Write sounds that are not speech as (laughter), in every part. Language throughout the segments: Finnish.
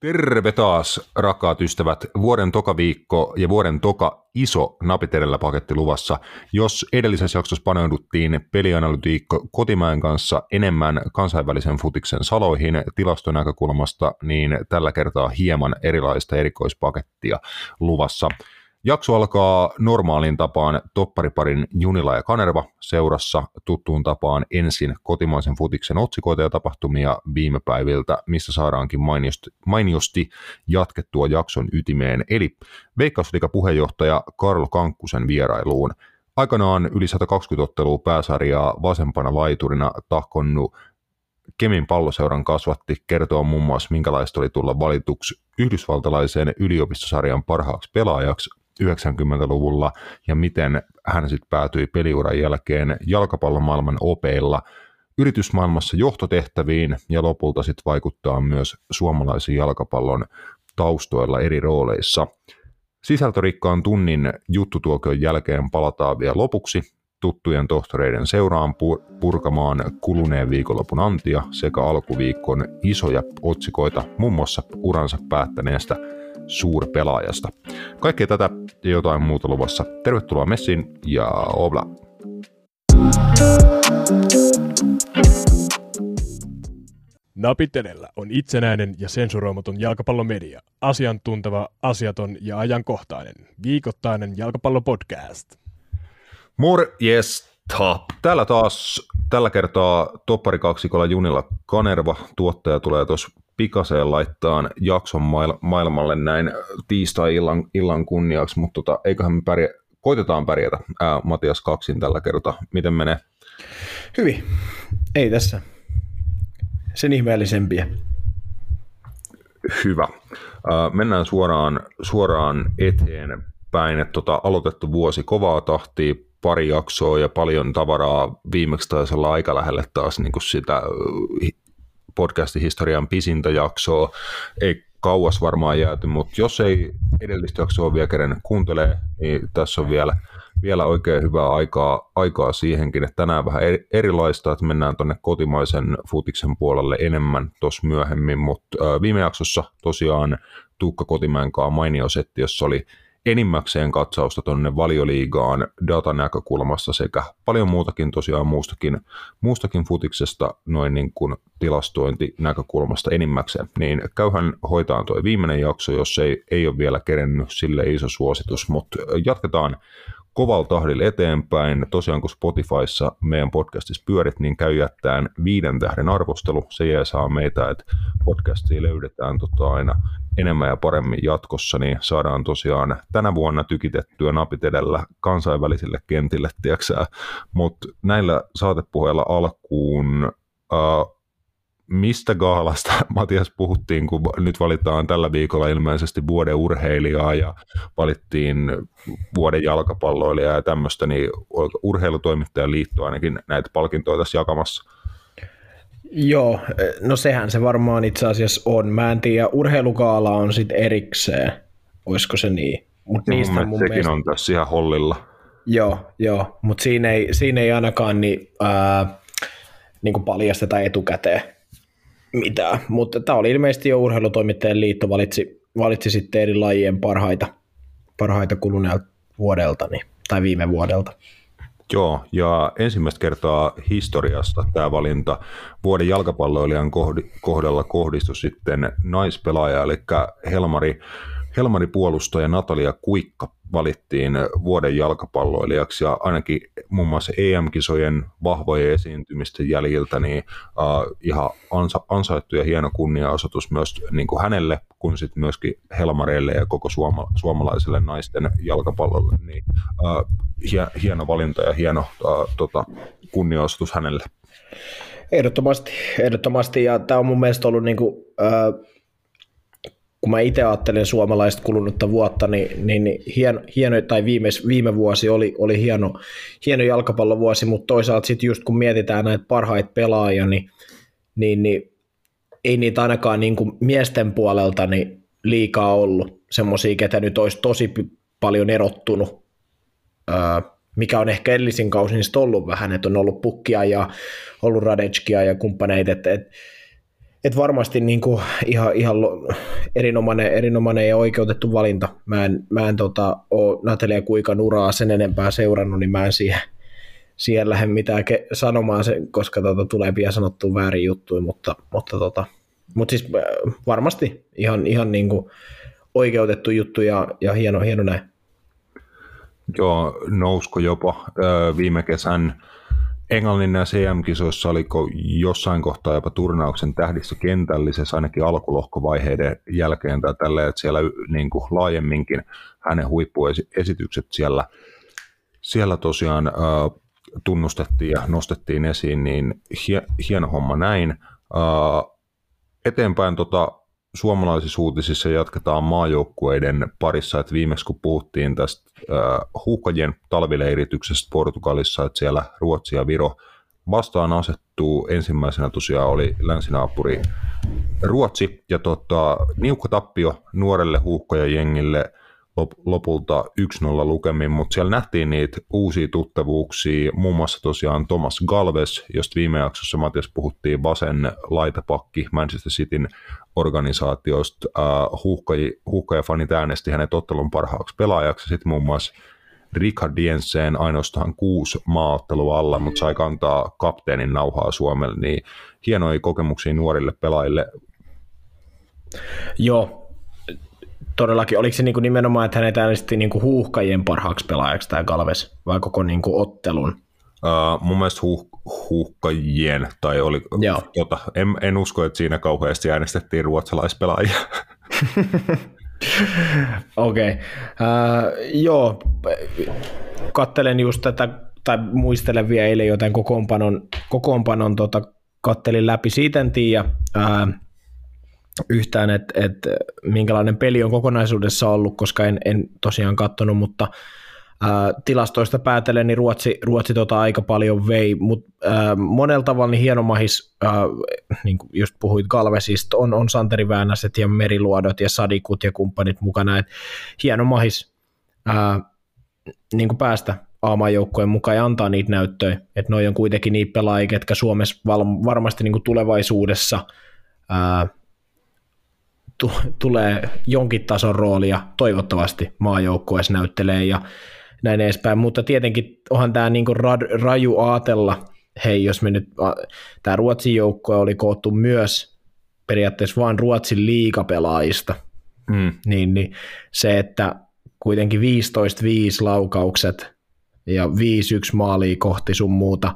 Terve taas, rakkaat ystävät. Vuoden toka viikko ja vuoden toka iso napitelellä paketti luvassa. Jos edellisessä jaksossa paneuduttiin pelianalytiikko Kotimäen kanssa enemmän kansainvälisen futiksen saloihin tilastonäkökulmasta, niin tällä kertaa hieman erilaista erikoispakettia luvassa. Jakso alkaa normaalin tapaan toppariparin Junila ja Kanerva seurassa tuttuun tapaan ensin kotimaisen futiksen otsikoita ja tapahtumia viime päiviltä, missä saadaankin mainiosti, mainiosti jatkettua jakson ytimeen, eli Veikkausliikan puheenjohtaja Karl Kankkusen vierailuun. Aikanaan yli 120 ottelua pääsarjaa vasempana laiturina tahkonnut Kemin palloseuran kasvatti kertoo muun muassa, minkälaista oli tulla valituksi yhdysvaltalaiseen yliopistosarjan parhaaksi pelaajaksi 90-luvulla ja miten hän sitten päätyi peliuran jälkeen jalkapallomaailman opeilla yritysmaailmassa johtotehtäviin ja lopulta sitten vaikuttaa myös suomalaisen jalkapallon taustoilla eri rooleissa. Sisältörikkaan tunnin juttutuokion jälkeen palataan vielä lopuksi tuttujen tohtoreiden seuraan purkamaan kuluneen viikonlopun antia sekä alkuviikon isoja otsikoita muun muassa uransa päättäneestä suurpelaajasta. Kaikkea tätä ja jotain muuta luvassa. Tervetuloa messiin ja obla. Napit edellä on itsenäinen ja sensuroimaton jalkapallomedia. Asiantunteva, asiaton ja ajankohtainen. Viikoittainen jalkapallopodcast. Morjesta! Täällä taas tällä kertaa topparikaksikolla Junilla Kanerva. Tuottaja tulee tuossa pikaseen laittaa jakson maailmalle näin tiistai-illan illan kunniaksi, mutta tota, eiköhän me pärjä, koitetaan pärjätä. Ää, Matias Kaksin tällä kertaa. Miten menee? Hyvin. Ei tässä sen ihmeellisempiä. Hyvä. Ää, mennään suoraan, suoraan eteenpäin. Et tota, aloitettu vuosi kovaa tahtia, pari jaksoa ja paljon tavaraa. Viimeksi taisi olla aika lähelle taas niin sitä podcastin historian pisintä jaksoa. Ei kauas varmaan jääty, mutta jos ei edellistä jaksoa vielä kerran kuuntelee, niin tässä on vielä, vielä oikein hyvää aikaa, aikaa siihenkin, että tänään vähän erilaista, että mennään tuonne kotimaisen futiksen puolelle enemmän tuossa myöhemmin, mutta viime jaksossa tosiaan Tuukka Kotimäen kanssa mainio setti, jossa oli enimmäkseen katsausta tuonne valioliigaan datanäkökulmasta sekä paljon muutakin tosiaan muustakin, muustakin futiksesta noin niin kuin tilastointinäkökulmasta enimmäkseen, niin käyhän hoitaan tuo viimeinen jakso, jos ei, ei ole vielä kerennyt sille iso suositus, mutta jatketaan kovalla tahdilla eteenpäin. Tosiaan kun Spotifyssa meidän podcastissa pyörit, niin käy jättään viiden tähden arvostelu. Se saa meitä, että podcastia löydetään tota aina enemmän ja paremmin jatkossa, niin saadaan tosiaan tänä vuonna tykitettyä napit edellä kansainvälisille kentille, Mutta näillä saatepuheilla alkuun uh, mistä gaalasta, (laughs) Matias, puhuttiin, kun nyt valitaan tällä viikolla ilmeisesti vuoden urheilijaa ja valittiin vuoden jalkapalloilijaa ja tämmöistä, niin urheilutoimittajan liitto ainakin näitä palkintoja tässä jakamassa? Joo, no sehän se varmaan itse asiassa on. Mä en tiedä, urheilukaala on sitten erikseen, olisiko se niin? Mut no, niistä mun sekin mielestä... on tässä ihan hollilla. Joo, joo mutta siinä ei, siinä ei ainakaan niin, ää, niin paljasteta etukäteen mitään, mutta tämä oli ilmeisesti jo urheilutoimittajien liitto valitsi, valitsi sitten eri lajien parhaita, parhaita kuluneelta vuodelta niin, tai viime vuodelta. Joo, ja ensimmäistä kertaa historiasta tämä valinta vuoden jalkapalloilijan kohdalla kohdistui sitten naispelaaja, eli Helmari, Helmari puolustaja Natalia Kuikka valittiin vuoden jalkapalloilijaksi ja ainakin muun muassa EM-kisojen vahvojen esiintymisten jäljiltä niin uh, ihan ansa, ansaittu ja hieno kunniaosoitus myös niin kuin hänelle, kun sitten myöskin Helmareille ja koko suoma, suomalaiselle naisten jalkapallolle, niin uh, hie, hieno valinta ja hieno uh, tota, kunniaosoitus hänelle. Ehdottomasti, ehdottomasti ja tämä on mun mielestä ollut niin kuin, uh, kun mä itse ajattelen suomalaista kulunutta vuotta, niin, niin, hieno, hieno, tai viime, viime vuosi oli, oli hieno, hieno jalkapallovuosi, mutta toisaalta sitten just kun mietitään näitä parhaita pelaajia, niin, niin, niin ei niitä ainakaan niin kuin miesten puolelta niin liikaa ollut semmoisia, ketä nyt olisi tosi paljon erottunut, öö, mikä on ehkä edellisin kausin ollut vähän, että on ollut pukkia ja ollut Radetskia ja kumppaneita, että, että et varmasti niin kuin ihan, ihan erinomainen, erinomainen ja oikeutettu valinta. Mä en, mä en tota, ole Natalia Kuikan uraa sen enempää seurannut, niin mä en siihen, siihen lähde mitään ke- sanomaan, sen, koska tota, tulee pian sanottua väärin juttuja, mutta, mutta, tota, mutta siis äh, varmasti ihan, ihan niin kuin oikeutettu juttu ja, ja hieno, hieno näin. Joo, nousko jopa viime kesän Englannin ja CM-kisoissa oliko jossain kohtaa jopa turnauksen tähdistö kentällisessä ainakin alkulohkovaiheiden jälkeen tai tälle, että siellä niin kuin laajemminkin hänen huippuesitykset siellä, siellä tosiaan äh, tunnustettiin ja nostettiin esiin, niin hie, hieno homma näin. Äh, eteenpäin tota, suomalaisissa uutisissa jatketaan maajoukkueiden parissa, että viimeksi kun puhuttiin tästä äh, huuhkajien talvileirityksestä Portugalissa, että siellä Ruotsi ja Viro vastaan asettuu. Ensimmäisenä tosiaan oli länsinaapuri Ruotsi, ja tota, niukka tappio nuorelle huuhkajajengille lopulta 1-0 lukemin, mutta siellä nähtiin niitä uusia tuttavuuksia, muun muassa tosiaan Thomas Galves, josta viime jaksossa Matias puhuttiin vasen laitapakki Manchester Cityn organisaatiosta. Uh, huuhkaja, fanit äänesti hänet ottelun parhaaksi pelaajaksi, sitten muun muassa Richard Jensen ainoastaan kuusi maaottelua alla, mutta sai kantaa kapteenin nauhaa Suomelle, niin hienoja kokemuksia nuorille pelaajille. Joo, todellakin, oliko se niin kuin nimenomaan, että hänet äänestettiin niin kuin huuhkajien parhaaksi pelaajaksi tämä Galves, vai koko niin kuin ottelun? Uh, mun mielestä huuh, huuhkajien, tai oli, tota, en, en usko, että siinä kauheasti äänestettiin ruotsalaispelaajia. (laughs) Okei, okay. uh, joo, kattelen just tätä, tai muistelen vielä eilen joten kokoonpanon, kokoonpanon tota, kattelin läpi, siitä en tiedä, uh, yhtään, että et, minkälainen peli on kokonaisuudessa ollut, koska en, en tosiaan katsonut, mutta ää, tilastoista päätellen niin Ruotsi, Ruotsi tota aika paljon vei, mutta monella tavalla niin hieno mahis, ää, niin kuin just puhuit Galvesista, on, on Santeri Väänäset ja Meriluodot ja Sadikut ja kumppanit mukana, et hieno mahis ää, niin kuin päästä A-maajoukkojen mukaan ja antaa niitä näyttöjä, että noi on kuitenkin niitä pelaajia, jotka Suomessa varmasti niin kuin tulevaisuudessa ää, tulee jonkin tason roolia, toivottavasti maajoukkueessa näyttelee ja näin edespäin, mutta tietenkin onhan tämä niinku ra- raju aatella, hei jos me nyt, tämä Ruotsin joukkue oli koottu myös periaatteessa vain Ruotsin liikapelaajista, mm. niin, niin se, että kuitenkin 15-5 laukaukset ja 5-1 maalia kohti sun muuta,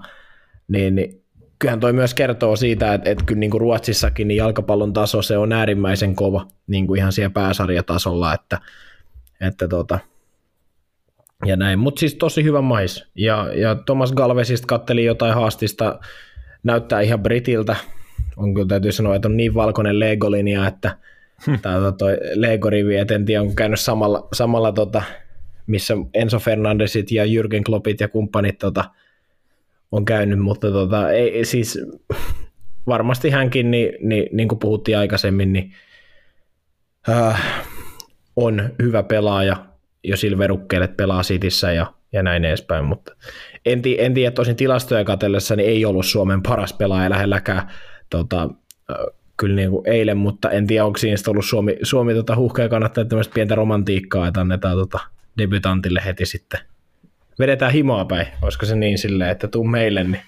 niin, niin kyllähän toi myös kertoo siitä, että, että kyllä niin kuin Ruotsissakin niin jalkapallon taso se on äärimmäisen kova niin kuin ihan siellä pääsarjatasolla, että, että tota, ja näin, mutta siis tosi hyvä mais. Ja, ja Thomas Galvesista katteli jotain haastista, näyttää ihan britiltä, on kyllä täytyy sanoa, että on niin valkoinen Lego-linja, että hmm. tämä toi Lego-rivi, et en tiedä, onko käynyt samalla, samalla tota, missä Enzo Fernandesit ja Jürgen Kloppit ja kumppanit tota, on käynyt, mutta tota, ei, siis varmasti hänkin, niin, niin, niin kuin puhuttiin aikaisemmin, niin äh, on hyvä pelaaja jo että pelaa Sitissä ja, ja näin edespäin, mutta en, tii, en tiedä, tosin tilastoja katsellessa niin ei ollut Suomen paras pelaaja lähelläkään tota, äh, kyllä niin kuin eilen, mutta en tiedä, onko siinä ollut Suomi, Suomi tota, huhkeja kannattaa tämmöistä pientä romantiikkaa, että annetaan tota, debutantille heti sitten vedetään himoa päin, olisiko se niin silleen, että tuu meille niin,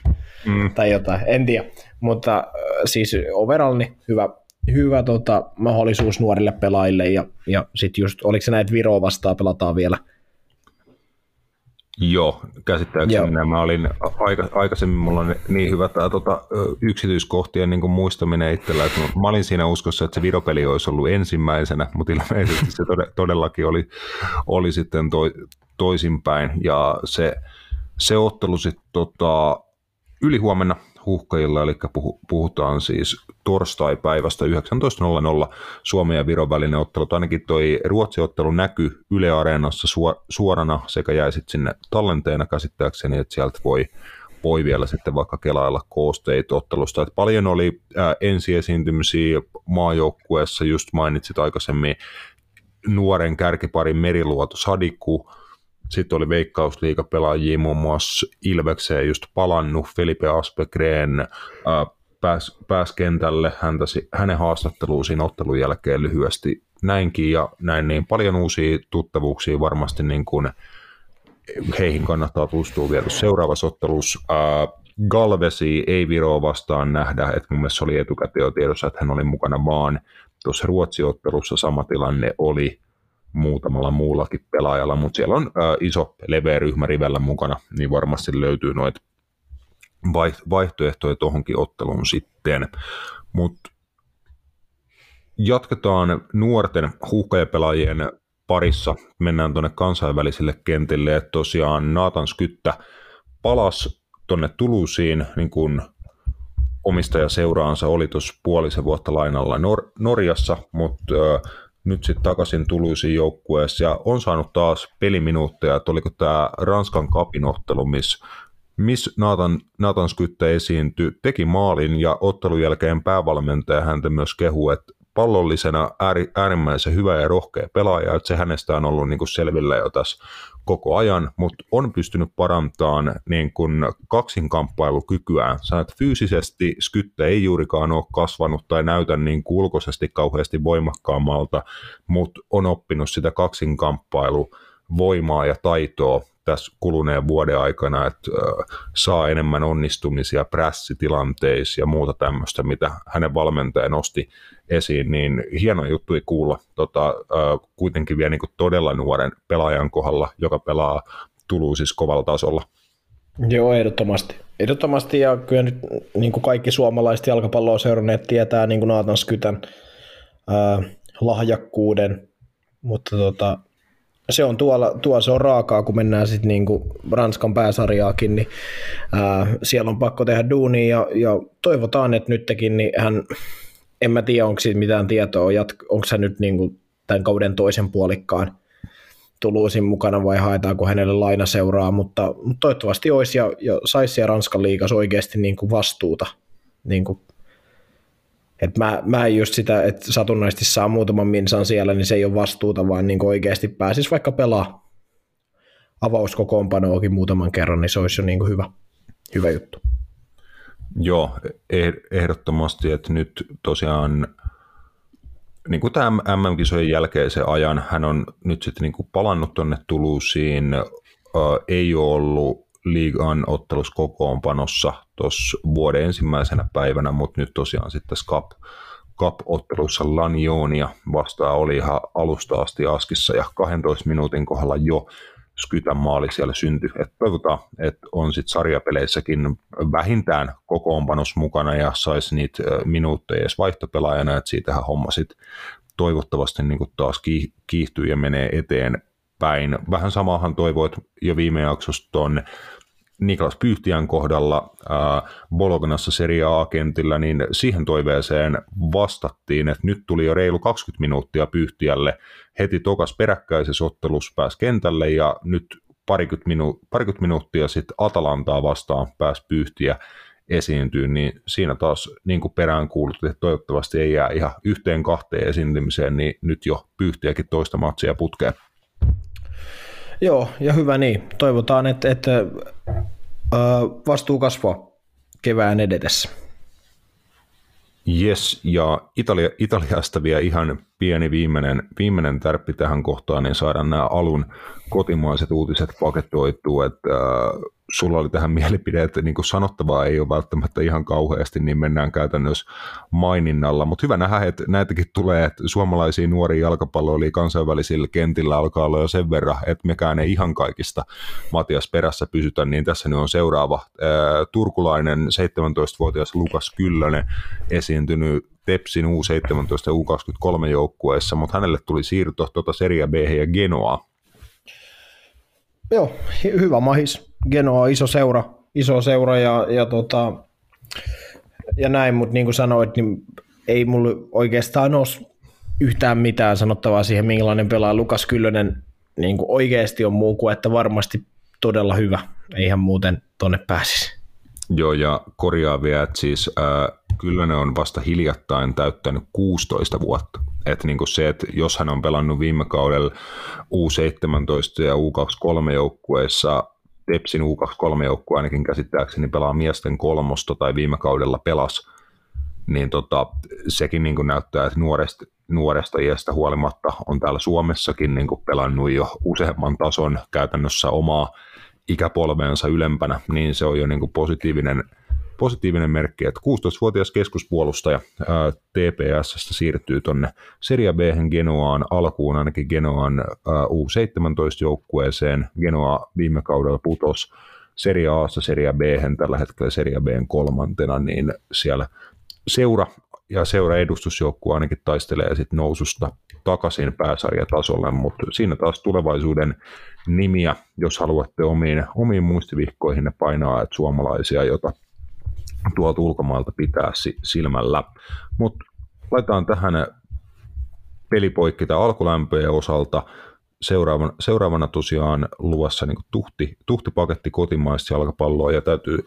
mm. tai jotain, en tiedä. Mutta äh, siis overall niin hyvä, hyvä tota, mahdollisuus nuorille pelaajille ja, ja sitten just, oliko se näitä Viroa vastaan pelataan vielä – Joo, käsittääkseni Joo. mä olin aika, aikaisemmin, mulla on niin hyvä tämä tota, yksityiskohtien niin muistaminen itsellä, että mä olin siinä uskossa, että se viropeli olisi ollut ensimmäisenä, mutta ilmeisesti se todellakin oli, oli sitten toi, toisinpäin, ja se, se ottelu sitten tota, yli huomenna huhkajilla, eli puhutaan siis torstai-päivästä 19.00 Suomen ja Viron välinen ottelu. Ainakin toi Ruotsi-ottelu näkyy Yle Areenassa suorana sekä jäi sitten sinne tallenteena käsittääkseni, että sieltä voi, voi vielä sitten vaikka kelailla koosteita ottelusta. Et paljon oli ää, ensiesiintymisiä maajoukkueessa, just mainitsit aikaisemmin nuoren kärkiparin Meriluoto Sadiku, sitten oli veikkausliigapelaajia, muun muassa Ilvekseen just palannut, Felipe Aspegren, äh, pääsi pääs kentälle, häntä, hänen haastatteluun siinä ottelun jälkeen lyhyesti näinkin ja näin niin paljon uusia tuttavuuksia varmasti niin kuin heihin kannattaa tutustua vielä seuraavassa ottelussa. Ää, Galvesi ei Viroa vastaan nähdä, että mun mielestä se oli etukäteen tiedossa, että hän oli mukana vaan tuossa Ruotsi-ottelussa sama tilanne oli muutamalla muullakin pelaajalla, mutta siellä on ää, iso leveä ryhmä rivellä mukana, niin varmasti löytyy noita vaihtoehtoja tuohonkin otteluun sitten. Mutta jatketaan nuorten huuhkajapelaajien parissa. Mennään tuonne kansainvälisille kentille. Et tosiaan Naatan Skyttä palas tuonne Tulusiin, niin kuin omistajaseuraansa oli tuossa puolisen vuotta lainalla Nor- Norjassa, mutta nyt sitten takaisin Tuluisiin joukkueessa ja on saanut taas peliminuutteja, että oliko tämä Ranskan kapinottelu, missä miss Nathan, Nathan Skytte esiintyi, teki maalin ja ottelun jälkeen päävalmentaja häntä myös kehu, että pallollisena äärimmäisen hyvä ja rohkea pelaaja, että se hänestä on ollut niin kuin selvillä jo tässä koko ajan, mutta on pystynyt parantamaan niin kuin kaksinkamppailukykyään. Sä että fyysisesti Skytte ei juurikaan ole kasvanut tai näytä niin ulkoisesti kauheasti voimakkaammalta, mutta on oppinut sitä kaksinkamppailuvoimaa ja taitoa tässä kuluneen vuoden aikana, että saa enemmän onnistumisia prässitilanteissa ja muuta tämmöistä, mitä hänen valmentaja nosti esiin, niin hieno juttu kuulla tota, kuitenkin vielä niin todella nuoren pelaajan kohdalla, joka pelaa siis kovalla tasolla. Joo, ehdottomasti. Ehdottomasti, ja kyllä nyt niin kuin kaikki suomalaiset jalkapalloa seuranneet tietää niin kuin Naatan Skytän ää, lahjakkuuden, mutta tota, se on tuolla, tuolla se on raakaa, kun mennään sitten niinku Ranskan pääsarjaakin, niin ää, siellä on pakko tehdä duunia ja, ja toivotaan, että nytkin niin hän, en mä tiedä, onko siitä mitään tietoa, onko se nyt niinku tämän kauden toisen puolikkaan Tuluusin mukana vai haetaanko hänelle laina seuraa, mutta, mutta toivottavasti olisi ja, ja saisi siellä Ranskan liigassa oikeasti niinku vastuuta niinku et mä, mä en just sitä, että satunnaisesti saa muutaman minsan siellä, niin se ei ole vastuuta, vaan niin oikeasti pääsisi vaikka pelaa avauskokoonpanoakin muutaman kerran, niin se olisi jo niin hyvä, hyvä juttu. Joo, eh, ehdottomasti, että nyt tosiaan niin kuin tämä MM-kisojen jälkeisen ajan, hän on nyt sitten niin kuin palannut tuonne Tuluusiin, ei ole ollut liigan ottelus kokoonpanossa tuossa vuoden ensimmäisenä päivänä, mutta nyt tosiaan sitten Cup, Cup-ottelussa Lanionia vastaan oli ihan alusta asti askissa ja 12 minuutin kohdalla jo Skytän maali siellä syntyi. Et toivotaan, että on sitten sarjapeleissäkin vähintään kokoonpanos mukana ja saisi niitä minuutteja edes vaihtopelaajana, että siitähän homma sitten toivottavasti niin taas kiihtyy ja menee eteenpäin. Vähän samahan toivoit jo viime jaksossa tuon Niklas Pyyhtiän kohdalla Bolognassa Serie A-kentillä, niin siihen toiveeseen vastattiin, että nyt tuli jo reilu 20 minuuttia Pyyhtiälle. Heti tokas peräkkäisessä ottelussa pääsi kentälle ja nyt parikymmentä, minu- parikymmentä minuuttia sitten Atalantaa vastaan pääsi Pyyhtiä esiintyy, niin siinä taas niin kuin perään kuulut, että toivottavasti ei jää ihan yhteen kahteen esiintymiseen, niin nyt jo Pyyhtiäkin toista matsia putkeen. Joo, ja hyvä niin. Toivotaan, että, että vastuu kasvaa kevään edetessä. Yes, ja Italia, Italiasta vielä ihan pieni viimeinen, viimeinen tärppi tähän kohtaan, niin saadaan nämä alun kotimaiset uutiset paketoitua, että äh, sulla oli tähän (laughs) mielipide, että niin kuin sanottavaa ei ole välttämättä ihan kauheasti, niin mennään käytännössä maininnalla. Mutta hyvä nähdä, että näitäkin tulee, että suomalaisia nuoria jalkapalloilijoita kansainvälisillä kentillä alkaa olla jo sen verran, että mekään ei ihan kaikista Matias perässä pysytä, niin tässä nyt on seuraava ää, turkulainen 17-vuotias Lukas Kyllönen esiintynyt Tepsin U17 ja U23 joukkueessa, mutta hänelle tuli siirto tuota Serie B ja Genoa. Joo, hyvä mahis Genoa on iso seura, iso seura ja, ja, tota, ja näin, mutta niin kuin sanoit, niin ei mulla oikeastaan ole yhtään mitään sanottavaa siihen, minkälainen pelaa Lukas Kyllönen niin kuin oikeasti on muu kuin, että varmasti todella hyvä. Eihän muuten tonne pääsisi. Joo, ja korjaa vielä, että siis äh, Kyllönen on vasta hiljattain täyttänyt 16 vuotta. Että niin se, että jos hän on pelannut viime kaudella U17 ja U23 joukkueessa Tepsin U23-joukkue ainakin käsittääkseni pelaa miesten kolmosta tai viime kaudella pelas niin tota, sekin niin kuin näyttää, että nuoresta, nuoresta iästä huolimatta on täällä Suomessakin niin kuin pelannut jo useamman tason käytännössä omaa ikäpolveensa ylempänä, niin se on jo niin kuin positiivinen, positiivinen merkki, että 16-vuotias keskuspuolustaja ää, TPS siirtyy tuonne Serie B Genoaan alkuun ainakin Genoaan ää, U17-joukkueeseen. Genoa viime kaudella putos Serie A, Serie B, tällä hetkellä Serie B kolmantena, niin siellä seura ja seura edustusjoukkue ainakin taistelee sit noususta takaisin pääsarjatasolle, mutta siinä taas tulevaisuuden nimiä, jos haluatte omiin, omiin muistivihkoihin painaa, että suomalaisia, jota tuolta ulkomailta pitää silmällä. Mutta laitetaan tähän pelipoikki tai alkulämpöjen osalta. Seuraavana, seuraavana tosiaan luvassa niin tuhti, tuhtipaketti kotimaista jalkapalloa ja täytyy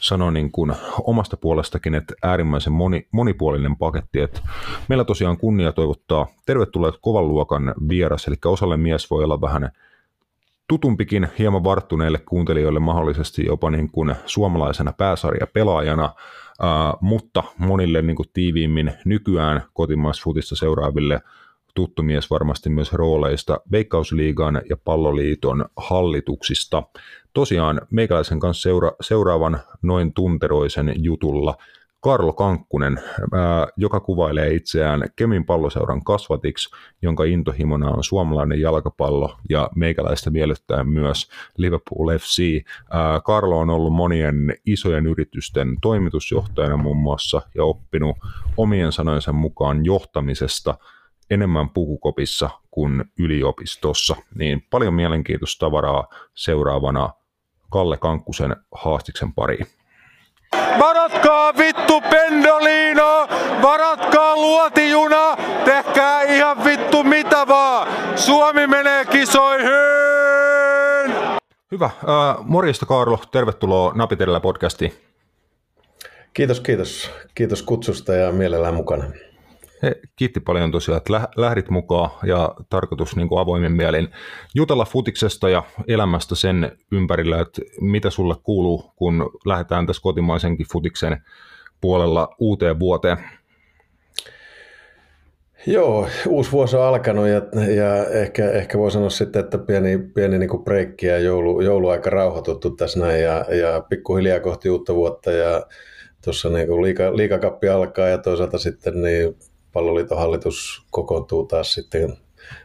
sanoa niin kuin omasta puolestakin, että äärimmäisen moni, monipuolinen paketti. Että meillä tosiaan kunnia toivottaa tervetulleet kovan luokan vieras, eli osalle mies voi olla vähän tutumpikin hieman varttuneille kuuntelijoille mahdollisesti jopa niin kuin suomalaisena pääsarjapelaajana, Uh, mutta monille niin kuin tiiviimmin nykyään kotimaisfutista seuraaville tuttu mies varmasti myös rooleista Veikkausliigan ja Palloliiton hallituksista. Tosiaan meikäläisen kanssa seura- seuraavan noin tunteroisen jutulla Karlo Kankkunen, ää, joka kuvailee itseään Kemin palloseuran kasvatiksi, jonka intohimona on suomalainen jalkapallo ja meikäläistä miellyttää myös Liverpool FC. Ää, Karlo on ollut monien isojen yritysten toimitusjohtajana muun muassa ja oppinut omien sanojensa mukaan johtamisesta enemmän pukukopissa kuin yliopistossa, niin paljon mielenkiintoista tavaraa seuraavana Kalle Kankkusen haastiksen pariin. Varatkaa vittu pendolino, varatkaa luotijuna, tehkää ihan vittu mitä vaan. Suomi menee kisoihin! Hyvä. Äh, morjesta Kaarlo, tervetuloa Napitellä podcastiin. Kiitos, kiitos. Kiitos kutsusta ja mielellään mukana. Kiitti paljon tosiaan, että lähdit mukaan ja tarkoitus niin kuin avoimen mielin jutella futiksesta ja elämästä sen ympärillä, että mitä sulle kuuluu, kun lähdetään tässä kotimaisenkin futiksen puolella uuteen vuoteen. Joo, uusi vuosi on alkanut ja, ja ehkä, ehkä voi sanoa sitten, että pieni, pieni niin breikki ja joulu, jouluaika rauhoituttu tässä näin ja, ja pikkuhiljaa kohti uutta vuotta ja tuossa niin liika, liikakappi alkaa ja toisaalta sitten niin palloliiton hallitus kokoontuu taas sitten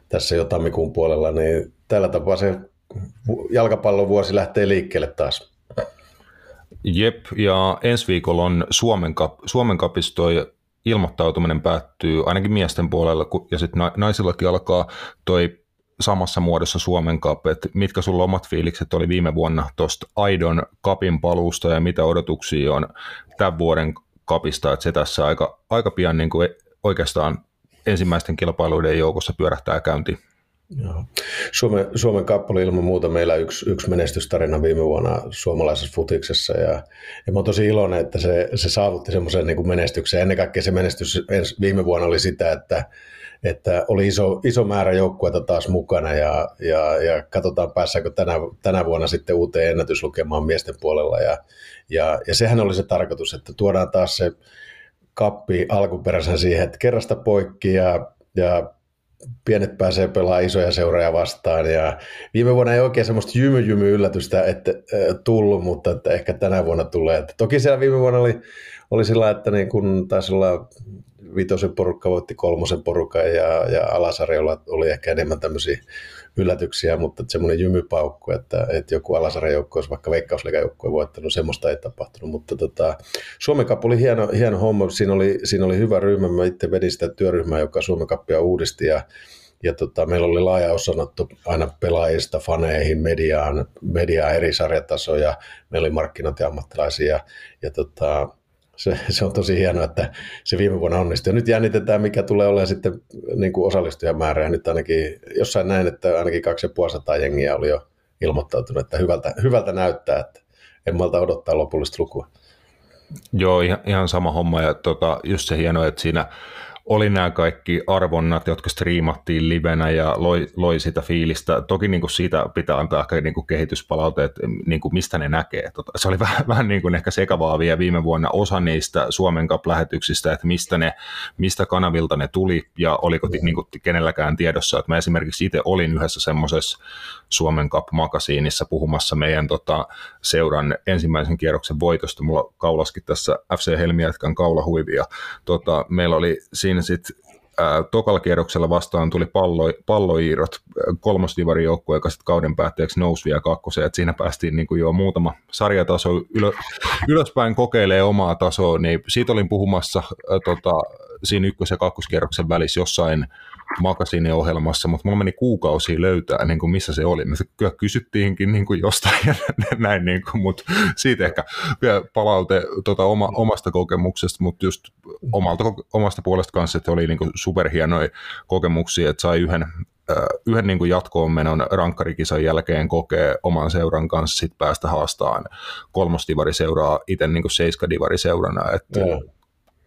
tässä jo tammikuun puolella, niin tällä tapaa se jalkapallon vuosi lähtee liikkeelle taas. Jep, ja ensi viikolla on Suomen, kap, Suomen kapistoi ilmoittautuminen päättyy ainakin miesten puolella, ja sitten naisillakin alkaa toi samassa muodossa Suomen Cup, että mitkä sulla omat fiilikset oli viime vuonna tuosta Aidon kapin paluusta ja mitä odotuksia on tämän vuoden kapista, että se tässä aika, aika pian niin kuin oikeastaan ensimmäisten kilpailuiden joukossa pyörähtää käyntiin. Joo. Suomen, Suomen kappale ilman muuta meillä yksi, yksi menestystarina viime vuonna suomalaisessa futiksessa ja, ja mä oon tosi iloinen, että se, se saavutti semmoisen niin menestyksen. Ennen kaikkea se menestys viime vuonna oli sitä, että, että oli iso, iso määrä joukkueita taas mukana ja, ja, ja katsotaan päässäänkö tänä, tänä vuonna sitten uuteen ennätyslukemaan miesten puolella ja, ja, ja sehän oli se tarkoitus, että tuodaan taas se kappi alkuperäisen siihen, että kerrasta poikki ja, ja pienet pääsee pelaamaan isoja seuroja vastaan. Ja viime vuonna ei oikein semmoista jymy-jymy yllätystä että, äh, tullut, mutta että ehkä tänä vuonna tulee. Että toki siellä viime vuonna oli, oli sillä, että niin kun taisi olla vitosen porukka voitti kolmosen porukan ja, ja alasarjolla oli ehkä enemmän tämmöisiä yllätyksiä, mutta semmoinen jymypaukku, että, että joku alasarjan joukko olisi vaikka veikkausliigan voittanut, semmoista ei tapahtunut, mutta tota, Suomen Cup oli hieno, hieno homma, siinä oli, siinä oli hyvä ryhmä, mä itse vedin sitä työryhmää, joka Suomen Cupia uudisti. Ja ja tota, meillä oli laaja osanotto aina pelaajista, faneihin, mediaan, mediaan eri sarjatasoja, meillä oli markkinointiammattilaisia. Ja, ja tota, se, se on tosi hienoa, että se viime vuonna onnistui. Ja nyt jännitetään, mikä tulee olemaan sitten niin kuin osallistujamäärä. Ja nyt ainakin jossain näin, että ainakin 2500 jengiä oli jo ilmoittautunut, että hyvältä, hyvältä näyttää, että en malta odottaa lopullista lukua. Joo, ihan, ihan sama homma ja tota, just se hienoa, että siinä oli nämä kaikki arvonnat, jotka striimattiin livenä ja loi, loi sitä fiilistä. Toki niin kuin siitä pitää antaa ehkä niin kuin kehityspalaute, että niin kuin mistä ne näkee. Tota, se oli (laughs) vähän, vähän niin kuin ehkä sekavaa vielä viime vuonna osa niistä Suomen Cup-lähetyksistä, että mistä, ne, mistä kanavilta ne tuli ja oliko mm. niin kuin kenelläkään tiedossa. Että mä esimerkiksi itse olin yhdessä semmoisessa Suomen Cup-makasiinissa puhumassa meidän tota, seuran ensimmäisen kierroksen voitosta. Mulla kaulaskin tässä FC Helmiätkän kaulahuivia. Tota, meillä oli siinä sitten tokalla kierroksella vastaan tuli pallo, palloiirot, kolmosdivarin joukkue, joka sitten kauden päätteeksi nousi vielä kakkoseen, että siinä päästiin niin kuin jo muutama sarjataso ylö, ylöspäin kokeilee omaa tasoa, niin siitä olin puhumassa ää, tota, siinä ykkös- ja kakkoskierroksen välissä jossain makasiiniohjelmassa, mutta mulla meni kuukausia löytää, niin kuin missä se oli. Me kyllä kysyttiinkin niin kuin jostain (laughs) ja näin, niin kuin, mutta siitä ehkä vielä palaute tuota, oma, omasta kokemuksesta, mutta just omalta, omasta puolesta kanssa, että oli niin kuin superhienoja kokemuksia, että sai yhden yhden niin jatkoon menon rankkarikisan jälkeen kokee oman seuran kanssa sit päästä haastamaan kolmostivari seuraa itse niin kuin seiskadivari seurana. Että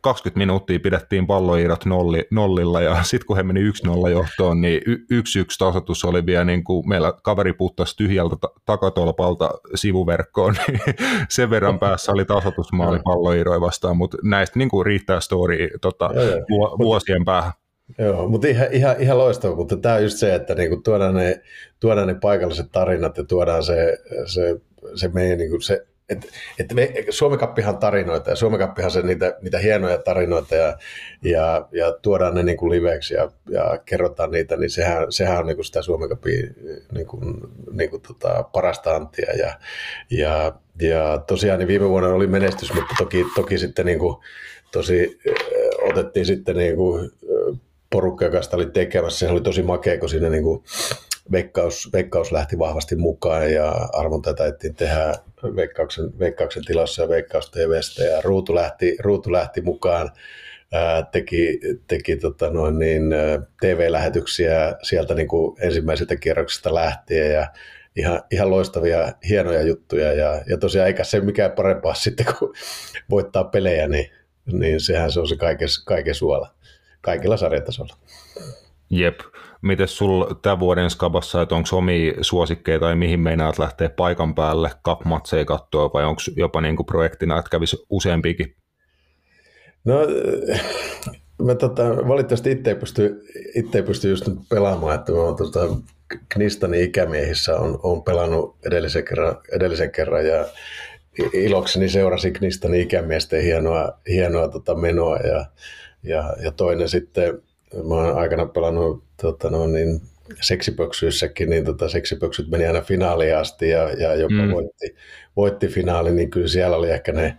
20 minuuttia pidettiin palloiirot nolli, nollilla ja sitten kun he meni 1-0 johtoon, niin y- yksi yksi tasoitus oli vielä niin kuin meillä kaveri puttasi tyhjältä ta- takatolpalta sivuverkkoon, (laughs) niin sen verran päässä oli tasoitusmaali palloiiroja vastaan, mutta näistä niin kuin riittää story tota, vu- vuosien päähän. Joo, mutta ihan, ihan, ihan loistava, mutta tämä on just se, että niinku tuodaan, ne, tuodaan ne paikalliset tarinat ja tuodaan se, se, se meidän niinku se et, et me, Suomen kappihan tarinoita ja Suomen kappihan se niitä, niitä hienoja tarinoita ja, ja, ja tuodaan ne niin kuin liveksi ja, ja kerrotaan niitä, niin sehän, sehän on niin kuin sitä Suomen kapin niin kuin, niin kuin tota, parasta antia ja, ja, ja tosiaan niin viime vuonna oli menestys, mutta toki, toki sitten niin kuin, tosi otettiin sitten niin kuin, porukka, joka sitä oli tekemässä, se oli tosi makea, kun siinä niin kuin, veikkaus, veikkaus lähti vahvasti mukaan ja arvonta taidettiin tehdä veikkauksen, veikkauksen tilassa ja veikkaus TVstä ja Ruutu lähti, Ruutu lähti mukaan teki, teki tota noin niin, TV-lähetyksiä sieltä niin kuin ensimmäiseltä kierroksesta lähtien ja ihan, ihan loistavia, hienoja juttuja ja, ja tosiaan eikä se mikään parempaa (laughs) sitten, kun voittaa pelejä, niin, niin sehän se on se kaiken suola, kaikilla sarjatasolla. Jep. Miten sul tämän vuoden skabassa, että onko omia suosikkeja tai mihin meinaat lähteä paikan päälle kapmatseja katsoa vai onko jopa niin kuin projektina, että kävisi useampikin? No mä tota, valitettavasti itse ei, pysty, itse ei pysty just nyt pelaamaan, että mä oon tota, Knistanin ikämiehissä on, on pelannut edellisen kerran, edellisen kerran ja ilokseni seurasi Knistanin ikämiesten hienoa, hienoa tota menoa ja, ja, ja toinen sitten mä oon aikana pelannut tota, no, niin, seksipöksyissäkin, niin tota, seksipöksyt meni aina finaaliin asti ja, ja jopa mm. voitti, voitti finaali, niin kyllä siellä oli ehkä ne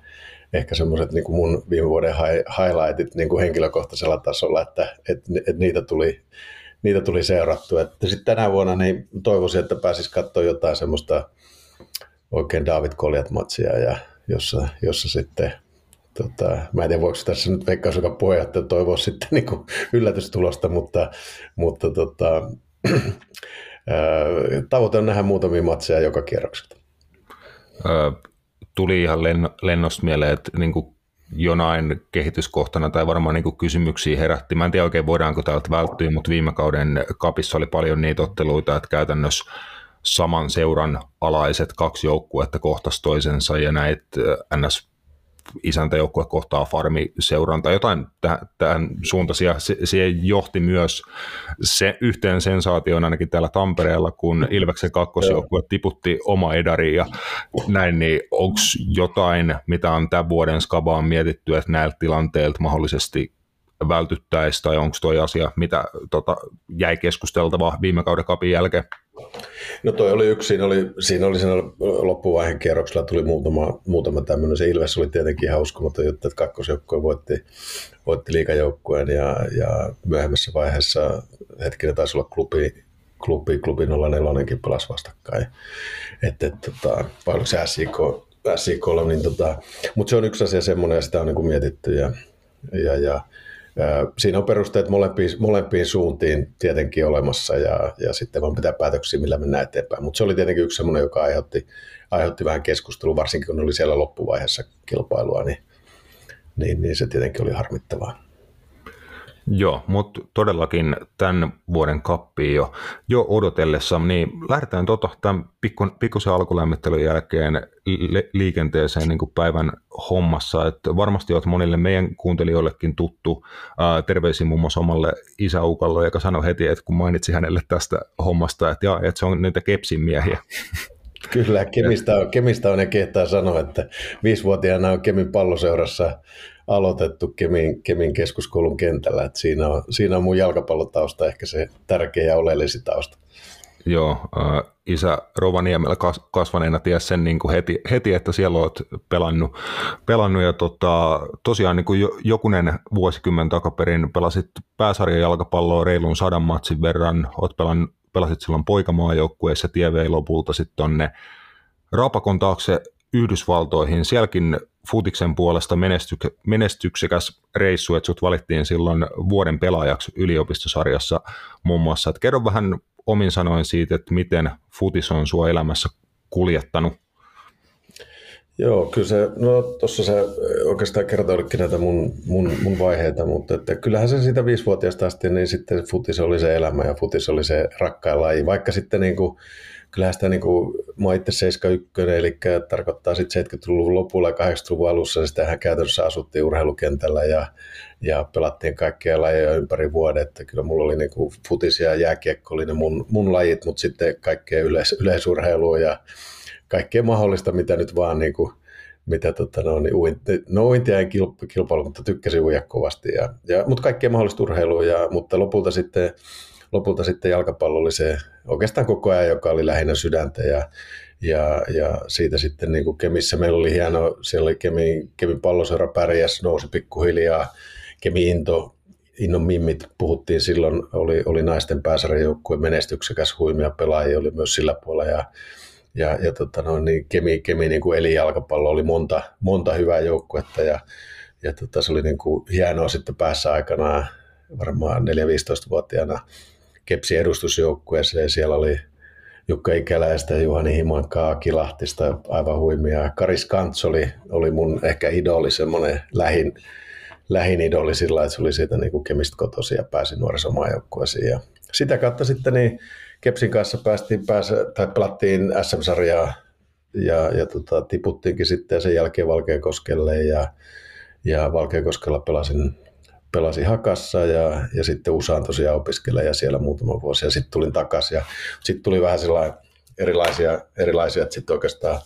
ehkä semmoiset niin kuin mun viime vuoden highlightit niin kuin henkilökohtaisella tasolla, että et, et niitä, tuli, niitä tuli seurattua. Sitten tänä vuonna niin toivoisin, että pääsis katsoa jotain semmoista oikein David Koljat-matsia, ja jossa, jossa sitten tota, mä en tiedä voiko tässä nyt Veikkaus, joka puheenjohtaja toivoa sitten niin kuin yllätystulosta, mutta, mutta tota, (clears throat) tavoite on nähdä muutamia matseja joka kierrokselta. Tuli ihan lennosta mieleen, että niin kuin jonain kehityskohtana tai varmaan niin kuin kysymyksiä herätti. Mä en tiedä oikein voidaanko täältä välttyä, mutta viime kauden kapissa oli paljon niitä otteluita, että käytännössä saman seuran alaiset kaksi joukkuetta kohtas toisensa ja näitä NS isäntäjoukkue kohtaa farmiseuran tai jotain tähän suuntaisia. Se, se johti myös se yhteen sensaation ainakin täällä Tampereella, kun Ilveksen kakkosjoukkue tiputti oma edari ja näin, niin onko jotain, mitä on tämän vuoden skabaan mietitty, että näiltä tilanteilta mahdollisesti vältyttäisiin, tai onko tuo asia, mitä tota, jäi keskusteltavaa viime kauden kapin jälkeen? No toi oli yksi, siinä oli, siinä oli siinä loppuvaiheen kierroksella tuli muutama, muutama tämmöinen, se Ilves oli tietenkin ihan uskomaton juttu, että kakkosjoukkue voitti, voitti liikajoukkueen ja, ja myöhemmässä vaiheessa hetkinen taisi olla klubi, klubi, klubi 04 pelasi vastakkain. Että, et, tota, vai oliko se SIK, SIK niin tota, mutta se on yksi asia semmoinen ja sitä on niin kuin mietitty ja, ja, ja Siinä on perusteet molempiin, molempiin suuntiin tietenkin olemassa ja, ja sitten vaan pitää päätöksiä, millä mennään eteenpäin. Mutta se oli tietenkin yksi sellainen, joka aiheutti, aiheutti vähän keskustelua, varsinkin kun oli siellä loppuvaiheessa kilpailua, niin, niin, niin se tietenkin oli harmittavaa. Joo, mutta todellakin tämän vuoden kappiin jo, jo odotellessa, niin lähdetään tota, tämän pikku, pikkusen alkulämmittelyn jälkeen li- liikenteeseen niin kuin päivän hommassa. että varmasti olet monille meidän kuuntelijoillekin tuttu. Ää, terveisiin muun muassa omalle isäukalle, joka sanoi heti, että kun mainitsi hänelle tästä hommasta, että, ja, että se on niitä kepsin miehiä. (laughs) Kyllä, Kemistä on, Kemistä on ja kehtaa sanoa, että viisivuotiaana on Kemin palloseurassa aloitettu Kemin, Kemin keskuskoulun kentällä. Että siinä, on, siinä on mun jalkapallotausta ehkä se tärkeä ja oleellisin tausta. Joo, äh, isä Rovaniemellä kasvaneena ties sen niin kuin heti, heti, että siellä olet pelannut, pelannut ja tota, tosiaan niin kuin jo, jokunen vuosikymmen takaperin pelasit pääsarjan jalkapalloa reilun sadan matsin verran, olet pelannut, pelasit silloin poikamaajoukkueessa, tie vei lopulta sitten tonne Rapakon taakse Yhdysvaltoihin. Sielläkin futiksen puolesta menestyk- menestyksekäs reissu, että sut valittiin silloin vuoden pelaajaksi yliopistosarjassa muun muassa. Et kerro vähän omin sanoin siitä, että miten futis on sua elämässä kuljettanut. Joo, kyllä se, no tuossa se oikeastaan kertoilikin näitä mun, mun, mun vaiheita, mutta että kyllähän se siitä viisivuotiaasta asti, niin sitten futis oli se elämä ja futis oli se rakkain laji, vaikka sitten niin kuin, kyllähän sitä niin kuin, mä itse 71, eli tarkoittaa sitten 70-luvun lopulla ja 80-luvun alussa, sitähän käytännössä asuttiin urheilukentällä ja, ja pelattiin kaikkia lajeja ympäri vuoden, että kyllä mulla oli niin kuin futis ja jääkiekko oli ne mun, mun lajit, mutta sitten kaikkea yleis, yleisurheilua ja kaikkea mahdollista, mitä nyt vaan niin kuin, mitä tota, no, niin uinti, no uintia en kilpailu, mutta tykkäsin uida kovasti. Ja, ja, mutta kaikkea mahdollista urheilua, ja, mutta lopulta sitten lopulta sitten jalkapallo oli se oikeastaan koko ajan, joka oli lähinnä sydäntä ja, ja, ja siitä sitten niin kuin Kemissä meillä oli hieno, siellä oli Kemin, Kemin palloseura pärjäs, nousi pikkuhiljaa, Kemi Into, Innon Mimmit puhuttiin silloin, oli, oli naisten pääsarjajoukkueen menestyksekäs huimia pelaajia oli myös sillä puolella ja, ja, ja tota no, niin Kemi, Kemi niin kuin eli jalkapallo, oli monta, monta hyvää joukkuetta ja, ja tota, se oli niin kuin hienoa sitten päässä aikanaan varmaan 4-15-vuotiaana Kepsi edustusjoukkueeseen. Siellä oli Jukka Ikäläistä Juhani Himankaa Kilahtista aivan huimia. Karis Kants oli, oli mun ehkä idoli, semmoinen lähin, lähin idoli sillä, että se oli siitä niin Kemistä kotoisin ja pääsi nuorisomaajoukkueeseen. Ja sitä kautta sitten niin Kepsin kanssa päästiin pääse, tai pelattiin SM-sarjaa ja, ja tota, tiputtiinkin sitten sen jälkeen Valkeakoskelle ja, ja Valkeakoskella pelasin pelasi Hakassa ja, ja sitten USAan tosiaan opiskelin ja siellä muutama vuosi ja sitten tulin takaisin sitten tuli vähän sellainen erilaisia, erilaisia että sitten oikeastaan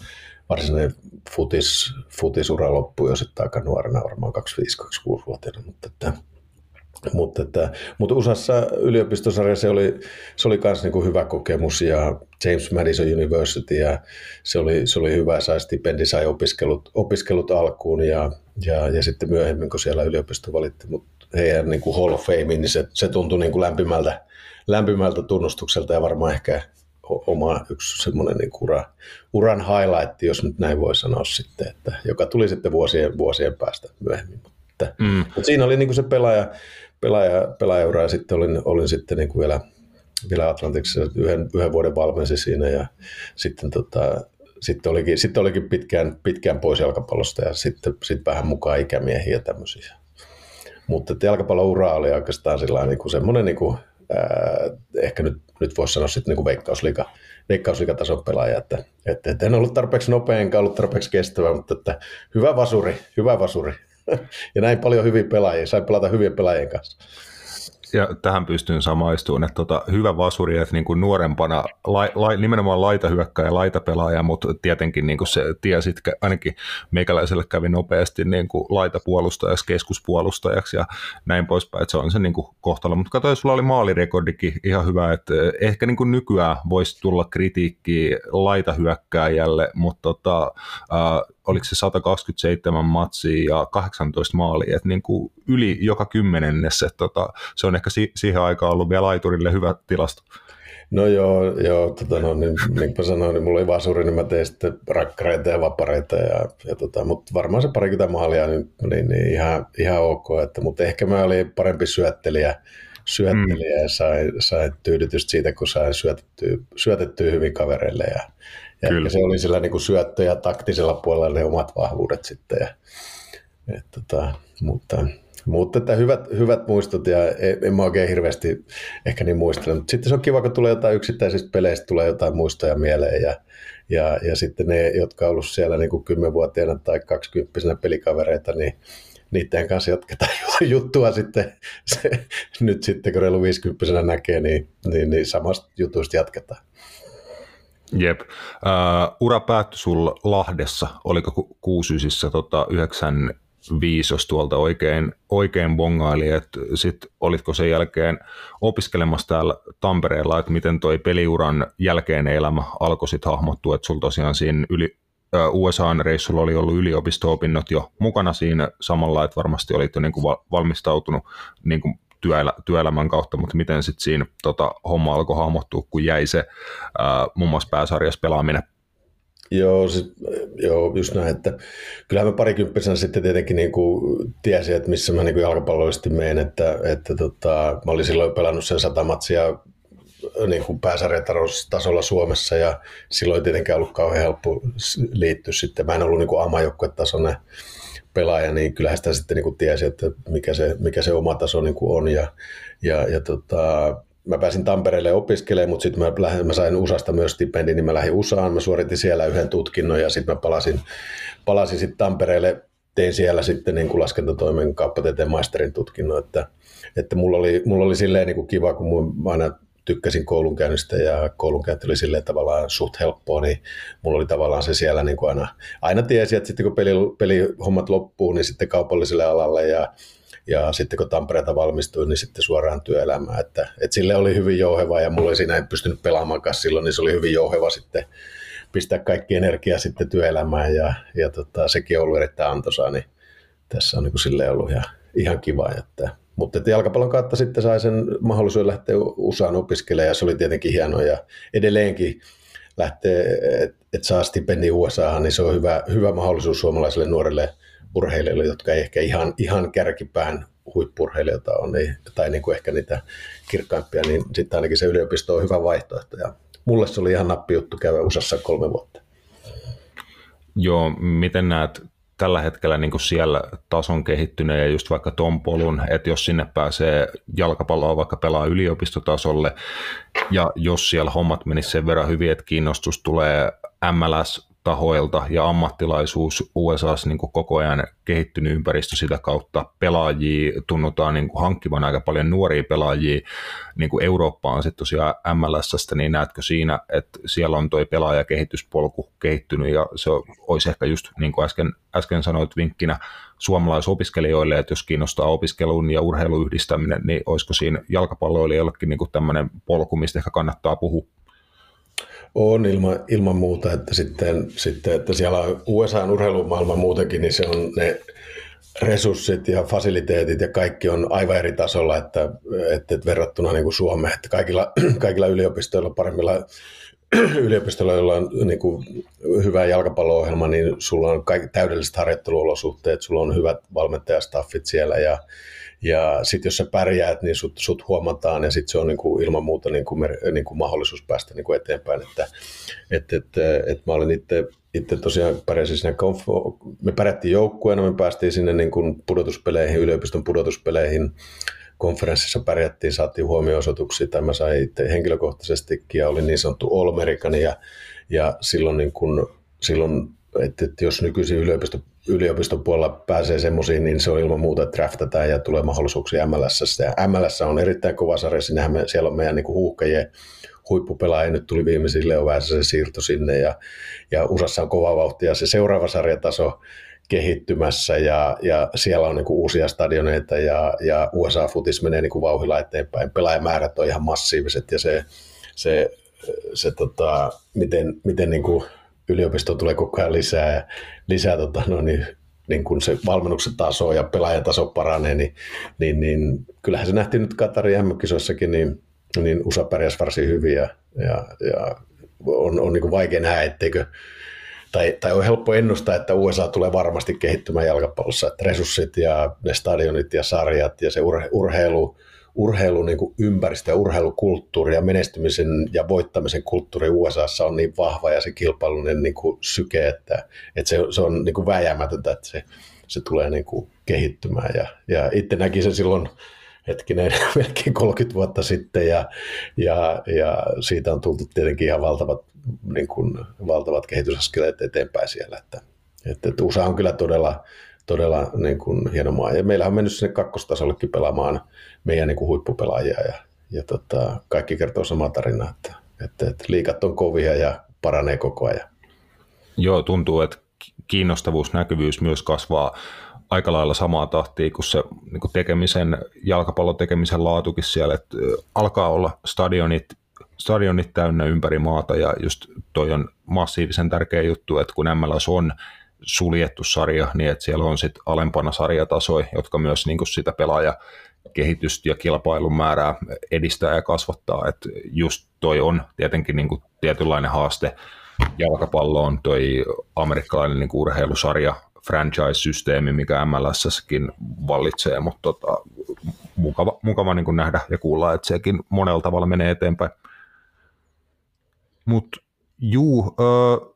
varsinainen futis, futisura loppui jo sitten aika nuorena, varmaan 25-26-vuotiaana, mutta että, mutta, että, mutta USAssa yliopistosarja se oli, se oli myös niin hyvä kokemus ja James Madison University ja se oli, se oli hyvä, sai stipendi, sai opiskelut, opiskelut alkuun ja, ja, ja sitten myöhemmin, kun siellä yliopisto valitti mutta heidän niin kuin Hall of Fame, niin se, se tuntui niin kuin lämpimältä, lämpimältä tunnustukselta ja varmaan ehkä oma yksi semmoinen niin ura, uran highlight, jos nyt näin voi sanoa sitten, että, joka tuli sitten vuosien, vuosien päästä myöhemmin. Mutta, mm. mutta siinä oli niin kuin se pelaaja, pelaaja, pelaajaura ja sitten olin, olin sitten niin kuin vielä, vielä Atlantiksi yhden, yhden vuoden valmensi siinä ja sitten tota, sitten olikin, sitten olikin pitkään, pitkään pois jalkapallosta ja sitten, sitten vähän mukaan ikämiehiä ja tämmöisiä. Mutta jalkapalloura oli oikeastaan niin semmoinen, niin kuin, ää, ehkä nyt, nyt voisi sanoa sitten niin veikkausliga, veikkausliigatason pelaaja, että, että, että en ollut tarpeeksi nopea enkä ollut tarpeeksi kestävä, mutta että hyvä vasuri, hyvä vasuri. (laughs) ja näin paljon hyviä pelaajia, sain pelata hyvien pelaajien kanssa ja tähän pystyn samaistumaan, että tota, hyvä vasuri, että niin kuin nuorempana lai, lai, nimenomaan ja laitapelaaja, mutta tietenkin niin kuin se tiesit, ainakin meikäläiselle kävi nopeasti niin kuin laitapuolustajaksi, keskuspuolustajaksi ja näin poispäin, että se on se niin kuin kohtalo. Mutta katsoin, sulla oli maalirekordikin ihan hyvä, että ehkä niin kuin nykyään voisi tulla kritiikkiä laitahyökkääjälle, mutta tota, äh, oliko se 127 matsia ja 18 maalia, että niin kuin yli joka kymmenennessä, tota, se on ehkä si- siihen aikaan ollut vielä laiturille hyvä tilasto. No joo, joo tota no, niin, niin kuin sanoin, niin mulla oli vasuri, niin mä tein sitten rakkareita ja vapareita, ja, ja tota, mutta varmaan se parikymmentä maalia, niin, niin, niin ihan, ihan ok, että, mutta ehkä mä olin parempi syöttelijä, syöttelijä mm. ja sain, sain tyydytystä siitä, kun sain syötettyä, syötettyä hyvin kavereille ja, ja Kyllä. se oli sillä niin kuin syöttö- ja taktisella puolella ne omat vahvuudet sitten. Ja, et, tota, mutta Mutta että hyvät, hyvät muistot ja en, en mä oikein hirveästi ehkä niin muistele. Mutta sitten se on kiva, kun tulee jotain yksittäisistä peleistä, tulee jotain muistoja mieleen ja, ja, ja sitten ne, jotka on ollut siellä niin kuin 10-vuotiaana tai 20 pelikavereita, niin niiden kanssa jatketaan (laughs) juttua sitten, se, nyt sitten kun reilu 50 näkee, niin, niin, niin samasta jutusta jatketaan. Jep. Uh, ura päättyi sulla Lahdessa, oliko kuusysissä tota, 95, jos tuolta oikein, oikein bongaili, että sit olitko sen jälkeen opiskelemassa täällä Tampereella, että miten toi peliuran jälkeinen elämä alkoi sitten hahmottua, että sulla tosiaan siinä yli, USA-reissulla oli ollut yliopisto-opinnot jo mukana siinä samalla, että varmasti olit jo niin kuin valmistautunut niin kuin työelä, työelämän kautta, mutta miten sitten siinä tota, homma alkoi hahmottua, kun jäi se muun muassa pääsarjassa pelaaminen Joo, sit, joo, just näin, että kyllähän mä parikymppisenä sitten tietenkin niin kuin tiesin, että missä mä niin kuin jalkapallollisesti menen, että, että tota, mä olin silloin pelannut sen sata matsia niin kuin pääsarjatasolla Suomessa ja silloin ei tietenkään ollut kauhean helppo liittyä sitten. Mä en ollut niin kuin amajoukkuetasoinen pelaaja, niin kyllähän sitä sitten niin kuin tiesi, että mikä se, mikä se oma taso niin kuin on. Ja, ja, ja tota, mä pääsin Tampereelle opiskelemaan, mutta sitten mä, mä sain USAsta myös stipendin, niin mä lähdin USAan, mä suoritin siellä yhden tutkinnon ja sitten mä palasin, palasin sitten Tampereelle, tein siellä sitten niin kuin laskentatoimen kauppatieteen maisterin tutkinnon, että, että mulla oli, mulla oli silleen niin kuin kiva, kun mä aina tykkäsin koulunkäynnistä ja koulunkäynti oli silleen tavallaan suht helppoa, niin mulla oli tavallaan se siellä niin kuin aina, aina tiesi, että sitten kun peli, pelihommat loppuu, niin sitten kaupalliselle alalle ja, ja sitten kun Tampereelta valmistuin, niin sitten suoraan työelämään. Että, että sille oli hyvin jouheva ja mulla ei siinä ei pystynyt pelaamaan silloin, niin se oli hyvin jouheva sitten pistää kaikki energia sitten työelämään ja, ja tota, sekin on ollut erittäin antoisaa, niin tässä on niin kuin silleen ollut ihan, ihan kiva. Että, mutta jalkapallon kautta sitten sai sen mahdollisuuden lähteä USAan opiskelemaan ja se oli tietenkin hienoa ja edelleenkin lähtee, että et saa stipendi USAhan, niin se on hyvä, hyvä mahdollisuus suomalaisille nuorille urheilijoille, jotka ei ehkä ihan, ihan kärkipään huippurheilijoita on, niin, tai niin kuin ehkä niitä kirkkaimpia, niin sitten ainakin se yliopisto on hyvä vaihtoehto. Ja mulle se oli ihan nappi juttu käydä USAssa kolme vuotta. Joo, miten näet tällä hetkellä niin kuin siellä tason kehittyneen ja just vaikka ton polun, että jos sinne pääsee jalkapalloa vaikka pelaa yliopistotasolle ja jos siellä hommat menisivät sen verran hyvin, että kiinnostus tulee MLS tahoilta ja ammattilaisuus USAssa niin kuin koko ajan kehittynyt ympäristö sitä kautta. Pelaajia tunnutaan niin kuin hankkivan aika paljon nuoria pelaajia niin kuin Eurooppaan sitten tosiaan MLSstä, niin näetkö siinä, että siellä on tuo pelaajakehityspolku kehittynyt ja se olisi ehkä just niin kuin äsken, äsken sanoit vinkkinä suomalaisopiskelijoille, että jos kiinnostaa opiskelun ja urheilun yhdistäminen, niin olisiko siinä jalkapalloilijoillekin niin tämmöinen polku, mistä ehkä kannattaa puhua? On ilman, ilman muuta, että sitten, sitten että siellä on USA urheilumaailma muutenkin, niin se on ne resurssit ja fasiliteetit ja kaikki on aivan eri tasolla, että, että, että verrattuna niin kuin Suomeen, että kaikilla, (clears throat) kaikilla yliopistoilla, paremmilla (clears throat) yliopistoilla, joilla on niin kuin hyvä jalkapallo-ohjelma, niin sulla on kaikki täydelliset harjoitteluolosuhteet, sulla on hyvät valmentajastaffit siellä ja, ja sitten jos sä pärjäät, niin sut, sut huomataan ja sitten se on niinku ilman muuta niinku, niinku mahdollisuus päästä niinku eteenpäin. Että, et, et, et mä olin itse, itse tosiaan pärjäsin siinä, konf- me pärjättiin joukkueena, me päästiin sinne niinku pudotuspeleihin, yliopiston pudotuspeleihin, konferenssissa pärjättiin, saatiin huomioosoituksia, tai mä sain itse henkilökohtaisestikin ja olin niin sanottu All-American, ja, ja silloin, niin kun, silloin että, että jos nykyisin yliopisto, yliopiston puolella pääsee semmoisiin, niin se on ilman muuta, että draftataan ja tulee mahdollisuuksia MLS. Ja MLS on erittäin kova sarja, sinnehän me, siellä on meidän niin huuhkajien huippupelaaja, nyt tuli viimeisin Leo Väisäsen siirto sinne ja, ja USAssa on kova vauhti ja se seuraava sarjataso kehittymässä ja, ja siellä on niin uusia stadioneita ja, ja USA-futis menee niin vauhilla eteenpäin. Pelaajamäärät on ihan massiiviset ja se, se, se tota, miten, miten niin kuin yliopisto tulee koko ajan lisää ja lisää tota, no niin, niin kun se valmennuksen taso ja pelaajataso paranee, niin, niin, niin kyllähän se nähtiin nyt Katarin mm niin, niin USA pärjäsi varsin hyvin ja, ja, ja on, on niin vaikea nähdä, etteikö tai, tai on helppo ennustaa, että USA tulee varmasti kehittymään jalkapallossa, että resurssit ja ne stadionit ja sarjat ja se urhe, urheilu, urheilun niin kuin ympäristö ja urheilukulttuuri ja menestymisen ja voittamisen kulttuuri USAssa on niin vahva ja se kilpailullinen niin kuin syke, että, että se, se on niin kuin väjäämätöntä, että se se tulee niin kuin kehittymään. Ja, ja itse näki sen silloin hetkinen, (laughs) melkein 30 vuotta sitten ja, ja, ja siitä on tultu tietenkin ihan valtavat, niin kuin, valtavat kehitysaskeleet eteenpäin siellä. Että, että, että USA on kyllä todella, todella niin kuin hieno maa. Ja meillä on mennyt sinne kakkostasollekin pelaamaan meidän niin kuin huippupelaajia ja, ja tota, kaikki kertoo samaa tarinaa, että, että, että liikat on kovia ja paranee koko ajan. Joo, tuntuu, että kiinnostavuus, näkyvyys myös kasvaa aika lailla samaa tahtia kuin se niin kuin tekemisen, jalkapallon tekemisen laatukin siellä, että alkaa olla stadionit, stadionit täynnä ympäri maata ja just toi on massiivisen tärkeä juttu, että kun MLS on suljettu sarja, niin että siellä on sitten alempana sarjatasoja, jotka myös niin kuin sitä pelaaja kehitystä ja kilpailun määrää edistää ja kasvattaa. että just toi on tietenkin niin kuin tietynlainen haaste jalkapalloon, toi amerikkalainen niin kuin urheilusarja, franchise-systeemi, mikä MLSssäkin vallitsee, mutta tota, mukava, mukava niin kuin nähdä ja kuulla, että sekin monella tavalla menee eteenpäin. Mutta juu, äh,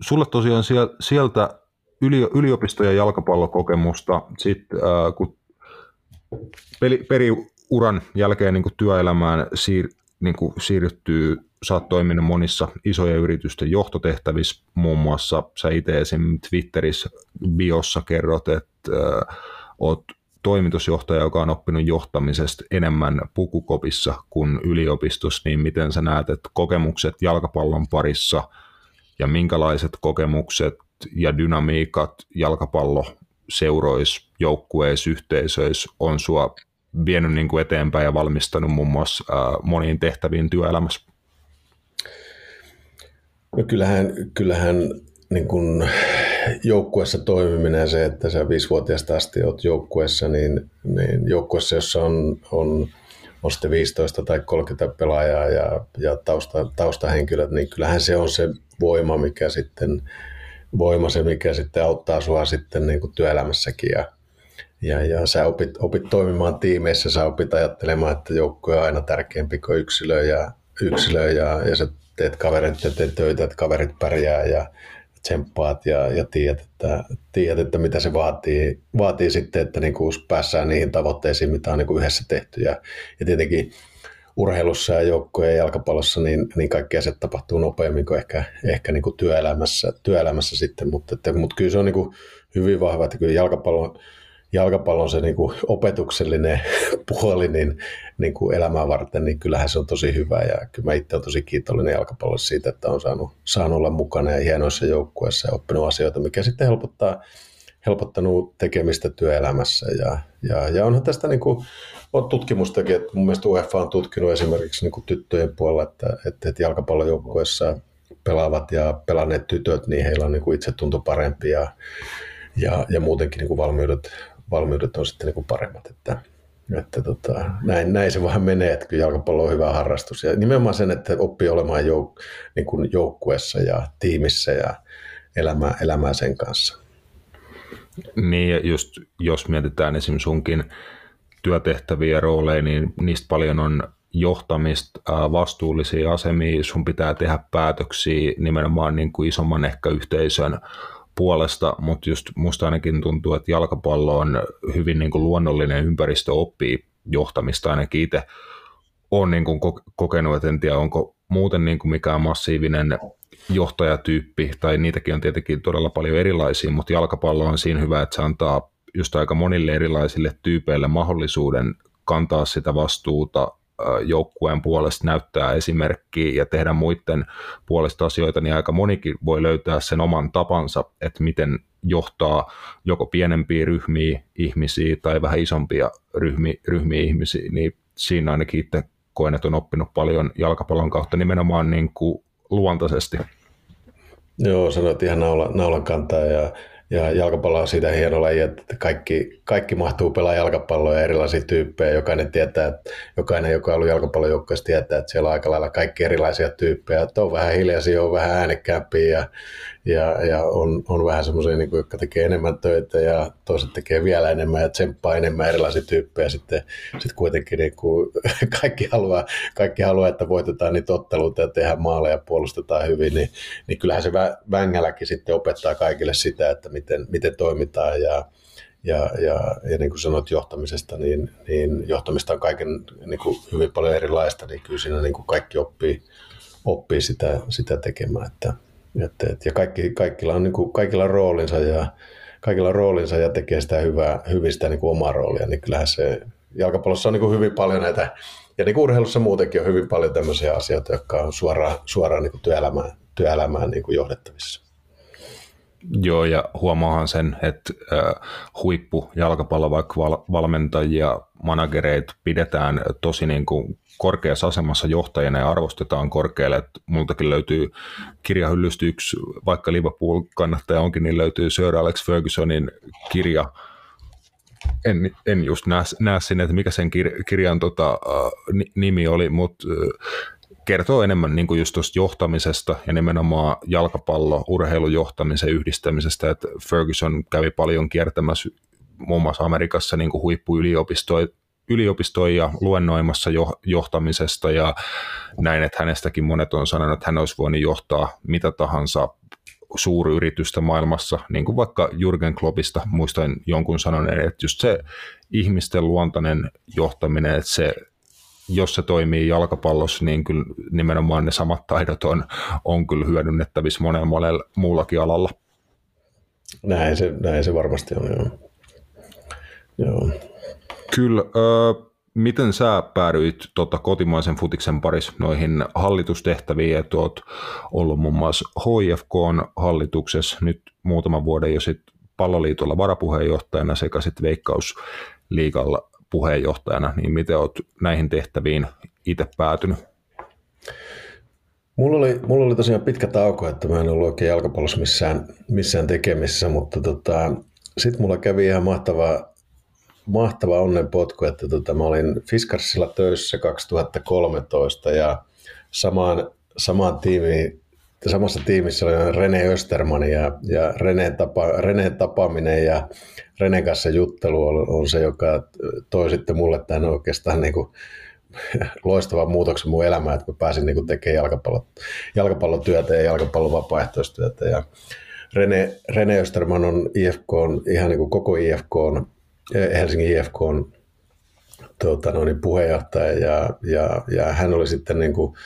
sulle tosiaan sieltä yliopisto- ja jalkapallokokemusta, sitten äh, kun peli, periuran jälkeen niin kuin työelämään siir, niin kuin siirryttyy, sä oot toiminut monissa isojen yritysten johtotehtävissä, muun muassa sä itse esim. Twitterissä biossa kerrot, että äh, oot toimitusjohtaja, joka on oppinut johtamisesta enemmän pukukopissa kuin yliopistossa, niin miten sä näet, että kokemukset jalkapallon parissa ja minkälaiset kokemukset ja dynamiikat jalkapallo seurois, joukkueissa, yhteisöissä on sua vienyt niin kuin eteenpäin ja valmistanut muun muassa ää, moniin tehtäviin työelämässä? No kyllähän, kyllähän niin kuin joukkueessa toimiminen ja se, että sä viisivuotiaasta asti olet joukkueessa, niin, niin joukkueessa, jossa on, on, on sitten 15 tai 30 pelaajaa ja, ja tausta, taustahenkilöt, niin kyllähän se on se voima, mikä sitten voima se, mikä sitten auttaa sua sitten niin kuin työelämässäkin ja, ja, ja sä opit, opit toimimaan tiimeissä, sä opit ajattelemaan, että joukkue on aina tärkeämpi kuin yksilö ja, yksilö ja, ja sä teet kaverit ja teet töitä, että kaverit pärjää ja tsemppaat ja, ja tiedät, että, tiedät, että mitä se vaatii, vaatii sitten, että niin kuin päässään niihin tavoitteisiin, mitä on niin kuin yhdessä tehty. Ja, ja tietenkin urheilussa ja joukkojen ja jalkapallossa, niin, niin kaikki asiat tapahtuu nopeammin kuin ehkä, ehkä niin kuin työelämässä, työelämässä sitten, mutta, että, mutta kyllä se on niin kuin hyvin vahva, että kyllä jalkapallon, jalkapallon se niin kuin opetuksellinen (laughs) puoli niin, niin kuin elämää varten, niin kyllähän se on tosi hyvä. Ja kyllä mä itse olen tosi kiitollinen jalkapallossa siitä, että on saanut, saanut olla mukana ja hienoissa joukkueissa ja oppinut asioita, mikä sitten helpottaa, helpottanut tekemistä työelämässä. Ja, ja, ja onhan tästä niin kuin, on tutkimustakin, että mun mielestä UEFA on tutkinut esimerkiksi niin kuin tyttöjen puolella, että, että, että jalkapallojoukkueessa pelaavat ja pelanneet tytöt, niin heillä on niin kuin itsetunto parempi ja, ja, ja muutenkin niin kuin valmiudet, valmiudet on sitten niin kuin paremmat. Että, että tota, näin, näin, se vähän menee, että kyllä jalkapallo on hyvä harrastus. Ja nimenomaan sen, että oppii olemaan jouk- niin kuin joukkuessa ja tiimissä ja elämää, elämää sen kanssa. Niin, ja just jos mietitään esimerkiksi sunkin työtehtäviä ja rooleja, niin niistä paljon on johtamista, vastuullisia asemia, sun pitää tehdä päätöksiä nimenomaan niin kuin isomman ehkä yhteisön puolesta, mutta just musta ainakin tuntuu, että jalkapallo on hyvin niin kuin luonnollinen ympäristö oppii johtamista, ainakin itse olen niin kuin kokenut, että en tiedä onko muuten niin kuin mikään massiivinen johtajatyyppi, tai niitäkin on tietenkin todella paljon erilaisia, mutta jalkapallo on siinä hyvä, että se antaa just aika monille erilaisille tyypeille mahdollisuuden kantaa sitä vastuuta joukkueen puolesta näyttää esimerkkiä ja tehdä muiden puolesta asioita, niin aika monikin voi löytää sen oman tapansa, että miten johtaa joko pienempiä ryhmiä ihmisiä tai vähän isompia ryhmiä, ryhmiä ihmisiä, niin siinä ainakin itse koen, että on oppinut paljon jalkapallon kautta nimenomaan niin kuin luontaisesti. Joo, sanoit ihan naula, naulan kantaa ja ja jalkapallo on siitä hieno laji, että kaikki, kaikki mahtuu pelaa jalkapalloa ja erilaisia tyyppejä. Jokainen tietää, että jokainen, joka on ollut jalkapallojoukkueessa, tietää, että siellä on aika lailla kaikki erilaisia tyyppejä. Että on vähän hiljaisia, on vähän äänekkäämpiä ja, ja, ja on, on vähän semmoisia, niin jotka tekee enemmän töitä ja toiset tekee vielä enemmän ja tsemppaa enemmän erilaisia tyyppejä. Sitten, sitten kuitenkin niin kuin (laughs) kaikki, haluaa, kaikki haluaa, että voitetaan niitä otteluita ja tehdään maaleja ja puolustetaan hyvin, niin, niin kyllähän se vängälläkin sitten opettaa kaikille sitä, että miten, miten toimitaan ja, ja, ja, ja niin kuin sanoit johtamisesta, niin, niin johtamista on kaiken niin kuin hyvin paljon erilaista, niin kyllä siinä niin kuin kaikki oppii, oppii sitä, sitä tekemään. Että, että, että, ja kaikki, kaikilla, on, niin kuin, kaikilla roolinsa ja kaikilla roolinsa ja tekee sitä hyvää, hyvin sitä niin kuin omaa roolia, niin kyllähän se jalkapallossa on niin kuin hyvin paljon näitä, ja niin kuin urheilussa muutenkin on hyvin paljon tämmöisiä asioita, jotka on suoraan, suoraan niin kuin työelämään, työelämään niin kuin johdettavissa. Joo, ja huomaahan sen, että huippu jalkapallo vaikka val- valmentajia, managereita pidetään tosi niin kuin korkeassa asemassa johtajana ja arvostetaan korkealle. Että multakin löytyy kirjahyllystä yksi, vaikka Liverpool-kannattaja onkin, niin löytyy Sir Alex Fergusonin kirja. En, en just näe, näe sinne, että mikä sen kir, kirjan tota, nimi oli, mutta äh, kertoo enemmän niin kuin just tuosta johtamisesta ja nimenomaan jalkapallo, urheilujohtamisen yhdistämisestä, että Ferguson kävi paljon kiertämässä muun muassa Amerikassa niin kuin huippuyliopistoja yliopistoja ja luennoimassa jo, johtamisesta ja näin, että hänestäkin monet on sanonut, että hän olisi voinut johtaa mitä tahansa suuryritystä maailmassa, niin kuin vaikka Jürgen Kloppista muistan jonkun sanoneen, että just se ihmisten luontainen johtaminen, että se jos se toimii jalkapallossa, niin kyllä nimenomaan ne samat taidot on, on kyllä hyödynnettävissä monella, monella muullakin alalla. Näin se, näin se varmasti on, joo. joo. Kyllä. Ö, miten sä päädyit tota, kotimaisen futiksen parissa noihin hallitustehtäviin, että oot ollut muun muassa HIFK hallituksessa nyt muutaman vuoden jo sitten palloliitolla varapuheenjohtajana sekä sitten Veikkausliigalla puheenjohtajana, niin miten olet näihin tehtäviin itse päätynyt? Mulla oli, mulla oli tosiaan pitkä tauko, että mä en ollut oikein jalkapallossa missään, missään tekemissä, mutta tota, sitten mulla kävi ihan mahtava, mahtava onnenpotku, että tota, mä olin Fiskarsilla töissä 2013 ja samaan, samaan tiimiin samassa tiimissä oli Rene Österman ja, ja Reneen, tapa, Reneen tapaaminen ja Renen kanssa juttelu on, on se, joka toi sitten mulle tämän oikeastaan niin kuin (laughs) loistavan muutoksen mun elämään, että mä pääsin niin kuin tekemään jalkapallo, jalkapallotyötä ja jalkapallon vapaaehtoistyötä. Ja Rene, Rene Österman on IFK, on, ihan niin kuin koko IFK, on, Helsingin IFK on tuota, no niin, puheenjohtaja ja, ja, ja, hän oli sitten niin kuin,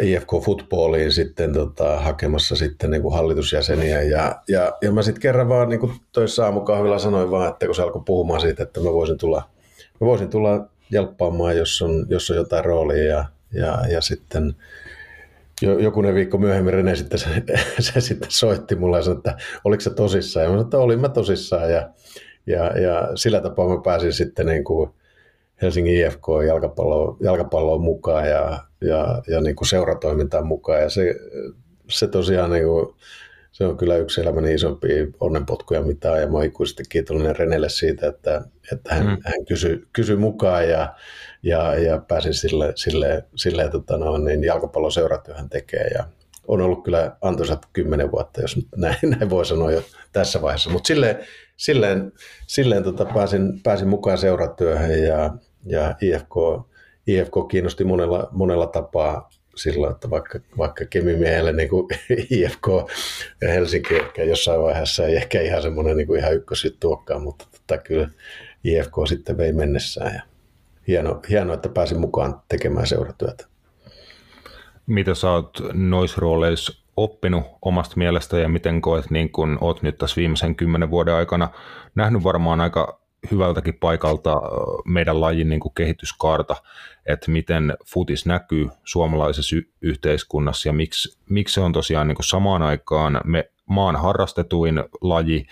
IFK Footballiin sitten tota, hakemassa sitten niin kuin hallitusjäseniä. Ja, ja, ja mä sitten kerran vaan niin kuin töissä aamukahvilla sanoin vaan, että kun se alkoi puhumaan siitä, että mä voisin tulla, mä voisin tulla jelppaamaan, jos on, jos on jotain roolia. Ja, ja, ja sitten jo, jokunen viikko myöhemmin Rene sitten, se, (laughs) se sitten soitti mulle ja sanoi, että oliko se tosissaan. Ja mä sanoin, että olin mä tosissaan. Ja, ja, ja sillä tapaa mä pääsin sitten niin kuin Helsingin IFK jalkapalloon, jalkapalloon mukaan ja, ja, ja niin kuin seuratoimintaan mukaan. Ja se, se tosiaan niin kuin, se on kyllä yksi elämäni isompia onnenpotkuja mitään, ja mä oon ikuisesti kiitollinen Renelle siitä, että, että hän, mm. hän kysyi, kysyi mukaan ja, ja, ja pääsin sille, sille, sille tota no, niin jalkapalloseuratyöhön tekee ja on ollut kyllä antoisat kymmenen vuotta, jos näin, (laughs) näin voi sanoa jo tässä vaiheessa, mutta silleen, silleen, silleen tota pääsin, pääsin mukaan seuratyöhön ja, ja IFK, IFK kiinnosti monella, monella tapaa silloin, että vaikka, vaikka kemimiehelle niin kuin (laughs) IFK ja Helsinki ehkä jossain vaiheessa ei ehkä ihan semmoinen niin kuin ihan ykkösjuttu mutta tota, kyllä IFK sitten vei mennessään ja hieno, hieno, että pääsin mukaan tekemään seuratyötä. Mitä sä oot noissa rooleissa oppinut omasta mielestä ja miten koet, niin kun oot nyt tässä viimeisen kymmenen vuoden aikana nähnyt varmaan aika hyvältäkin paikalta meidän lajin niin kuin kehityskaarta, että miten futis näkyy suomalaisessa y- yhteiskunnassa ja miksi, miksi se on tosiaan niin kuin samaan aikaan me maan harrastetuin laji,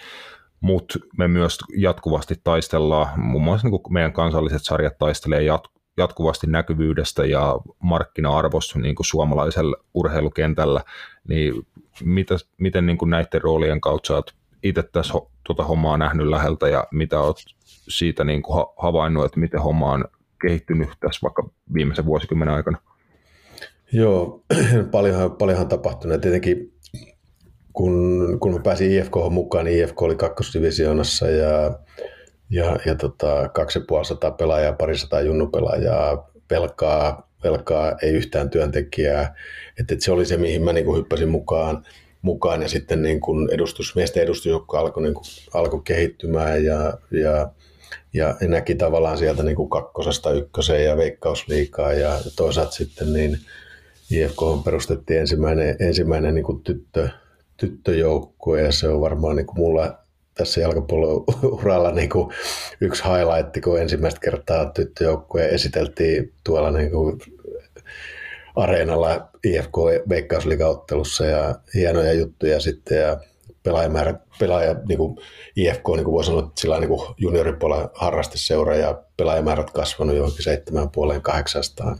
mutta me myös jatkuvasti taistellaan, muun muassa niin kuin meidän kansalliset sarjat taistelee jat- jatkuvasti näkyvyydestä ja markkina-arvosta niin kuin suomalaisella urheilukentällä, niin mitä, miten niin kuin näiden roolien kautta oot itse tässä tuota hommaa nähnyt läheltä ja mitä oot siitä niin kuin havainnut, että miten homma on kehittynyt tässä vaikka viimeisen vuosikymmenen aikana? Joo, (clears throat) paljonhan, paljonhan tapahtunut. Tietenkin kun, kun mä pääsin IFK mukaan, niin IFK oli kakkosdivisioonassa ja, ja, ja tota, 2500 pelaajaa, parisataa junnupelaajaa, velkaa, velkaa, ei yhtään työntekijää. Et, et se oli se, mihin mä niin hyppäsin mukaan mukaan ja sitten niin kuin edustus, miesten edustusjoukko alkoi, niin kuin, alkoi kehittymään ja, ja, ja näki tavallaan sieltä niin kuin kakkosesta ykköseen ja veikkausliikaa ja toisaalta sitten niin IFK perustettiin ensimmäinen, ensimmäinen niin kuin tyttö, tyttöjoukkue. Ja se on varmaan niin kuin mulla tässä jalkapallouralla niin kuin yksi highlight, kun ensimmäistä kertaa tyttöjoukkue esiteltiin tuolla niin kuin areenalla IFK Veikkausliigaottelussa. Ja hienoja juttuja sitten. Ja pelaajamäärä, pelaaja, niin kuin IFK, niin kuin voi sanoa, että sillä niin junioripuolella harrasteseura ja pelaajamäärät kasvanut johonkin seitsemän puoleen kahdeksastaan.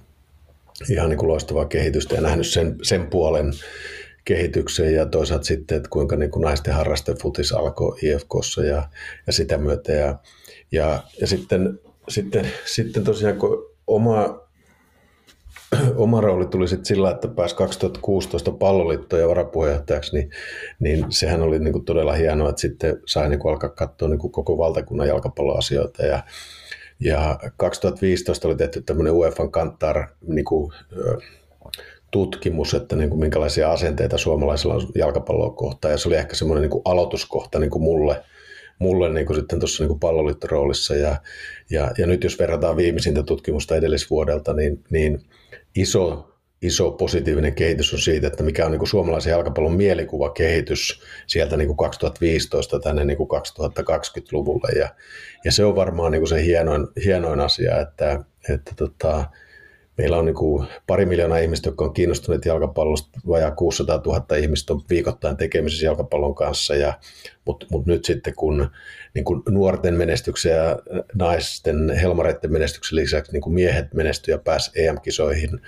Ihan niin kuin loistavaa kehitystä ja nähnyt sen, sen puolen kehityksen ja toisaalta sitten, että kuinka niin kuin naisten harrastefutis alkoi IFKssa ja, ja sitä myötä. Ja, ja, ja sitten, sitten, sitten tosiaan kun oma, (clears throat) oma rooli tuli sitten sillä, että pääsi 2016 palloliittoon ja varapuheenjohtajaksi, niin, niin sehän oli niin kuin todella hienoa, että sitten sai niin kuin alkaa katsoa niin kuin koko valtakunnan jalkapalloasioita ja, ja 2015 oli tehty tämmöinen UEFA Kantar niin kuin, tutkimus, että niin kuin minkälaisia asenteita suomalaisilla on jalkapalloa kohtaan. Ja se oli ehkä semmoinen niin kuin aloituskohta niin kuin mulle, mulle niin kuin sitten tuossa niin palloliittoroolissa. Ja, ja, ja, nyt jos verrataan viimeisintä tutkimusta edellisvuodelta, niin, niin iso, iso positiivinen kehitys on siitä, että mikä on niin kuin suomalaisen jalkapallon mielikuvakehitys sieltä niin kuin 2015 tänne niin kuin 2020-luvulle. Ja, ja se on varmaan niin kuin se hienoin, hienoin asia, että, että tota, Meillä on niin kuin pari miljoonaa ihmistä, jotka on kiinnostuneet jalkapallosta, vajaa 600 000 ihmistä on viikoittain tekemisissä jalkapallon kanssa, ja, mutta mut nyt sitten kun niin kuin nuorten menestyksen ja naisten, helmareiden menestyksen lisäksi niin kuin miehet menestyivät ja pääsi EM-kisoihin,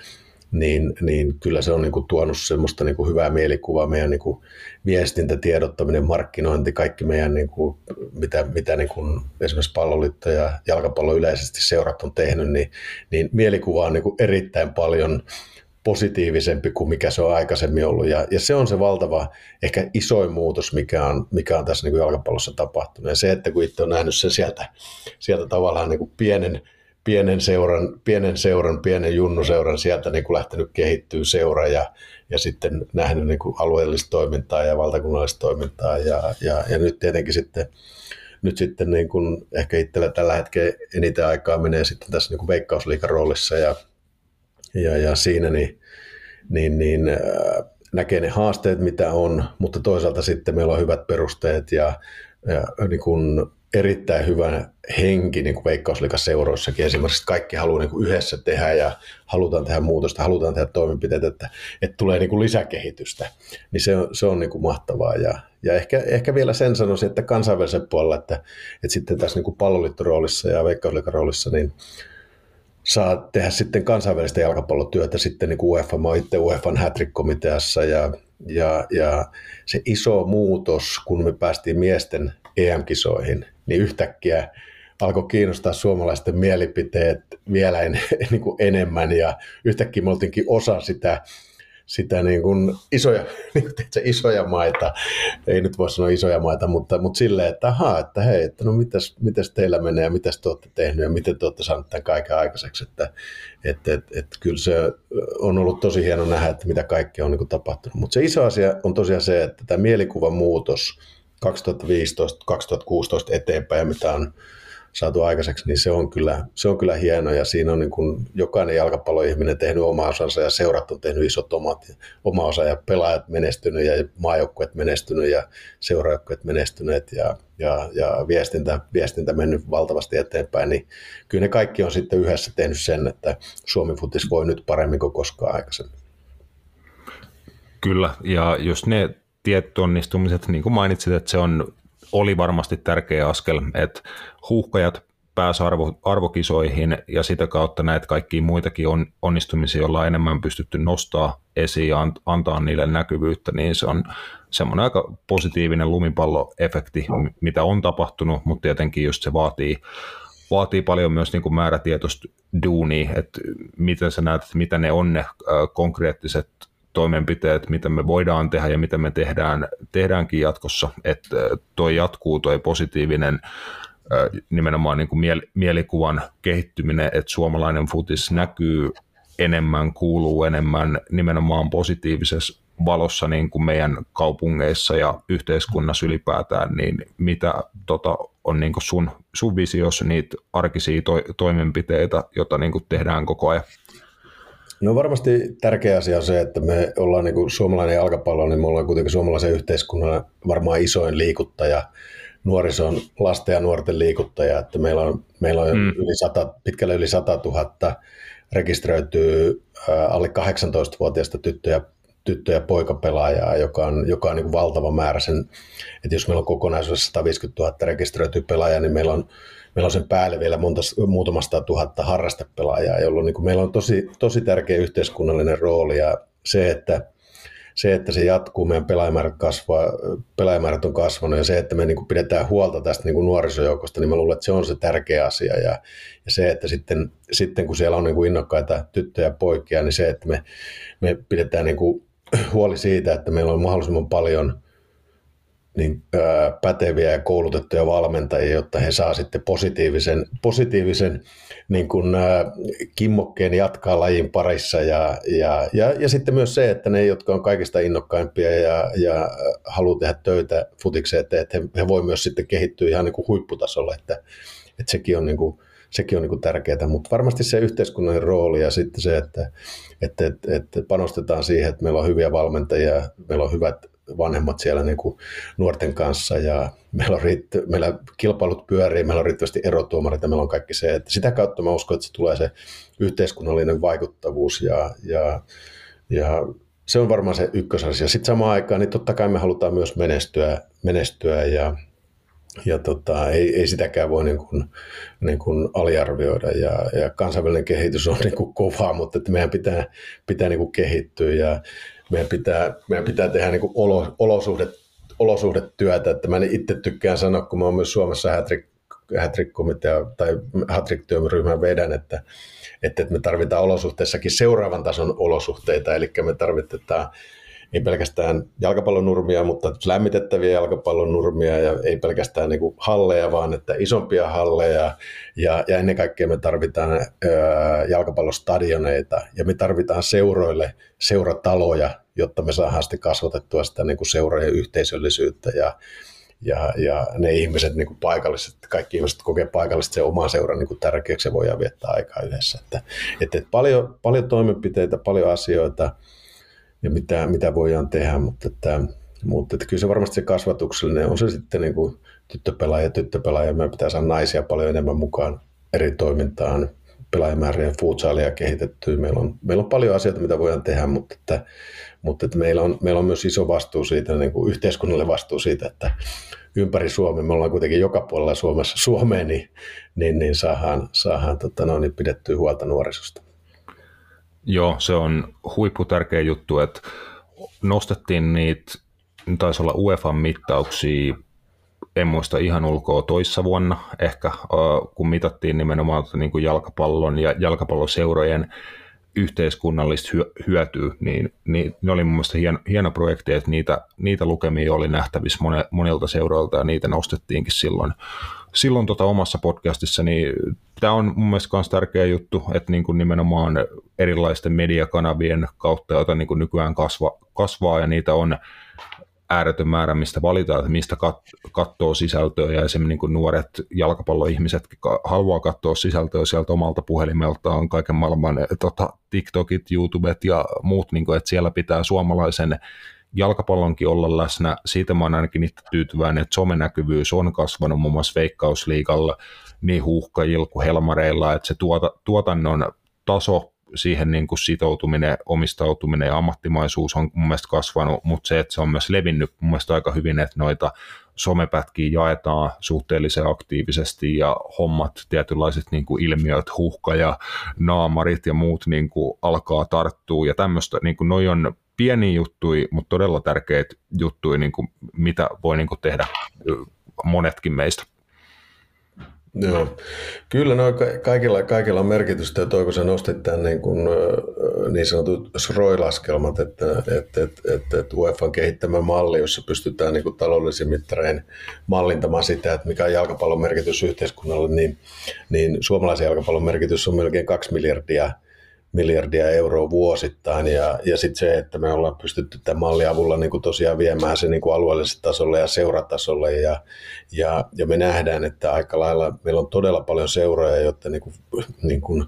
niin, niin kyllä se on niin kuin tuonut semmoista niin kuin hyvää mielikuvaa, meidän niin kuin viestintä, tiedottaminen, markkinointi, kaikki meidän, niin kuin, mitä, mitä niin kuin esimerkiksi palloliitto ja jalkapallo yleisesti seurat on tehnyt, niin, niin mielikuva on niin kuin erittäin paljon positiivisempi kuin mikä se on aikaisemmin ollut. Ja, ja se on se valtava, ehkä isoin muutos, mikä on, mikä on tässä niin kuin jalkapallossa tapahtunut. Ja se, että kun itse on nähnyt sen sieltä, sieltä tavallaan niin kuin pienen, pienen seuran, pienen seuran, pienen junnuseuran sieltä niin kuin lähtenyt kehittyä seura ja, ja sitten nähnyt niin kuin alueellista toimintaa ja valtakunnallista toimintaa ja, ja, ja nyt tietenkin sitten nyt sitten niin kuin ehkä itsellä tällä hetkellä eniten aikaa menee sitten tässä niin kuin veikkausliikan roolissa ja, ja, ja siinä niin, niin, niin äh, näkee ne haasteet, mitä on, mutta toisaalta sitten meillä on hyvät perusteet ja, ja niin kuin erittäin hyvä henki niin veikkausliikaseuroissakin esimerkiksi, että kaikki haluaa niin kuin yhdessä tehdä ja halutaan tehdä muutosta, halutaan tehdä toimenpiteitä, että, että tulee niin kuin lisäkehitystä, niin se on, se on niin kuin mahtavaa. Ja, ja ehkä, ehkä vielä sen sanoisin, että kansainvälisen puolella, että, että sitten tässä niin palloliittoroolissa ja veikkausliikaroolissa, niin saa tehdä sitten kansainvälistä jalkapallotyötä sitten niin kuin UEFA, mä itse UEFan komiteassa ja, ja, ja se iso muutos, kun me päästiin miesten EM-kisoihin, niin yhtäkkiä alkoi kiinnostaa suomalaisten mielipiteet vielä en, (laughs) niin kuin enemmän. Ja yhtäkkiä me oltiinkin osa sitä, sitä niin kuin isoja, (laughs) niin kuin teetkö, isoja maita, ei nyt voi sanoa isoja maita, mutta, mutta silleen, että ahaa, että hei, että no mitäs, mitäs teillä menee ja mitäs te olette tehnyt ja miten te olette saaneet tämän kaiken aikaiseksi, että että että että kyllä se on ollut tosi hieno nähdä, että mitä kaikkea on niin kuin tapahtunut. Mutta se iso asia on tosiaan se, että tämä mielikuvan muutos, 2015-2016 eteenpäin, mitä on saatu aikaiseksi, niin se on kyllä, se on kyllä hieno ja siinä on niin kuin jokainen jalkapalloihminen tehnyt oma osansa ja seurat on tehnyt isot omat, oma osa ja pelaajat menestynyt ja maajoukkueet menestynyt ja seuraajoukkueet menestyneet ja, ja, ja viestintä, viestintä mennyt valtavasti eteenpäin, niin kyllä ne kaikki on sitten yhdessä tehnyt sen, että Suomi Futis voi nyt paremmin kuin koskaan aikaisemmin. Kyllä, ja jos ne tietty onnistumiset, niin kuin mainitsit, että se on, oli varmasti tärkeä askel, että huuhkajat pääsi arvo, arvokisoihin ja sitä kautta näitä kaikkia muitakin on, onnistumisia, joilla on enemmän pystytty nostaa esiin ja antaa niille näkyvyyttä, niin se on semmoinen aika positiivinen lumipalloefekti, mitä on tapahtunut, mutta tietenkin just se vaatii, vaatii paljon myös niin kuin määrätietoista duunia, että miten sä näet, että mitä ne on ne konkreettiset toimenpiteet, mitä me voidaan tehdä ja mitä me tehdään, tehdäänkin jatkossa, että toi jatkuu, toi positiivinen nimenomaan niin kuin mielikuvan kehittyminen, että suomalainen futis näkyy enemmän, kuuluu enemmän nimenomaan positiivisessa valossa niin kuin meidän kaupungeissa ja yhteiskunnassa ylipäätään, niin mitä tota, on niin kuin sun, sun visiossa niitä arkisia to, toimenpiteitä, joita niin kuin tehdään koko ajan? No varmasti tärkeä asia on se, että me ollaan niin kuin suomalainen jalkapallo, niin me ollaan kuitenkin suomalaisen yhteiskunnan varmaan isoin liikuttaja, nuorison, lasten ja nuorten liikuttaja, että meillä on, meillä on mm. yli 100, pitkälle yli 100 000 rekisteröityy alle 18-vuotiaista tyttöjä, tyttö- ja poikapelaajaa, joka on, joka on niin kuin valtava määrä sen, että jos meillä on kokonaisuudessa 150 000 rekisteröityä pelaajaa, niin meillä on, meillä on sen päälle vielä monta, muutamasta tuhatta harrastepelaajaa, jolloin niin kuin meillä on tosi, tosi tärkeä yhteiskunnallinen rooli ja se, että se, että se jatkuu, meidän pelaajamäärät, kasvaa, pelaajamäärät on kasvanut ja se, että me niin kuin pidetään huolta tästä niin kuin nuorisojoukosta, niin mä luulen, että se on se tärkeä asia ja, ja se, että sitten, sitten kun siellä on niin kuin innokkaita tyttöjä ja poikia, niin se, että me, me pidetään niin kuin huoli siitä, että meillä on mahdollisimman paljon niin, päteviä ja koulutettuja valmentajia, jotta he saa sitten positiivisen, positiivisen niin kuin, ää, kimmokkeen jatkaa lajin parissa. Ja, ja, ja, ja sitten myös se, että ne, jotka on kaikista innokkaimpia ja, ja haluaa tehdä töitä futikseen, että, että he, he voi myös sitten kehittyä ihan niin kuin huipputasolla, että, että sekin on niin kuin, sekin on niin tärkeää, mutta varmasti se yhteiskunnan rooli ja sitten se, että, että, että, että panostetaan siihen, että meillä on hyviä valmentajia, meillä on hyvät vanhemmat siellä niin kuin nuorten kanssa ja meillä, on riitt- meillä kilpailut pyörii, meillä on riittävästi erotuomarit ja meillä on kaikki se, että sitä kautta mä uskon, että se tulee se yhteiskunnallinen vaikuttavuus ja, ja, ja se on varmaan se ykkösasia. Sitten samaan aikaan, niin totta kai me halutaan myös menestyä, menestyä ja, ja tota, ei, ei sitäkään voi niin kuin, niin kuin aliarvioida ja, ja kansainvälinen kehitys on niin kuin kovaa, mutta että meidän pitää, pitää niin kuin kehittyä ja meidän pitää, meidän pitää tehdä niin olosuhdet, olosuhdetyötä, että mä itse tykkään sanoa, kun mä oon myös Suomessa hätrik, hätrik-komitea tai hätrik-työryhmän vedän, että, että me tarvitaan olosuhteissakin seuraavan tason olosuhteita, eli me tarvitaan ei pelkästään jalkapallonurmia, mutta lämmitettäviä jalkapallonurmia ja ei pelkästään niin halleja, vaan että isompia halleja ja, ja ennen kaikkea me tarvitaan ää, jalkapallostadioneita ja me tarvitaan seuroille seurataloja, jotta me saadaan sitten kasvatettua sitä niin kuin seurojen yhteisöllisyyttä ja, ja, ja ne ihmiset, niin kuin paikalliset, kaikki ihmiset kokee paikallisesti se oma seuran niin kuin tärkeäksi ja voidaan viettää aikaa yhdessä. Että, että paljon, paljon toimenpiteitä, paljon asioita, ja mitä, mitä voidaan tehdä, mutta, että, mutta että kyllä se varmasti se kasvatuksellinen on se sitten niin kuin tyttöpelaaja, tyttöpelaaja, meidän pitää saada naisia paljon enemmän mukaan eri toimintaan, pelaajamääriä, futsaalia kehitettyä. Meillä on, meillä on paljon asioita, mitä voidaan tehdä, mutta, että, mutta että meillä, on, meillä on myös iso vastuu siitä, niin kuin yhteiskunnalle vastuu siitä, että ympäri Suomea, me ollaan kuitenkin joka puolella Suomessa Suomeen, niin, niin, niin saadaan, saadaan tota, no, niin pidettyä huolta nuorisosta. Joo, se on huippu tärkeä juttu, että nostettiin niitä, taisi olla UEFA-mittauksia, en muista ihan ulkoa toissa vuonna ehkä, kun mitattiin nimenomaan niin kuin jalkapallon ja jalkapalloseurojen yhteiskunnallista hyötyä, niin, niin ne oli mun mielestä hieno, hieno projekti, että niitä, niitä lukemia oli nähtävissä monelta seuroilta ja niitä nostettiinkin silloin silloin tota omassa podcastissa, niin tämä on mun mielestä myös tärkeä juttu, että niin kuin nimenomaan erilaisten mediakanavien kautta, joita niin kuin nykyään kasva, kasvaa ja niitä on ääretön määrä, mistä valitaan, että mistä kat- katsoo sisältöä ja esimerkiksi niin kuin nuoret jalkapalloihmiset haluaa katsoa sisältöä sieltä omalta puhelimeltaan, kaiken maailman tota, TikTokit, YouTubet ja muut, niin kuin, että siellä pitää suomalaisen jalkapallonkin olla läsnä. Siitä mä oon ainakin itse tyytyväinen, että somenäkyvyys on kasvanut muun muassa Veikkausliigalla niin huuhkajilla kuin helmareilla, että se tuota, tuotannon taso siihen niin kuin sitoutuminen, omistautuminen ja ammattimaisuus on mun mielestä kasvanut, mutta se, että se on myös levinnyt mun mielestä aika hyvin, että noita somepätkiä jaetaan suhteellisen aktiivisesti ja hommat, tietynlaiset niin kuin ilmiöt, huhka ja naamarit ja muut niin kuin alkaa tarttua ja tämmöistä, niin kuin noi on pieniä juttuja, mutta todella tärkeitä juttuja, niin kuin mitä voi niin kuin tehdä monetkin meistä. Joo, kyllä no, kaikilla, kaikilla on merkitystä, ja toiko sä nostit tämän niin, kuin, niin sanotut SROI-laskelmat, että, että, että, että, että UEFA kehittämä malli, jossa pystytään niin kuin taloudellisin mallintamaan sitä, että mikä on jalkapallon merkitys yhteiskunnalle, niin, niin suomalaisen jalkapallon merkitys on melkein kaksi miljardia miljardia euroa vuosittain. Ja, ja sitten se, että me ollaan pystytty tämän mallin avulla niin kuin tosiaan viemään se niin kuin alueelliselle tasolle ja seuratasolle. Ja, ja, ja me nähdään, että aika lailla meillä on todella paljon seuroja, jotta niin kuin, niin kuin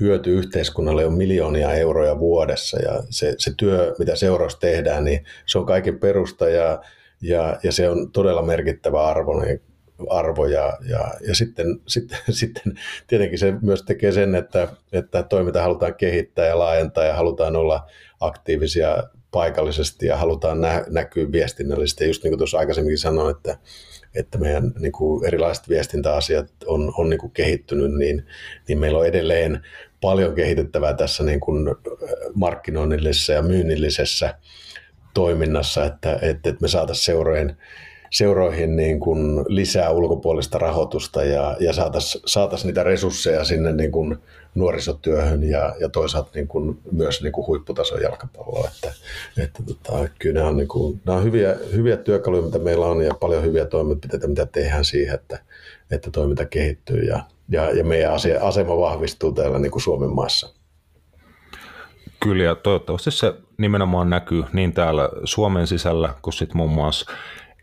hyöty yhteiskunnalle on miljoonia euroja vuodessa. Ja se, se työ, mitä seuraus tehdään, niin se on kaiken perusta ja, ja, ja se on todella merkittävä arvo niin arvo ja, ja, ja sitten, (laughs) sitten, sitten tietenkin se myös tekee sen, että, että toiminta halutaan kehittää ja laajentaa ja halutaan olla aktiivisia paikallisesti ja halutaan nä- näkyä viestinnällisesti. Ja just niin kuin tuossa aikaisemminkin sanoin, että, että meidän niin kuin erilaiset viestintäasiat on, on niin kuin kehittynyt, niin, niin meillä on edelleen paljon kehitettävää tässä niin kuin markkinoinnillisessa ja myynnillisessä toiminnassa, että, että, että me saataisiin seurojen seuroihin niin kuin lisää ulkopuolista rahoitusta ja, ja saataisiin saatais niitä resursseja sinne niin kuin nuorisotyöhön ja, ja toisaalta niin kuin myös niin kuin huipputason jalkapalloa. Että, että tota, kyllä nämä on, niin kuin, nämä on hyviä, hyviä työkaluja, mitä meillä on ja paljon hyviä toimenpiteitä, mitä tehdään siihen, että, että toiminta kehittyy ja, ja, ja meidän asema vahvistuu täällä niin kuin Suomen maassa. Kyllä, ja toivottavasti se nimenomaan näkyy niin täällä Suomen sisällä kuin sitten muun muassa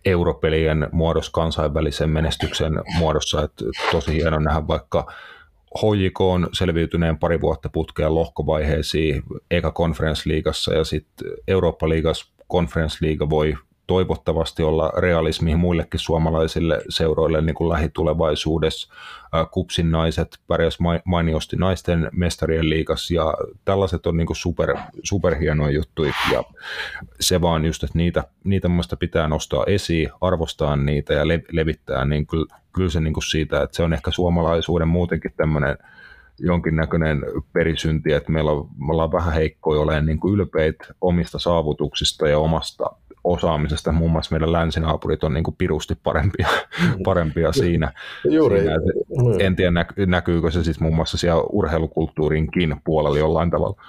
europelien muodossa, kansainvälisen menestyksen muodossa. Että tosi hieno nähdä vaikka HJK on selviytyneen pari vuotta putkeen lohkovaiheisiin eka konferenssliigassa ja sitten Eurooppa-liigassa konferenssliiga voi toivottavasti olla realismi muillekin suomalaisille seuroille niin kuin lähitulevaisuudessa. Kupsin naiset pärjäs mainiosti naisten mestarien liikas ja tällaiset on niin kuin super, superhienoja juttuja ja se vaan just, että niitä, niitä pitää nostaa esiin, arvostaa niitä ja levittää, niin kyllä, kyllä se niin kuin siitä, että se on ehkä suomalaisuuden muutenkin tämmöinen jonkinnäköinen perisynti, että meillä on, me ollaan vähän heikkoja olemaan niin kuin ylpeitä omista saavutuksista ja omasta osaamisesta. Muun muassa meidän länsinaapurit on niin kuin pirusti parempia, mm. parempia siinä. Juuri. siinä en tiedä, näkyykö se siis muun muassa siellä urheilukulttuurinkin puolella jollain tavalla.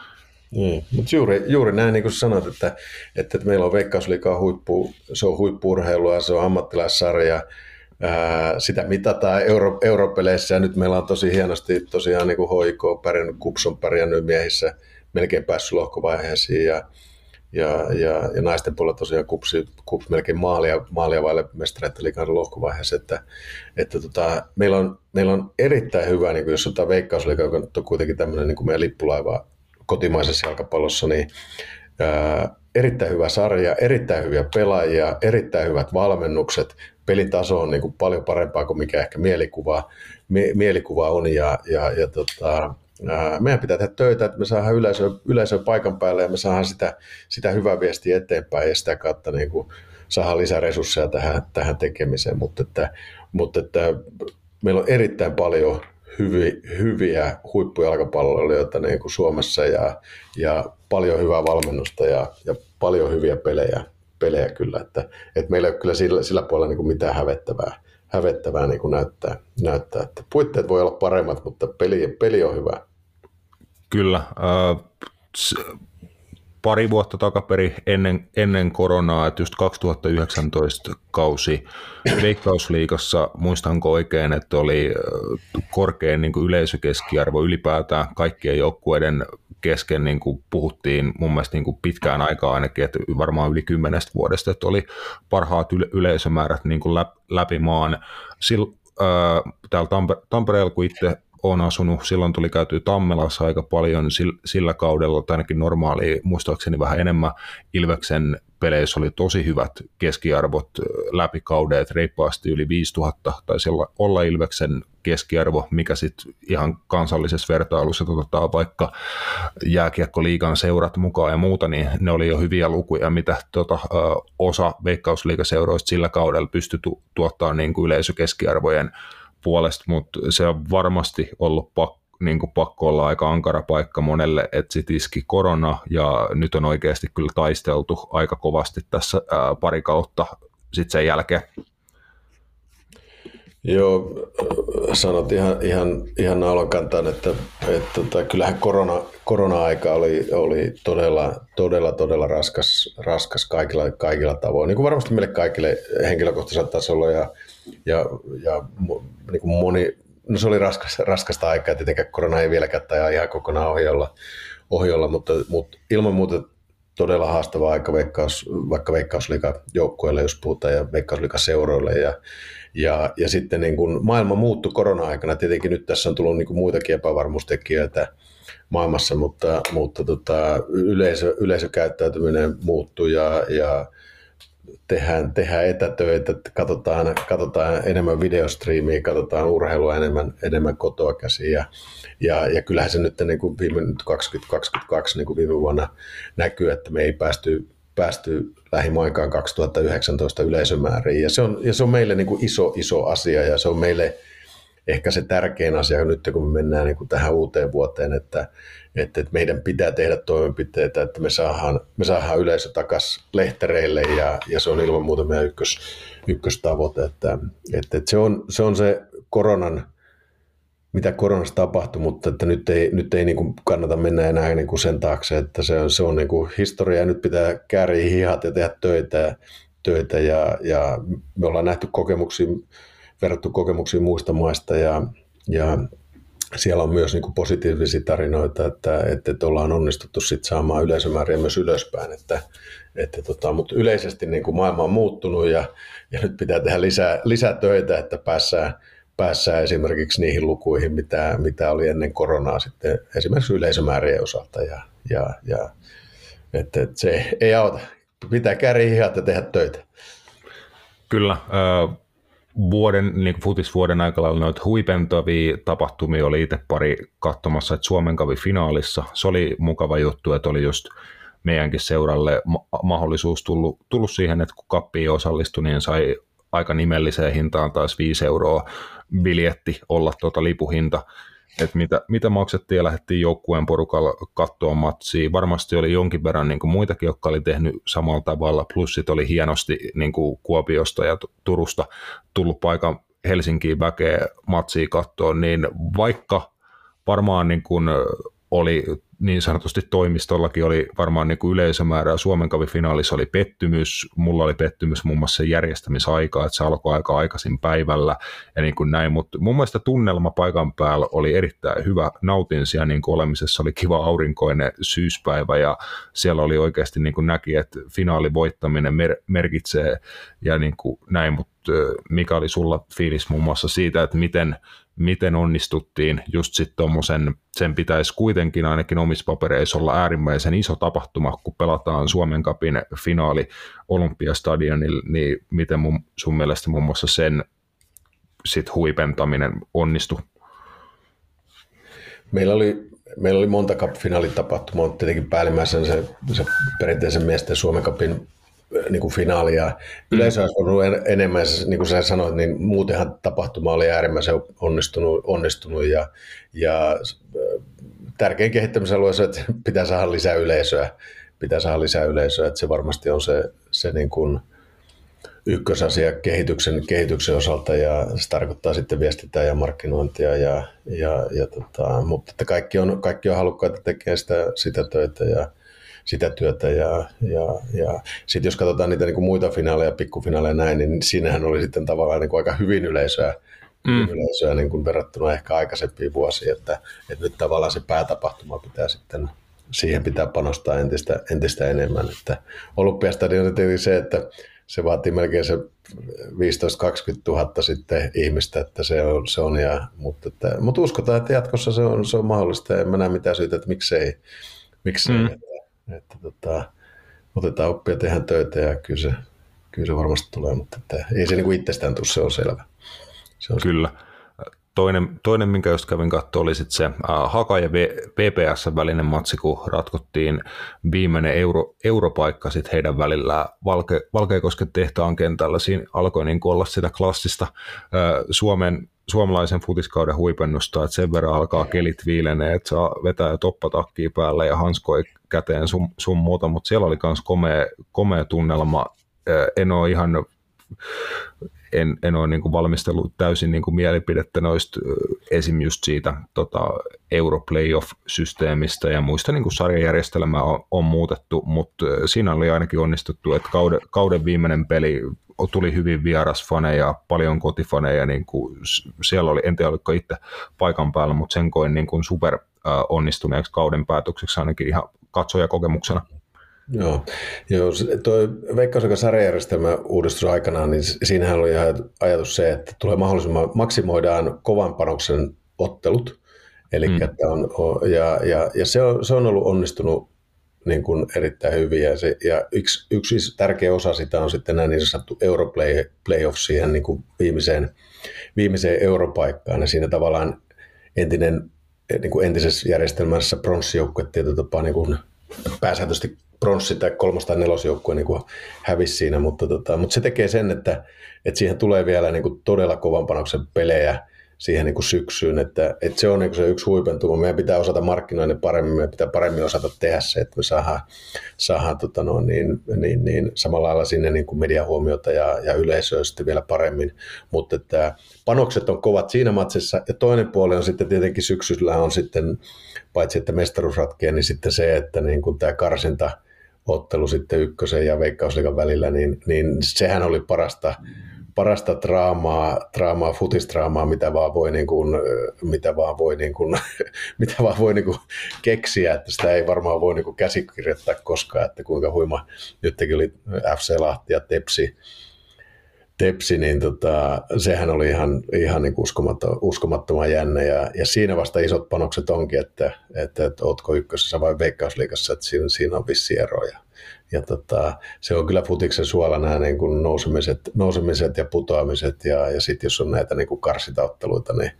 Niin, mutta juuri, juuri näin niin kuin sanoit, että, että, meillä on Veikkausliikaa huippu, se on huippuurheilua, se on ammattilaissarja, ää, sitä mitataan euro, europeleissä ja nyt meillä on tosi hienosti tosiaan niin kuin HIK pärjännyt, KUPS on pärjännyt miehissä, melkein päässyt lohkovaiheisiin ja, ja, ja, ja naisten puolella tosiaan kupsi, kup, melkein maalia, maalia vaille mestareiden liikan lohkovaiheessa, että, että tota, meillä, on, meillä on erittäin hyvä, niin kuin jos otetaan veikkausliiga, joka on kuitenkin tämmöinen niin kuin meidän lippulaiva kotimaisessa jalkapallossa, niin ää, erittäin hyvä sarja, erittäin hyviä pelaajia, erittäin hyvät valmennukset, pelin taso on niin kuin paljon parempaa kuin mikä ehkä mielikuva, mie, mielikuva on ja, ja, ja tota, meidän pitää tehdä töitä, että me saadaan yleisö, yleisö paikan päälle ja me saadaan sitä, sitä hyvää viestiä eteenpäin ja sitä kautta niin kuin saadaan lisää resursseja tähän, tähän tekemiseen. Mutta, että, mutta että meillä on erittäin paljon hyvi, hyviä huippujalkapalloilijoita niin kuin Suomessa ja, ja paljon hyvää valmennusta ja, ja paljon hyviä pelejä, pelejä kyllä. Että, että meillä ei ole kyllä sillä, sillä puolella niin kuin mitään hävettävää, hävettävää niin kuin näyttää, näyttää. Että puitteet voi olla paremmat, mutta peli, peli on hyvä. Kyllä. Äh, pari vuotta takaperi ennen, ennen koronaa, että just 2019 kausi Veikkausliigassa, muistanko oikein, että oli korkein niin kuin yleisökeskiarvo ylipäätään kaikkien joukkueiden kesken niin kuin puhuttiin mun mielestä niin kuin pitkään aikaa ainakin, että varmaan yli kymmenestä vuodesta, että oli parhaat yle- yleisömäärät niin kuin läpi maan. Sil, äh, täällä Tampe- Tampereella, kun itse olen asunut, silloin tuli käyty Tammelassa aika paljon sillä kaudella, tai ainakin normaali, muistaakseni vähän enemmän. Ilveksen peleissä oli tosi hyvät keskiarvot läpi kaudeet, reippaasti yli 5000 taisi olla Ilveksen keskiarvo, mikä sitten ihan kansallisessa vertailussa otetaan vaikka jääkiekkoliigan seurat mukaan ja muuta, niin ne oli jo hyviä lukuja, mitä tota, osa veikkausliigaseuroista sillä kaudella pystyi tu- tuottaa niin kuin yleisökeskiarvojen puolesta, mutta se on varmasti ollut pakko niin kuin pakko olla aika ankara paikka monelle, että sit iski korona ja nyt on oikeasti kyllä taisteltu aika kovasti tässä ää, pari kautta sitten sen jälkeen. Joo, sanot ihan, ihan, ihan naulan kantaan, että, että tota, kyllähän korona, korona-aika oli, oli todella, todella, todella raskas, raskas kaikilla, kaikilla tavoin. Niin kuin varmasti meille kaikille henkilökohtaisella tasolla ja, ja, ja niin kuin moni, no se oli raskas, raskasta aikaa, tietenkään korona ei vieläkään tai ihan kokonaan ohjolla, ohjolla mutta, mutta ilman muuta todella haastava aika veikkaus, vaikka Veikkausliikan joukkueelle, jos puhutaan, ja Veikkausliikan seuroille. Ja, ja, ja sitten niin kuin maailma muuttui korona-aikana. Tietenkin nyt tässä on tullut niin kuin muitakin epävarmuustekijöitä maailmassa, mutta, mutta tota, yleisö, yleisökäyttäytyminen muuttui ja, ja tehdään, tehdään etätöitä, katsotaan, katsotaan enemmän videostriimiä, katsotaan urheilua enemmän, enemmän kotoa käsiä. Ja, ja, ja kyllähän se nyt niin kuin viime 2022 niin kuin viime vuonna näkyy, että me ei päästy, päästy lähimainkaan 2019 yleisömääriin. Ja se on, ja se on meille niin kuin iso, iso asia ja se on meille ehkä se tärkein asia nyt, kun me mennään niin kuin tähän uuteen vuoteen, että, että, meidän pitää tehdä toimenpiteitä, että me saadaan, me saadaan yleisö takaisin lehtereille ja, ja se on ilman muuta meidän ykkös, ykköstavoite, että, että, että se, on, se on se koronan, mitä koronassa tapahtui, mutta että nyt ei, nyt ei niin kuin kannata mennä enää niin kuin sen taakse, että se on, se on niin kuin historia ja nyt pitää kääriä hihat ja tehdä töitä, töitä ja, ja me ollaan nähty kokemuksia, verrattu kokemuksia muista maista ja, ja siellä on myös niin kuin positiivisia tarinoita, että, että, että ollaan onnistuttu sit saamaan yleisömääriä myös ylöspäin. Että, että tota, mutta yleisesti niin kuin maailma on muuttunut ja, ja nyt pitää tehdä lisää, lisää töitä, että päässään, päässään esimerkiksi niihin lukuihin, mitä, mitä oli ennen koronaa sitten esimerkiksi yleisömäärien osalta. Ja, ja, ja, että, että se ei auta. Pitää kääriä ja tehdä töitä. Kyllä. Äh vuoden, niin kuin futisvuoden aikana noita huipentavia tapahtumia oli itse pari katsomassa, että Suomen kävi finaalissa. Se oli mukava juttu, että oli just meidänkin seuralle ma- mahdollisuus tullut, tullut siihen, että kun kappiin osallistui, niin sai aika nimelliseen hintaan taas 5 euroa biljetti olla tuota lipuhinta että mitä, mitä maksettiin ja lähdettiin joukkueen porukalla katsoa matsia. Varmasti oli jonkin verran niin kuin muitakin, jotka oli tehnyt samalla tavalla, plus sit oli hienosti niin kuin Kuopiosta ja Turusta tullut paikan Helsinkiin väkeä matsia katsoa, niin vaikka varmaan niin kuin oli niin sanotusti toimistollakin oli varmaan niin kuin yleisömäärä. Suomen finaalissa oli pettymys, mulla oli pettymys muun muassa järjestämisaika, että se alkoi aika aikaisin päivällä ja niin kuin näin, mutta mun mielestä tunnelma paikan päällä oli erittäin hyvä. Nautin siellä niin kuin olemisessa, oli kiva aurinkoinen syyspäivä ja siellä oli oikeasti niin kuin näki, että finaali voittaminen mer- merkitsee ja niin kuin näin, mutta mikä oli sulla fiilis muun muassa siitä, että miten miten onnistuttiin just sitten tuommoisen, sen pitäisi kuitenkin ainakin omissa papereissa olla äärimmäisen iso tapahtuma, kun pelataan Suomen kapin finaali Olympiastadionilla, niin miten mun, sun mielestä muun muassa sen sit huipentaminen onnistui? Meillä oli, meillä oli monta cup-finaalitapahtumaa, tietenkin päällimmäisenä se, se perinteisen miesten Suomen kapin niin kuin finaalia. Yleisö olisi ollut enemmän, niin kuin sä sanoit, niin muutenhan tapahtuma oli äärimmäisen onnistunut, onnistunut ja, ja tärkein kehittämisalue on se, että (laughs) pitää saada lisää yleisöä. Pitää saada lisää yleisöä, että se varmasti on se, se niin kuin ykkösasia kehityksen, kehityksen osalta ja se tarkoittaa sitten viestintää ja markkinointia, ja, ja, ja tota, mutta että kaikki on, kaikki on halukkaita tekemään sitä, sitä töitä ja, sitä työtä. Ja, ja, ja sitten jos katsotaan niitä niin kuin muita finaaleja, pikkufinaaleja näin, niin siinähän oli sitten tavallaan niin kuin aika hyvin yleisöä, mm. yleisöä niin kuin verrattuna ehkä aikaisempiin vuosiin, että, että nyt tavallaan se päätapahtuma pitää sitten siihen pitää panostaa entistä, entistä enemmän. Että Olympiastadion on tietenkin se, että se vaatii melkein se 15-20 000 sitten ihmistä, että se on, se on ja, mutta, että, mutta uskotaan, että jatkossa se on, se on mahdollista ja en mä näe mitään syytä, että miksei, miksei mm. että, että tota, otetaan oppia, tehdään töitä ja kyllä se, kyllä se varmasti tulee, mutta että ei se niin itsestään tule, se on selvä. Se on kyllä. Toinen, toinen, minkä just kävin katsoa, oli sitten se äh, Haka ja VPS välinen matsi, kun ratkottiin viimeinen euro, europaikka sit heidän välillään Valke, Valkeakosken tehtaan kentällä. Siinä alkoi niin olla sitä klassista äh, Suomen suomalaisen futiskauden huipennusta, että sen verran alkaa kelit viilenee, että saa vetää toppatakkiä päällä ja hanskoi käteen sun, sun muuta, mutta siellä oli myös komea, komea tunnelma. En ole ihan en, en ole niin kuin valmistellut täysin niin kuin mielipidettä noista esim. just siitä tota, Europlayoff-systeemistä ja muista niin kuin sarjajärjestelmää on, on muutettu, mutta siinä oli ainakin onnistuttu, että kauden, kauden viimeinen peli tuli hyvin vierasfaneja, paljon kotifaneja, niin kuin siellä oli, en tiedä oliko itse paikan päällä, mutta sen koin niin kuin super onnistuneeksi kauden päätökseksi ainakin ihan katsojakokemuksena. Joo, Joo toi Veikkaus sarjajärjestelmä uudistus aikanaan, niin siinähän oli ajatus se, että tulee mahdollisimman, maksimoidaan kovan panoksen ottelut, Eli mm. että on, ja, ja, ja se, on, se on ollut onnistunut niin kuin erittäin hyvin. Ja, se, ja yksi, yksi tärkeä osa sitä on sitten nämä niin sanottu Europlay, playoffs siihen niin kuin viimeiseen, viimeiseen europaikkaan. Ja siinä tavallaan entinen, niin kuin entisessä järjestelmässä pronssijoukkue tietyllä tapaa niin kuin pääsääntöisesti pronssi- tai kolmos- tai nelosjoukkue niin hävisi siinä, mutta, tota, mutta se tekee sen, että, että siihen tulee vielä niin kuin todella kovan panoksen pelejä, siihen niin kuin syksyyn, että, että se on niin kuin se yksi huipentuma. Meidän pitää osata markkinoida paremmin, meidän pitää paremmin osata tehdä se, että me saadaan, saadaan tota no, niin, niin, niin, samalla lailla sinne niin kuin mediahuomiota ja, ja yleisöä sitten vielä paremmin, mutta että panokset on kovat siinä matsissa, ja toinen puoli on sitten tietenkin syksyllä on sitten, paitsi että mestaruus ratkee, niin sitten se, että niin kuin tämä karsinta, ottelu sitten ykkösen ja veikkausliikan välillä, niin, niin sehän oli parasta, parasta draamaa, draamaa, futistraamaa, mitä vaan voi, niin kuin, mitä vaan voi, niin kuin, (laughs) mitä vaan voi niin kuin keksiä, että sitä ei varmaan voi niin kuin käsikirjoittaa koskaan, että kuinka huima nytkin oli FC Lahti ja Tepsi, Tepsi, niin tota, sehän oli ihan, ihan niin uskomattoman, uskomattoman jännä. Ja, ja, siinä vasta isot panokset onkin, että, että, että ootko ykkösessä vai veikkausliikassa, että siinä, siinä on vissi eroja ja tota, se on kyllä futiksen suola nämä niin kuin nousemiset, nousemiset ja putoamiset. Ja, ja sitten jos on näitä niin kuin karsitaotteluita, niin,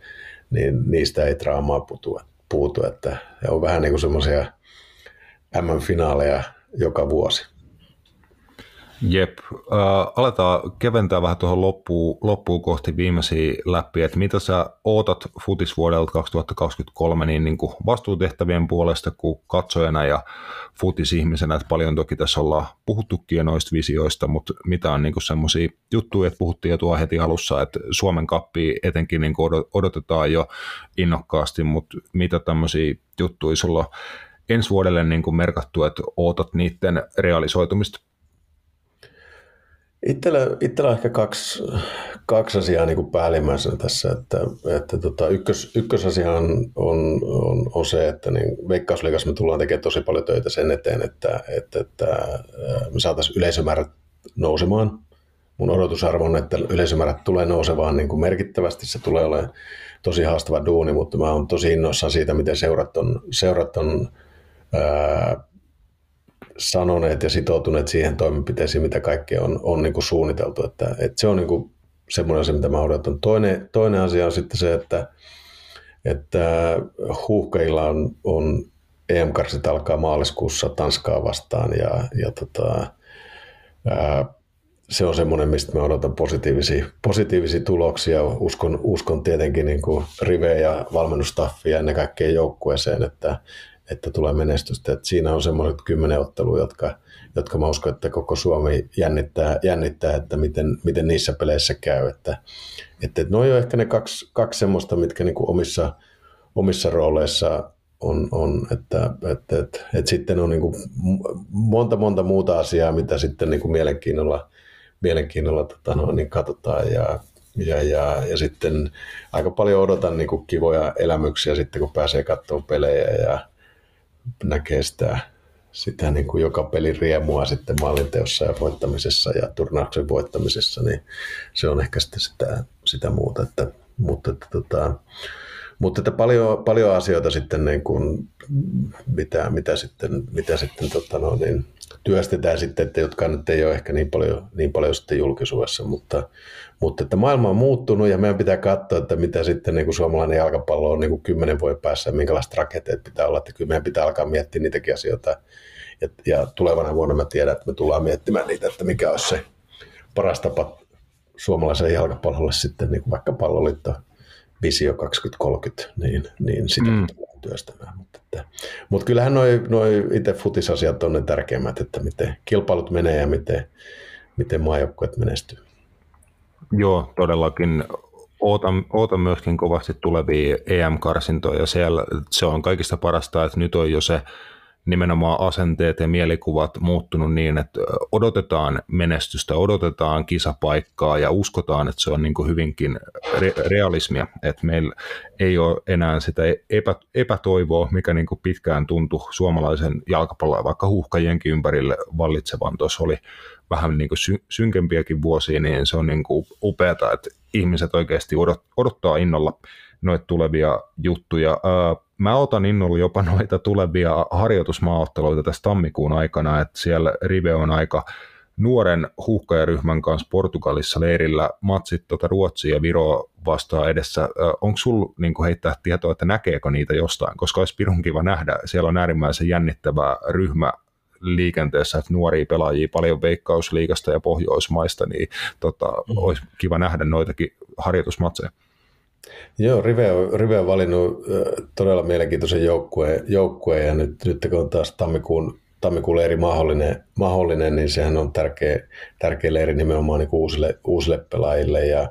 niin niistä ei draamaa putu, puutu, että on vähän niin kuin semmoisia M-finaaleja joka vuosi. Jep, äh, aletaan keventää vähän tuohon loppuun, loppuun kohti viimeisiä läpi, että mitä sä ootat futisvuodelta 2023 niin, niin kuin vastuutehtävien puolesta kuin katsojana ja futisihmisenä, että paljon toki tässä ollaan puhuttukin noista visioista, mutta mitä on niin semmoisia juttuja, että puhuttiin jo tuo heti alussa, että Suomen kappi etenkin niin odotetaan jo innokkaasti, mutta mitä tämmöisiä juttuja sulla ensi vuodelle niin kuin merkattu, että ootat niiden realisoitumista? Itsellä, itsellä on ehkä kaksi, kaksi asiaa niin kuin päällimmäisenä tässä. Että, että tota, ykkös, ykkösasia on, on, on, on se, että niin Veikkausliigassa me tullaan tekemään tosi paljon töitä sen eteen, että, että, että me saataisiin yleisömäärät nousemaan. Mun odotusarvo on, että yleisömäärät tulee nousemaan niin kuin merkittävästi. Se tulee olemaan tosi haastava duuni, mutta mä oon tosi innoissaan siitä, miten seurat on, seurat on ää, sanoneet ja sitoutuneet siihen toimenpiteisiin, mitä kaikkea on, on niin kuin suunniteltu. Että, että se on niin kuin semmoinen asia, mitä mä odotan. Toinen, toinen asia on sitten se, että, että huuhkajilla on, on EM-karsit alkaa maaliskuussa Tanskaa vastaan ja, ja tota, ää, se on semmoinen, mistä mä odotan positiivisia, positiivisia tuloksia. Uskon, uskon tietenkin niin kuin rivejä valmennustaffia ja ennen kaikkea joukkueeseen, että, että tulee menestystä. Että siinä on semmoiset kymmenen ottelua, jotka, jotka mä uskon, että koko Suomi jännittää, jännittää että miten, miten niissä peleissä käy. Että, että, noi on ehkä ne kaksi, kaksi semmoista, mitkä niin omissa, omissa rooleissa on, on että, että, että, että sitten on niin monta monta muuta asiaa, mitä sitten niin mielenkiinnolla, mielenkiinnolla tota no, niin katsotaan ja, ja, ja, ja sitten aika paljon odotan niin kivoja elämyksiä sitten, kun pääsee katsomaan pelejä ja, näkee sitä, sitä niin kuin joka pelin riemua sitten maalinteossa ja voittamisessa ja turnauksen voittamisessa, niin se on ehkä sitten sitä, sitä muuta. Että, mutta että, tota, mutta että paljon, paljon asioita sitten, niin kuin, mitä, mitä sitten, mitä sitten tota no, niin, työstetään sitten, että jotka nyt ei ole ehkä niin paljon, niin paljon sitten julkisuudessa, mutta, mutta että maailma on muuttunut ja meidän pitää katsoa, että mitä sitten niin kuin suomalainen jalkapallo on niin kuin kymmenen vuoden päässä ja minkälaiset rakenteet pitää olla, että kyllä meidän pitää alkaa miettiä niitäkin asioita ja, ja tulevana vuonna mä tiedän, että me tullaan miettimään niitä, että mikä olisi se paras tapa suomalaisen jalkapallolle sitten, niin kuin vaikka palloliitto Visio 2030, niin, niin sitä mm. työstämään. Mutta, että, mutta kyllähän noi, noi itse futisasiat on ne tärkeimmät, että miten kilpailut menee ja miten, miten maajoukkueet menestyy. Joo, todellakin. Ootan, ootan myöskin kovasti tulevia EM-karsintoja. Siellä se on kaikista parasta, että nyt on jo se nimenomaan asenteet ja mielikuvat muuttunut niin, että odotetaan menestystä, odotetaan kisapaikkaa ja uskotaan, että se on niin hyvinkin re- realismia, että meillä ei ole enää sitä epä, epätoivoa, mikä niin pitkään tuntui suomalaisen jalkapallon vaikka huuhkajienkin ympärille vallitsevan. Tuossa oli vähän niin sy- synkempiäkin vuosia, niin se on niin upeata, että ihmiset oikeasti odot, odottaa innolla noita tulevia juttuja. Mä otan innolla jopa (laughs) noita tulevia harjoitusmaaotteluita tässä tammikuun aikana, että siellä Rive on aika nuoren huuhkajaryhmän kanssa Portugalissa leirillä matsit tota Ruotsia ja Viroa vastaan edessä. Onko sulla niin heittää tietoa, että näkeekö niitä jostain, koska olisi pirun kiva nähdä. Siellä on äärimmäisen jännittävä ryhmä liikenteessä, että nuoria pelaajia paljon veikkausliikasta ja pohjoismaista, niin tota, mm. olisi kiva nähdä noitakin harjoitusmatseja. Joo, Rive on, Rive on valinnut todella mielenkiintoisen joukkueen, joukkueen ja nyt, nyt kun on taas tammikuun, tammikuun leiri mahdollinen, mahdollinen, niin sehän on tärkeä, tärkeä leiri nimenomaan niin uusille, uusille pelaajille ja,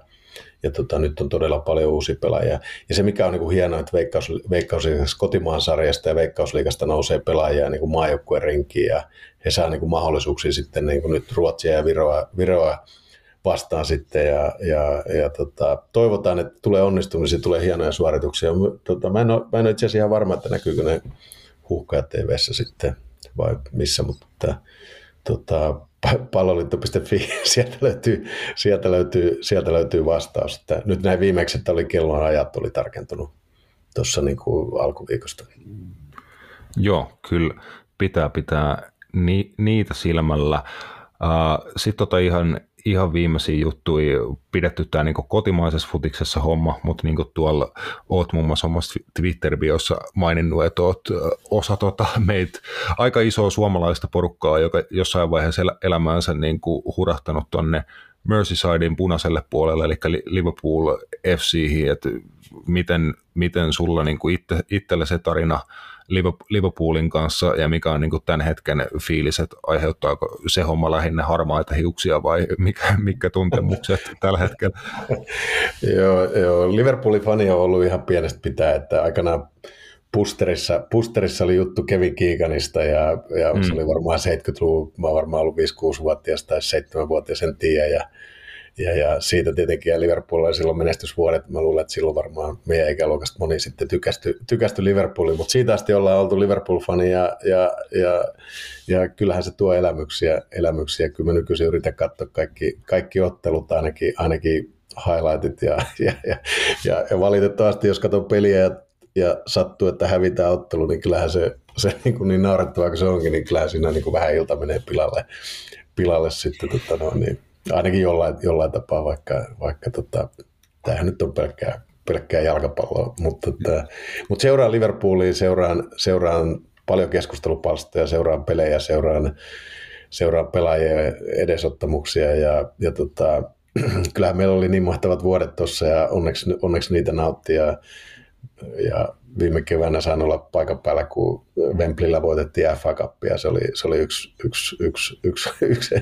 ja tota, nyt on todella paljon uusia pelaajia. Ja se mikä on niin kuin hienoa, että Veikkaus, Veikkaus kotimaan sarjasta ja Veikkausliikasta nousee pelaajia niin kuin maajoukkueen rinkiin ja he saa niin mahdollisuuksia sitten niin kuin nyt Ruotsia ja Viroa, Viroa vastaan sitten ja, ja, ja tota, toivotaan, että tulee onnistumisia, tulee hienoja suorituksia. Tota, mä, en ole, mä en ole itse asiassa ihan varma, että näkyykö ne huhkajat tv sitten vai missä, mutta tota, palloliitto.fi, (laughs) sieltä löytyy, sieltä, löytyy, sieltä löytyy vastaus. Että nyt näin viimeksi, että oli kellon ajat oli tarkentunut tuossa niin kuin alkuviikosta. Joo, kyllä pitää pitää ni, niitä silmällä. Sitten tota ihan ihan viimeisiä juttuja pidetty tämä niin kotimaisessa futiksessa homma, mutta niin tuolla oot muun muassa omassa Twitter-biossa maininnut, että oot osa tota meitä aika isoa suomalaista porukkaa, joka jossain vaiheessa elämäänsä niin hurahtanut tuonne Merseysidein punaiselle puolelle, eli Liverpool FC, että miten, miten sulla niin kuin itse, itsellä se tarina Liverpoolin kanssa ja mikä on niin kuin tämän hetken fiilis, että aiheuttaako se homma lähinnä harmaita hiuksia vai (laughs) mikä, mikä tuntemukset tällä hetkellä? (laughs) joo, joo, Liverpoolin fani on ollut ihan pienestä pitää, että aikanaan Pusterissa, Pusterissa oli juttu Kevin Keeganista ja, ja mm. se oli varmaan 70-luvun, mä varmaan ollut 5-6-vuotias tai 7-vuotias, en tiedä. Ja ja, ja siitä tietenkin, ja Liverpool oli silloin menestysvuodet, mä luulen, että silloin varmaan meidän ikäluokasta moni sitten tykästy, tykästy Liverpooliin, mutta siitä asti ollaan oltu Liverpool-fani, ja, ja, ja, ja kyllähän se tuo elämyksiä, elämyksiä. kyllä mä nykyisin yritän katsoa kaikki, kaikki ottelut, ainakin, ainakin highlightit, ja, ja, ja, ja, ja valitettavasti, jos katson peliä ja, ja sattuu, että hävitään ottelu, niin kyllähän se, se niin, kuin niin naurettavaa kuin se onkin, niin kyllähän siinä niin kuin vähän ilta menee pilalle, pilalle sitten, tota no, niin, ainakin jollain, jollain tapaa, vaikka, vaikka tota, tämähän nyt on pelkkää, pelkkää jalkapalloa, mutta, että, mutta seuraan Liverpoolia, seuraan, seuraan paljon keskustelupalstoja, seuraan pelejä, seuraan, seuraan pelaajien edesottamuksia ja, ja tota, (clears throat) kyllähän meillä oli niin mahtavat vuodet tuossa ja onneksi, onneksi niitä nautti ja, ja viime keväänä sain olla paikan päällä, kun Wembleyllä voitettiin FA Cupia. Se oli, se oli yksi, yksi, yksi, yksi, yksi,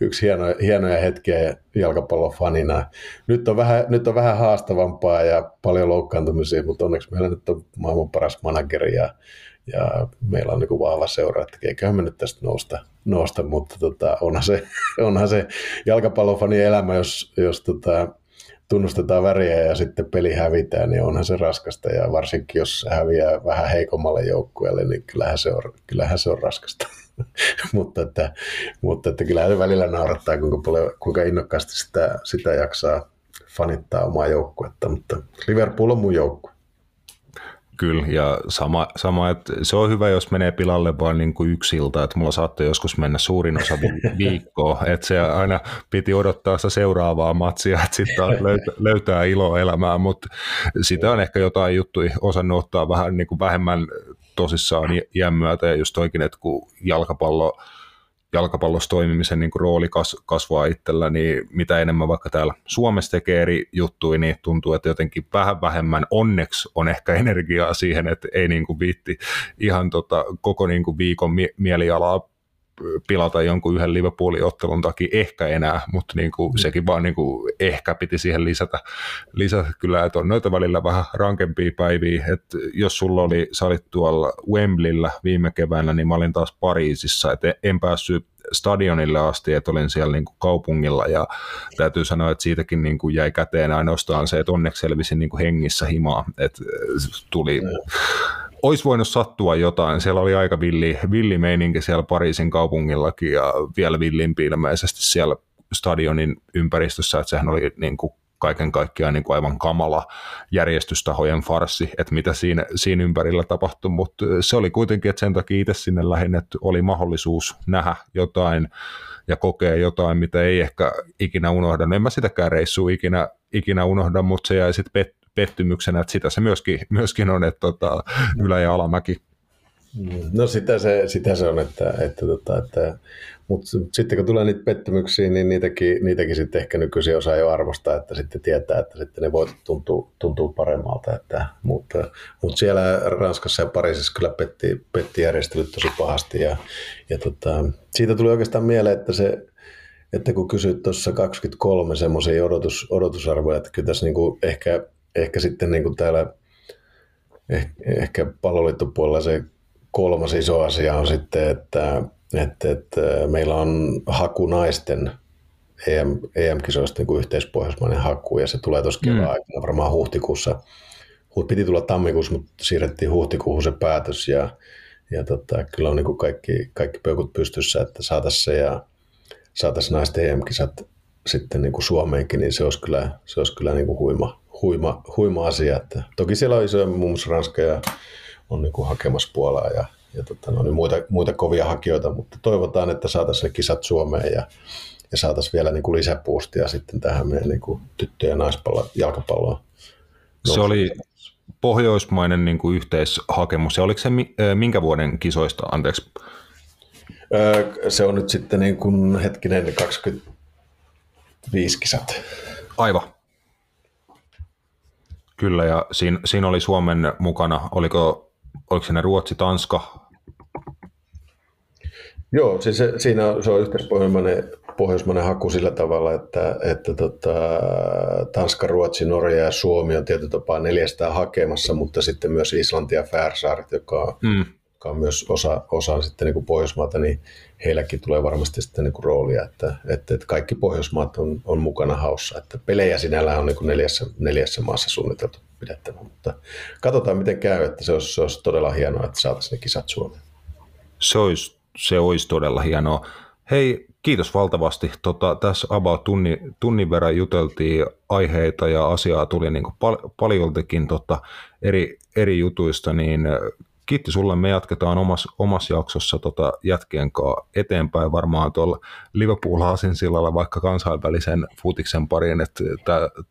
yksi hieno, hienoja hetkiä jalkapallon fanina. Nyt on, vähän, nyt on vähän haastavampaa ja paljon loukkaantumisia, mutta onneksi meillä nyt on maailman paras manageri ja, ja meillä on niin vahva seura, että eiköhän me nyt tästä nousta, nousta mutta tota, onhan, se, onhan se jalkapallofanien elämä, jos, jos tota, tunnustetaan väriä ja sitten peli hävitään, niin onhan se raskasta. Ja varsinkin jos häviää vähän heikommalle joukkueelle, niin kyllähän se on, kyllähän se on raskasta. (laughs) mutta, että, mutta että kyllähän se välillä naurattaa, kuinka, paljon, kuinka innokkaasti sitä, sitä jaksaa fanittaa omaa joukkuetta. Mutta Liverpool on mun joukkue. Kyllä, ja sama, sama, että se on hyvä, jos menee pilalle vain niin kuin yksi ilta, että mulla saattoi joskus mennä suurin osa (laughs) viikkoa, että se aina piti odottaa sitä seuraavaa matsia, että sitten löytää, löytää iloa elämään, mutta sitä on ehkä jotain juttuja osannut ottaa vähän niin kuin vähemmän tosissaan iän myötä, ja just oikein, että kun jalkapallo jalkapallossa toimimisen niin kuin rooli kas, kasvaa itsellä, niin mitä enemmän vaikka täällä Suomessa tekee eri juttuja, niin tuntuu, että jotenkin vähän vähemmän onneksi on ehkä (laughs) energiaa siihen, että ei niin kuin viitti ihan tota, koko niin kuin viikon mie- mielialaa pilata jonkun yhden Liverpoolin ottelun takia, ehkä enää, mutta niin kuin, sekin vaan niin kuin, ehkä piti siihen lisätä, lisätä kyllä, että on noita välillä vähän rankempia päiviä, että jos sulla oli, sä olit tuolla Wembleyllä viime keväänä, niin mä olin taas Pariisissa, että en päässyt stadionille asti, että olin siellä niin kuin kaupungilla ja täytyy sanoa, että siitäkin niin kuin jäi käteen ainoastaan se, että onneksi selvisin niin kuin hengissä himaa, että tuli, olisi voinut sattua jotain. Siellä oli aika villi, villi meininki siellä Pariisin kaupungillakin ja vielä villimpi ilmeisesti siellä stadionin ympäristössä, että sehän oli niin kuin kaiken kaikkiaan niin kuin aivan kamala järjestystahojen farsi, että mitä siinä, siinä ympärillä tapahtui, mutta se oli kuitenkin, että sen takia itse sinne lähin, että oli mahdollisuus nähdä jotain ja kokea jotain, mitä ei ehkä ikinä unohda. No en mä sitäkään reissua ikinä, ikinä unohda, mutta se jäi sitten pettymyksenä, että sitä se myöskin, myöskin on, että tota, ylä- ja alamäki. No sitä se, sitä se on, että, että, että, että mutta sitten kun tulee niitä pettymyksiä, niin niitäkin, niitäkin sitten ehkä nykyisin osaa jo arvostaa, että sitten tietää, että sitten ne voitot tuntuu, tuntuu paremmalta. Että, mutta, mutta siellä Ranskassa ja Pariisissa kyllä petti, petti järjestelyt tosi pahasti. Ja, ja tota, siitä tuli oikeastaan mieleen, että se, että kun kysyt tuossa 23 semmoisia odotus, odotusarvoja, että kyllä tässä niinku ehkä, ehkä sitten niinku täällä ehkä, ehkä palloliittopuolella se kolmas iso asia on sitten, että että, että meillä on haku naisten EM, EM-kisoista niin kuin yhteispohjoismainen haku, ja se tulee tuossa kevään mm. aikana varmaan huhtikuussa. Piti tulla tammikuussa, mutta siirrettiin huhtikuuhun se päätös, ja, ja tota, kyllä on niin kuin kaikki, kaikki peukut pystyssä, että saataisiin se ja saataisiin naisten EM-kisat sitten niin kuin Suomeenkin, niin se olisi kyllä, se olisi kyllä niin kuin huima, huima, huima asia. Että toki siellä on isoja, muun muassa Ranska ja on niin kuin hakemassa Puolaa ja ja tota, no, niin muita, muita kovia hakijoita, mutta toivotaan, että saataisiin ne kisat Suomeen ja, ja saataisiin vielä niin kuin lisäpuustia sitten tähän meidän niin kuin tyttö- ja naispallo, jalkapalloon. Se oli pohjoismainen niin kuin yhteishakemus, ja oliko se minkä vuoden kisoista, anteeksi? Se on nyt sitten niin kuin hetkinen 25 kisat. Aivan. Kyllä, ja siinä, siinä oli Suomen mukana, oliko, oliko siinä Ruotsi, Tanska, Joo, siis se, siinä on, se on yhteispohjoismainen pohjoismainen haku sillä tavalla, että, että tota, Tanska, Ruotsi, Norja ja Suomi on tietyllä tapaa neljästä hakemassa, mutta sitten myös Islanti ja Färsaaret, joka on, mm. joka on myös osa, osa sitten niin kuin Pohjoismaata, niin heilläkin tulee varmasti sitten niin kuin roolia, että, että, että kaikki Pohjoismaat on, on mukana haussa. Että pelejä sinällään on niin kuin neljässä, neljässä maassa suunniteltu pidettävä, mutta katsotaan miten käy, että se olisi, se olisi todella hienoa, että saataisiin ne kisat Suomeen. Se olisi se olisi todella hienoa. Hei, kiitos valtavasti. Tota, tässä about tunnin, tunnin verran juteltiin aiheita ja asiaa tuli niin pal- paljoltikin tota, eri, eri jutuista, niin kiitti sulle. Me jatketaan omassa omas jaksossa tota, jätkien kanssa eteenpäin varmaan tuolla Liverpool sillalla vaikka kansainvälisen futiksen pariin, että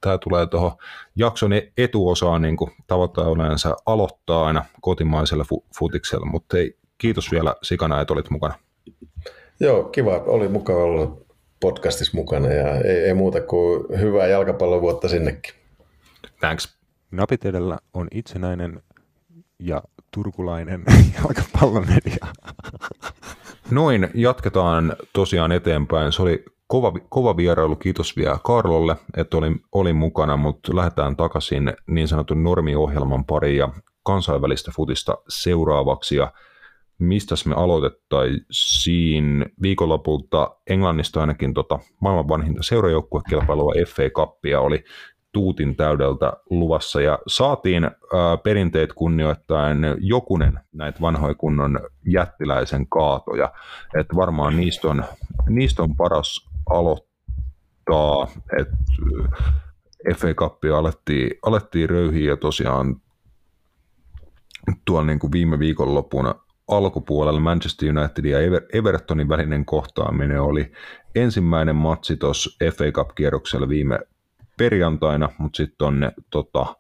tämä tulee tuohon jakson etuosaan niin kuin tavoittaa yleensä aloittaa aina kotimaisella fu- futiksella, mutta ei kiitos vielä Sikana, että olit mukana. Joo, kiva. Oli mukava olla podcastissa mukana ja ei, ei muuta kuin hyvää jalkapallovuotta sinnekin. Thanks. Napit edellä on itsenäinen ja turkulainen (laughs) jalkapallomedia. Noin, jatketaan tosiaan eteenpäin. Se oli kova, kova vierailu, kiitos vielä Karlolle, että olin, olin mukana, mutta lähdetään takaisin niin sanotun normiohjelman pariin ja kansainvälistä futista seuraavaksi. Ja mistä me aloitettaisiin viikonlopulta Englannista ainakin tota, maailman vanhinta seurajoukkuekilpailua FA Cupia oli tuutin täydeltä luvassa. Ja saatiin ää, perinteet kunnioittaen jokunen näitä vanhoja kunnon jättiläisen kaatoja, että varmaan niistä on, niistä on paras aloittaa, että FA Cupia alettiin, alettiin röyhiä ja tosiaan tuolla niin kuin viime viikonloppuna alkupuolella Manchester United ja Evertonin välinen kohtaaminen oli ensimmäinen matsi tuossa FA Cup-kierroksella viime perjantaina, mutta sitten on tota,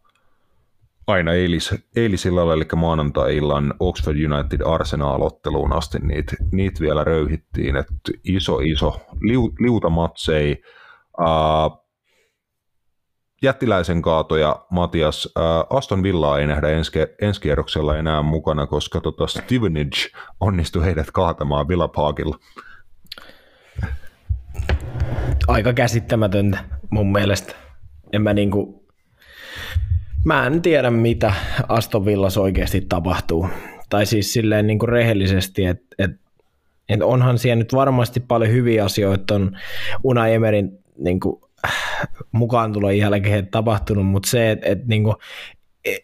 aina eilis, eilisillalla, eli maanantai-illan Oxford United Arsenal-otteluun asti niitä niit vielä röyhittiin, että iso, iso liu, liuta matsei. Uh, jättiläisen kaatoja, Matias. Äh, Aston Villaa ei nähdä ensi, ensi kierroksella enää mukana, koska tota Stevenage onnistui heidät kaatamaan Villa Parkilla. Aika käsittämätöntä mun mielestä. En mä niinku, mä en tiedä mitä Aston Villas oikeasti tapahtuu. Tai siis silleen niinku rehellisesti, että et, et onhan siellä nyt varmasti paljon hyviä asioita on Una Emerin niinku, mukaan tulo jälkeen tapahtunut, mutta se, että et, niinku, e,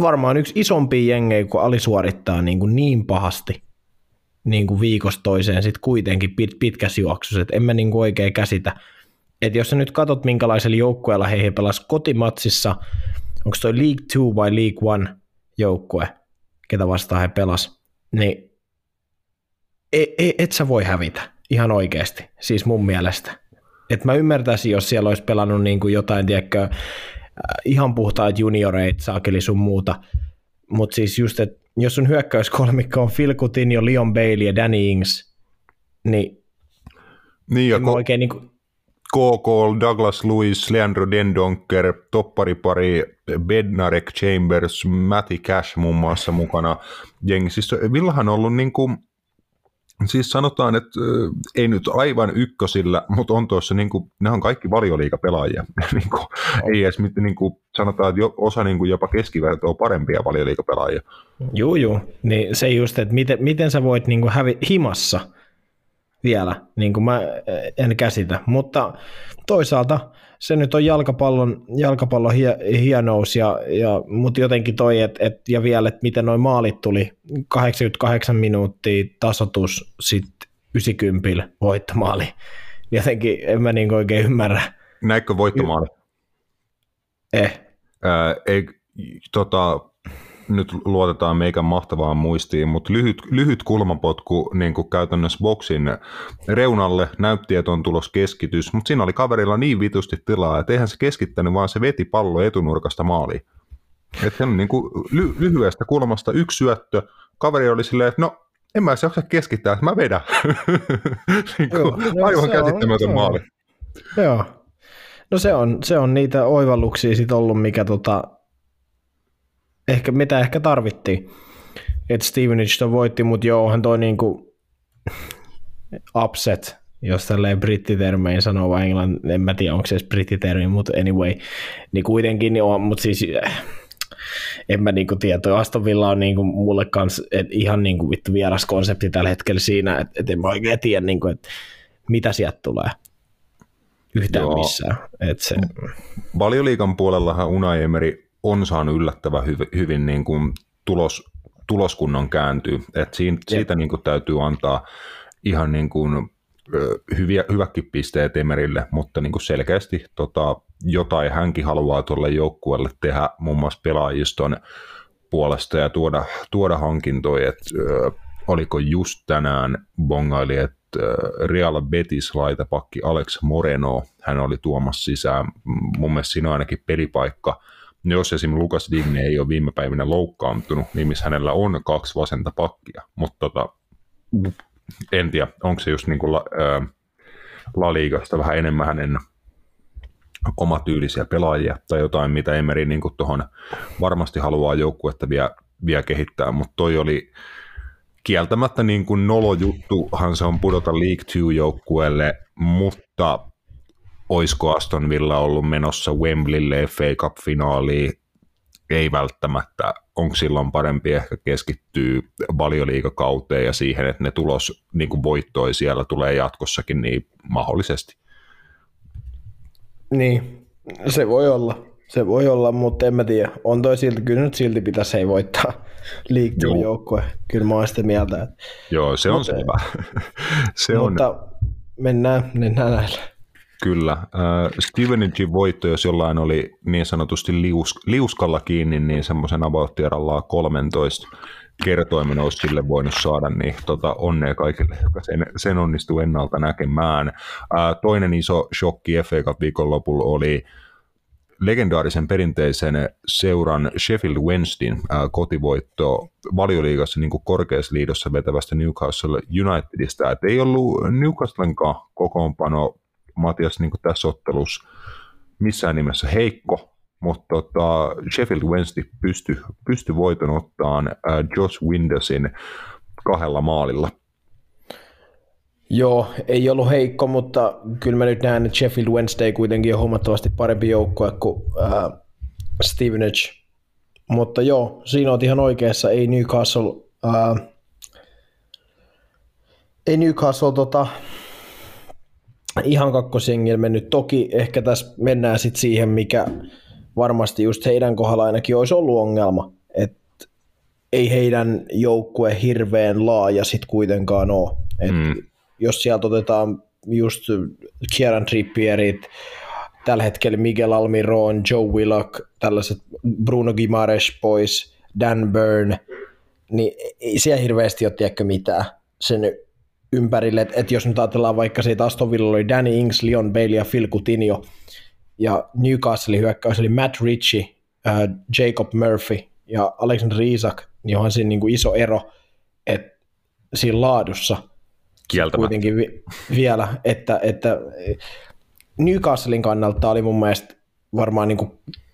varmaan yksi isompi jengejä, kun alisuorittaa niinku niin pahasti niin kuin viikosta toiseen sit kuitenkin pit, pitkässä juoksussa, että en mä niin kuin oikein käsitä. Että jos sä nyt katsot, minkälaisella joukkueella he pelas kotimatsissa, onko toi League 2 vai League 1 joukkue, ketä vastaan he pelas, niin et, et, et sä voi hävitä ihan oikeasti, siis mun mielestä. Et mä ymmärtäisin, jos siellä olisi pelannut niin kuin jotain, tiedätkö, ihan puhtaat junioreita, saakeli sun muuta, mutta siis just, että jos sun hyökkäyskolmikko on Phil Coutinho, Leon Bailey ja Danny Ings, niin, niin ja ko- oikein niin kuin, KK, Douglas Lewis, Leandro Dendonker, topparipari Bednarek Chambers, Matty Cash muun muassa mukana jengi. Siis Villahan on ollut niin kuin, siis sanotaan, että ei nyt aivan ykkösillä, mutta on tuossa, niin kuin, ne on kaikki valioliikapelaajia. (laughs) niin kuin, ei edes niin kuin, sanotaan, että jo, osa niin kuin jopa keskivertoa on parempia valioliikapelaajia. Juu, juu. Niin se just, että miten, miten sä voit niin kuin hävi himassa vielä, niin kuin mä en käsitä. Mutta toisaalta se nyt on jalkapallon, jalkapallon hie, hienous, ja, ja, mutta jotenkin toi, et, et, ja vielä, että miten noin maalit tuli, 88 minuuttia tasotus, sitten 90 voittomaali. (laughs) Jotenkin en mä niin oikein ymmärrä. Näikö voittomaali? Eh. Ää, ei, tota, nyt luotetaan meikän mahtavaan muistiin, mutta lyhyt, lyhyt kulmapotku niin kuin käytännössä boksin reunalle, näytti, että on tulos keskitys, mutta siinä oli kaverilla niin vitusti tilaa, että eihän se keskittänyt, vaan se veti pallo etunurkasta maaliin. Että se on niin kuin ly- lyhyestä kulmasta yksi syöttö, kaveri oli silleen, että no en mä se jaksa keskittää, että mä vedän. (laughs) niin kuin, Joo, no aivan käsittämätön on, maali. Joo. No se on, se on niitä oivalluksia sit ollut, mikä tota, ehkä, mitä ehkä tarvittiin. Että Stevenage voitti, mutta joo, onhan toi niinku upset, jos tälleen brittitermein sanoo, vai englann, en mä tiedä, onko se edes brittitermi, mutta anyway, niin kuitenkin niin on, mutta siis en mä niinku tiedä, toi Aston Villa on niinku mulle kans et ihan niinku vittu vieras konsepti tällä hetkellä siinä, että et en mä oikein tiedä, niinku, että mitä sieltä tulee yhtään Joo. missään. Et se... Valioliikan puolellahan Unai Emery on saanut yllättävän hyvin, hyvin niin kuin tulos, tuloskunnon kääntyy. Et siitä, siitä niin kuin täytyy antaa ihan niin kuin, hyviä, hyväkin pisteet Emerille, mutta niin kuin selkeästi tota, jotain hänkin haluaa tuolle joukkueelle tehdä muun muassa pelaajiston puolesta ja tuoda, tuoda hankintoja, että oliko just tänään bongaili, että Real Betis laitapakki Alex Moreno, hän oli tuomassa sisään, mun mielestä siinä on ainakin pelipaikka jos esimerkiksi Lukas Digne ei ole viime päivinä loukkaantunut, niin missä hänellä on kaksi vasenta pakkia, mutta tota, en tiedä, onko se just niin kuin La, ää, La vähän enemmän hänen omatyylisiä pelaajia tai jotain, mitä Emeri niin tuohon varmasti haluaa joukkuetta vielä, vielä kehittää, mutta toi oli kieltämättä niin kuin nolo juttuhan se on pudota League 2 joukkueelle, mutta oisko Aston Villa ollut menossa Wembleylle FA Cup-finaaliin, ei välttämättä. Onko silloin parempi ehkä keskittyä valioliikakauteen ja siihen, että ne tulos niin kuin voittoi siellä tulee jatkossakin niin mahdollisesti. Niin, se voi olla. Se voi olla, mutta en mä tiedä. On toi silti, kyllä nyt silti pitäisi ei voittaa liikkuun joukkue. Kyllä mä oon sitä mieltä. Että... Joo, se on (laughs) mutta, selvä. se mutta on... mennään, mennään näillä. Kyllä. Äh, Stevenagein voitto, jos jollain oli niin sanotusti lius, liuskalla kiinni, niin semmoisen about 13 kertoimen olisi sille voinut saada, niin tota, onnea kaikille, joka sen, sen onnistuu ennalta näkemään. Toinen iso shokki FA Cup viikonlopulla oli legendaarisen perinteisen seuran Sheffield Wednesdayn kotivoitto valioliigassa niin kuin korkeassa liidossa vetävästä Newcastle Unitedista. Et ei ollut Newcastlenkaan kokoonpano Matias niin tässä ottelussa missään nimessä heikko, mutta tota, Sheffield Wednesday pystyi pysty voiton ottaan äh, Josh Windersin kahdella maalilla. Joo, ei ollut heikko, mutta kyllä mä nyt näen, että Sheffield Wednesday kuitenkin on huomattavasti parempi joukkue kuin äh, Stevenage. Mutta joo, siinä on ihan oikeassa, ei Newcastle, äh, ei Newcastle tota, ihan kakkosjengillä mennyt. Toki ehkä tässä mennään sitten siihen, mikä varmasti just heidän kohdalla ainakin olisi ollut ongelma, että ei heidän joukkue hirveän laaja sitten kuitenkaan ole. Et mm. Jos sieltä otetaan just Kieran Trippierit, tällä hetkellä Miguel Almiron, Joe Willock, tällaiset Bruno Gimares pois, Dan Byrne, niin ei siellä hirveästi ole tiedäkö mitään sen ympärille, että et jos nyt ajatellaan vaikka siitä Aston Villa oli Danny Ings, Leon Bailey ja Phil Coutinho, ja Newcastle hyökkäys oli Matt Ritchie, äh, Jacob Murphy ja Alexander Isak, niin onhan siinä niin kuin iso ero, että siinä laadussa kuitenkin vi- vielä, että, että Newcastlein kannalta oli mun mielestä varmaan niin kuin,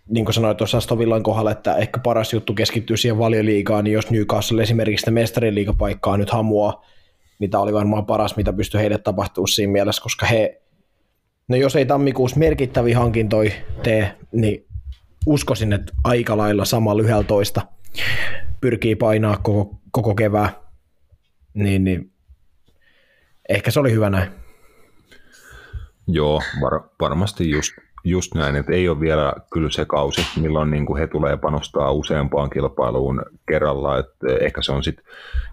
niin kuin sanoin tuossa Aston Villan kohdalla, että ehkä paras juttu keskittyy siihen valioliigaan, niin jos Newcastle esimerkiksi sitä mestariliigapaikkaa nyt hamuaa, tämä oli varmaan paras, mitä pystyi heille tapahtuu siinä mielessä, koska he, no jos ei tammikuussa merkittäviä hankintoja tee, niin uskoisin, että aika lailla sama lyhyellä toista pyrkii painaa koko, koko kevää, niin, niin ehkä se oli hyvä näin. Joo, var, varmasti just, just näin, että ei ole vielä kyllä se kausi, milloin niin kuin he tulee panostaa useampaan kilpailuun kerralla, että ehkä se on sitten,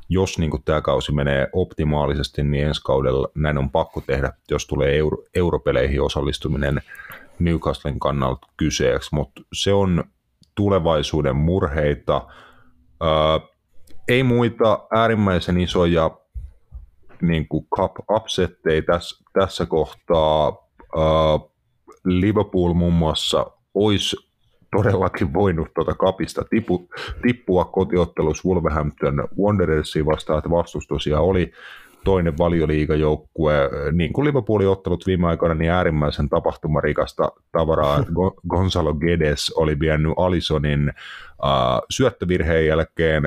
jos niin kuin tämä kausi menee optimaalisesti, niin ensi kaudella näin on pakko tehdä, jos tulee euro, europeleihin osallistuminen Newcastlen kannalta kyseeksi, mutta se on tulevaisuuden murheita, Öö, ei muita äärimmäisen isoja niin kuin cup upsetteja tässä, tässä kohtaa. Uh, Liverpool muun muassa olisi todellakin voinut tuota kapista tipu, tippua kotiottelussa Wolverhampton Wanderersiin vastaan, että vastus tosiaan oli toinen valioliigajoukkue, niin kuin Liverpoolin ottelut viime aikoina, niin äärimmäisen tapahtumarikasta tavaraa. Gonzalo Gedes oli vienyt Alisonin uh, syöttövirheen jälkeen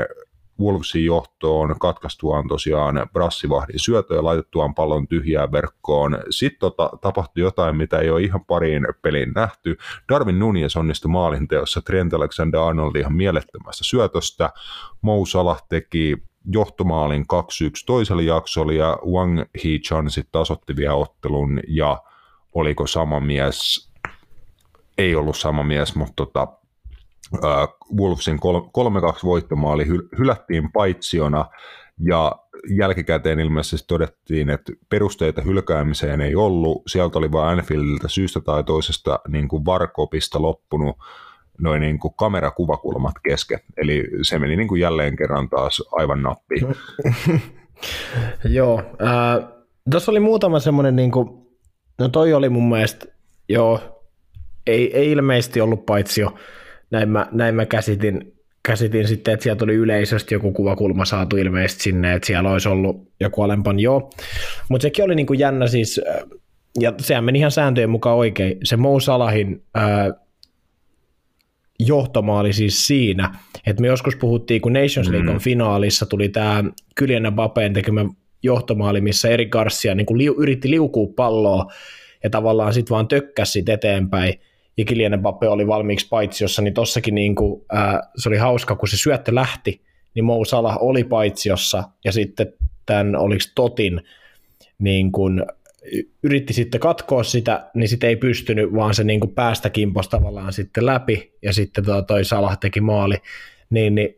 Wolvesin johtoon katkaistuaan tosiaan brassivahdin syötö ja laitettuaan pallon tyhjään verkkoon. Sitten tota, tapahtui jotain, mitä ei ole ihan pariin peliin nähty. Darwin Nunes onnistui maalinteossa Trent Alexander-Arnold ihan mielettömästä syötöstä. Mou Salah teki johtomaalin 2-1 toisella jaksolla ja Wang Hee-chan sitten tasotti vielä ottelun ja oliko sama mies, ei ollut sama mies, mutta tota, Wolvesin 3-2 voittomaali hylättiin paitsiona ja jälkikäteen ilmeisesti todettiin, että perusteita hylkäämiseen ei ollut. Sieltä oli vain Anfieldiltä syystä tai toisesta niin kuin varkopista loppunut noin niin kuin kamerakuvakulmat kesken. Eli se meni niin kuin jälleen kerran taas aivan nappiin. (laughs) joo, äh, tuossa oli muutama semmoinen, niin kuin, no toi oli mun mielestä, joo, ei, ei ilmeisesti ollut paitsi jo näin mä, näin mä käsitin, käsitin sitten, että sieltä oli yleisöstä joku kuvakulma saatu ilmeisesti sinne, että siellä olisi ollut joku alempan joo. Mutta sekin oli niinku jännä siis, äh, ja sehän meni ihan sääntöjen mukaan oikein. Se Mo Salahin ää, äh, johtomaali siis siinä, että me joskus puhuttiin, kun Nations League mm. finaalissa tuli tämä Kylian Bapeen tekemä johtomaali, missä Eri Garcia niin kuin liu, yritti liukua palloa ja tavallaan sitten vaan tökkäsi eteenpäin, ja Kylian Mbappe oli valmiiksi paitsiossa, niin tossakin niin kuin, ää, se oli hauska, kun se syöttö lähti, niin Mou Salah oli paitsiossa, ja sitten tämän oliko Totin niin kuin, yritti sitten katkoa sitä, niin sitten ei pystynyt, vaan se niin kuin päästä kimpos tavallaan sitten läpi, ja sitten toi, toi Salah teki maali, niin, niin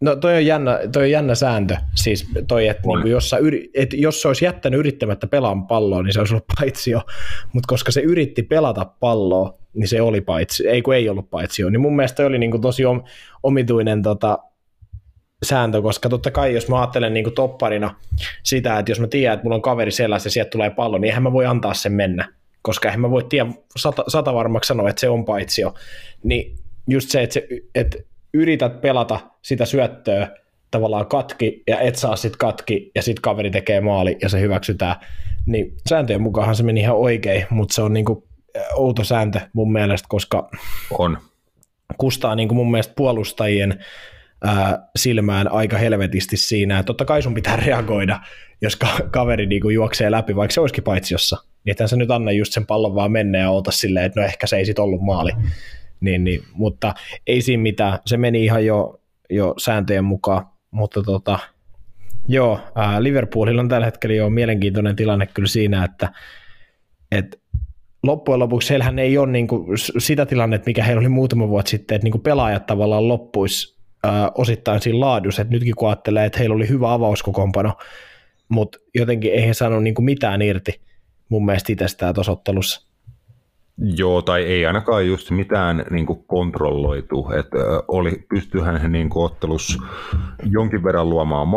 No toi on jännä, toi on jännä sääntö, siis toi, että niin jos, sä yri, et jos se olisi jättänyt yrittämättä pelaan palloa, niin se olisi ollut paitsio, mutta koska se yritti pelata palloa, niin se oli paitsi, ei kun ei ollut paitsio, niin mun mielestä oli niin kuin tosi omituinen tota, sääntö, koska totta kai jos mä ajattelen niin kuin topparina sitä, että jos mä tiedän, että mulla on kaveri sellaista ja sieltä tulee pallo, niin eihän mä voi antaa sen mennä, koska eihän mä voi tiedä sata, sata varmaksi sanoa, että se on paitsio. Niin just se, että, se, että yrität pelata sitä syöttöä tavallaan katki ja et saa sit katki ja sit kaveri tekee maali ja se hyväksytään, niin sääntöjen mukaan se meni ihan oikein, mutta se on niinku outo sääntö mun mielestä, koska On. kustaa niin kuin mun mielestä puolustajien ää, silmään aika helvetisti siinä, että totta kai sun pitää (laughs) reagoida, jos ka- kaveri niin kuin juoksee läpi, vaikka se olisikin paitsiossa. Niin ethän sä nyt anna just sen pallon vaan mennä ja oota silleen, että no ehkä se ei sit ollut maali. Niin, niin, mutta ei siinä mitään, se meni ihan jo, jo sääntöjen mukaan, mutta tota, joo, ää, Liverpoolilla on tällä hetkellä jo mielenkiintoinen tilanne kyllä siinä, että, että loppujen lopuksi heillähän ei ole niin kuin sitä tilannetta, mikä heillä oli muutama vuosi sitten, että niin kuin pelaajat tavallaan loppuisi ää, osittain siinä laadussa, että nytkin kun ajattelee, että heillä oli hyvä avauskokoonpano, mutta jotenkin ei he saanut niin kuin mitään irti mun mielestä itsestään tuossa ottelussa. Joo, tai ei ainakaan just mitään niin kuin kontrolloitu. että oli, pystyyhän he niin kuin ottelus jonkin verran luomaan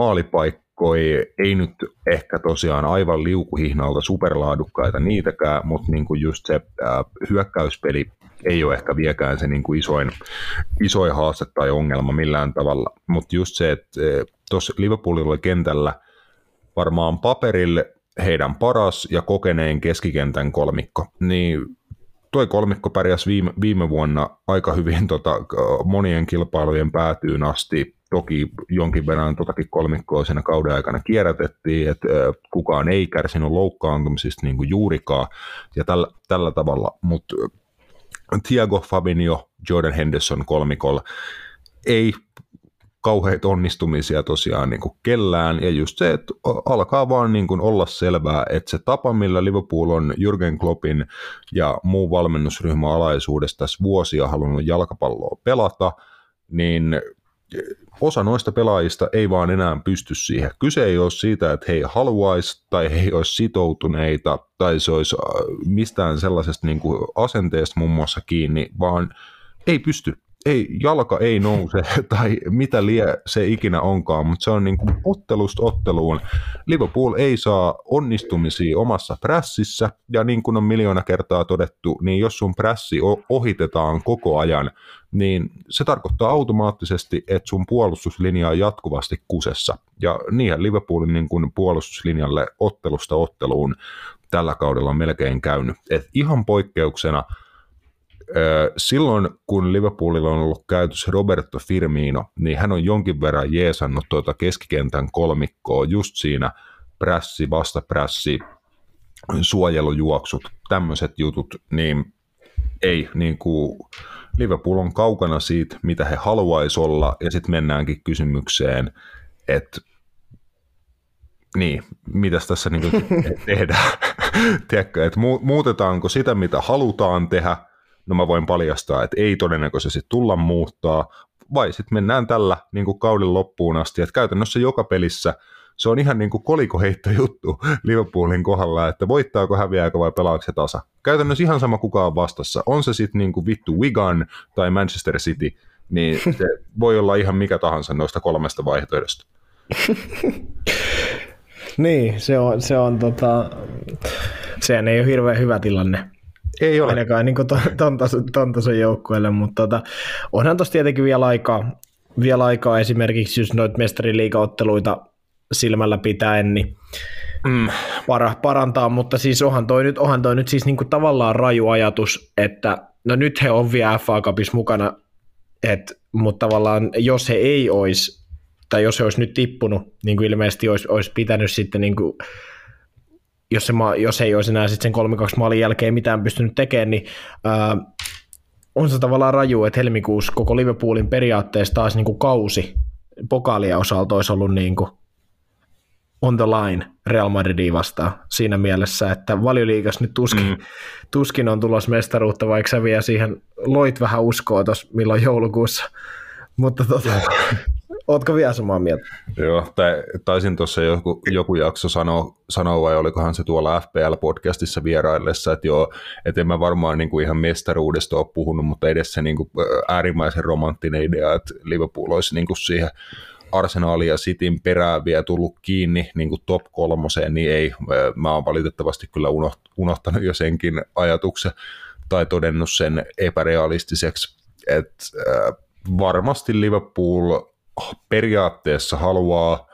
maalipaikkoja, ei nyt ehkä tosiaan aivan liukuhihnalta superlaadukkaita niitäkään, mutta niin kuin just se ää, hyökkäyspeli ei ole ehkä viekään se niin kuin isoin, isoin haaste tai ongelma millään tavalla. Mutta just se, että tuossa Liverpoolilla oli kentällä varmaan paperille heidän paras ja kokeneen keskikentän kolmikko, niin toi kolmikko pärjäsi viime, viime vuonna aika hyvin tota, monien kilpailujen päätyyn asti. Toki jonkin verran totakin kolmikkoa siinä kauden aikana kierrätettiin, että kukaan ei kärsinyt loukkaantumisista niin kuin juurikaan ja tällä, tällä tavalla, mutta Thiago Fabinho, Jordan Henderson kolmikolla ei kauheita onnistumisia tosiaan niin kuin kellään, ja just se, että alkaa vaan niin kuin olla selvää, että se tapa, millä Liverpool on Jürgen Kloppin ja muun valmennusryhmän alaisuudessa tässä vuosia halunnut jalkapalloa pelata, niin osa noista pelaajista ei vaan enää pysty siihen. Kyse ei ole siitä, että he ei haluaisi tai he ei olisi sitoutuneita tai se olisi mistään sellaisesta niin kuin asenteesta muun muassa kiinni, vaan ei pysty ei, jalka ei nouse (laughs) tai mitä lie se ikinä onkaan, mutta se on niin kuin ottelusta otteluun. Liverpool ei saa onnistumisia omassa prässissä ja niin kuin on miljoona kertaa todettu, niin jos sun prässi ohitetaan koko ajan, niin se tarkoittaa automaattisesti, että sun puolustuslinja on jatkuvasti kusessa. Ja niinhän Liverpoolin niin kuin puolustuslinjalle ottelusta otteluun tällä kaudella on melkein käynyt. Et ihan poikkeuksena – silloin, kun Liverpoolilla on ollut käytössä Roberto Firmino, niin hän on jonkin verran jeesannut tuota keskikentän kolmikkoa just siinä prässi, vastaprässi, suojelujuoksut, tämmöiset jutut, niin ei niin kuin Liverpool on kaukana siitä, mitä he haluaisi olla, ja sitten mennäänkin kysymykseen, että niin, mitäs tässä niin (laughs) tehdään? (laughs) Tiedätkö, että muutetaanko sitä, mitä halutaan tehdä, no mä voin paljastaa, että ei todennäköisesti tulla muuttaa, vai sitten mennään tällä niin kuin kauden loppuun asti, että käytännössä joka pelissä se on ihan niin kuin kolikoheitto juttu (laughs) Liverpoolin kohdalla, että voittaako, häviääkö vai pelaako se tasa. Käytännössä ihan sama kuka on vastassa. On se sitten niin kuin vittu Wigan tai Manchester City, niin (laughs) se voi olla ihan mikä tahansa noista kolmesta vaihtoehdosta. (laughs) niin, se on, se on tota, sehän ei ole hirveän hyvä tilanne. Ei ole. Ainakaan niin ton, ton, tason, joukkueelle, mutta tota, onhan tuossa tietenkin vielä aikaa, vielä aikaa esimerkiksi just noita mestariliigaotteluita silmällä pitäen, niin mm. para, parantaa, mutta siis onhan toi nyt, onhan toi nyt siis niinku tavallaan raju ajatus, että no nyt he on vielä FA Cupissa mukana, et, mutta tavallaan jos he ei olisi, tai jos he olisi nyt tippunut, niin kuin ilmeisesti olisi, olisi pitänyt sitten niin kuin jos, se, jos ei olisi enää sitten sen 3-2 maalin jälkeen mitään pystynyt tekemään, niin ää, on se tavallaan raju, että helmikuussa koko Liverpoolin periaatteessa taas niin kuin kausi pokaalia osalta olisi ollut niin kuin on the line Real Madridia vastaan siinä mielessä, että valioliigas nyt tuskin, mm. tuskin on tulos mestaruutta, vaikka sä vielä siihen loit vähän uskoa tuossa milloin joulukuussa. Mutta tota, (laughs) Ootko vielä samaa mieltä? Joo, taisin tuossa joku, joku jakso sanoa, sanoa, vai olikohan se tuolla FPL-podcastissa vieraillessa, että joo, että en mä varmaan niin kuin ihan mestaruudesta ole puhunut, mutta edes se niin kuin äärimmäisen romanttinen idea, että Liverpool olisi niin kuin siihen Arsenalin ja Cityn perään vielä tullut kiinni niin kuin top kolmoseen, niin ei. Mä oon valitettavasti kyllä unohtanut jo senkin ajatuksen tai todennut sen epärealistiseksi, että varmasti Liverpool periaatteessa haluaa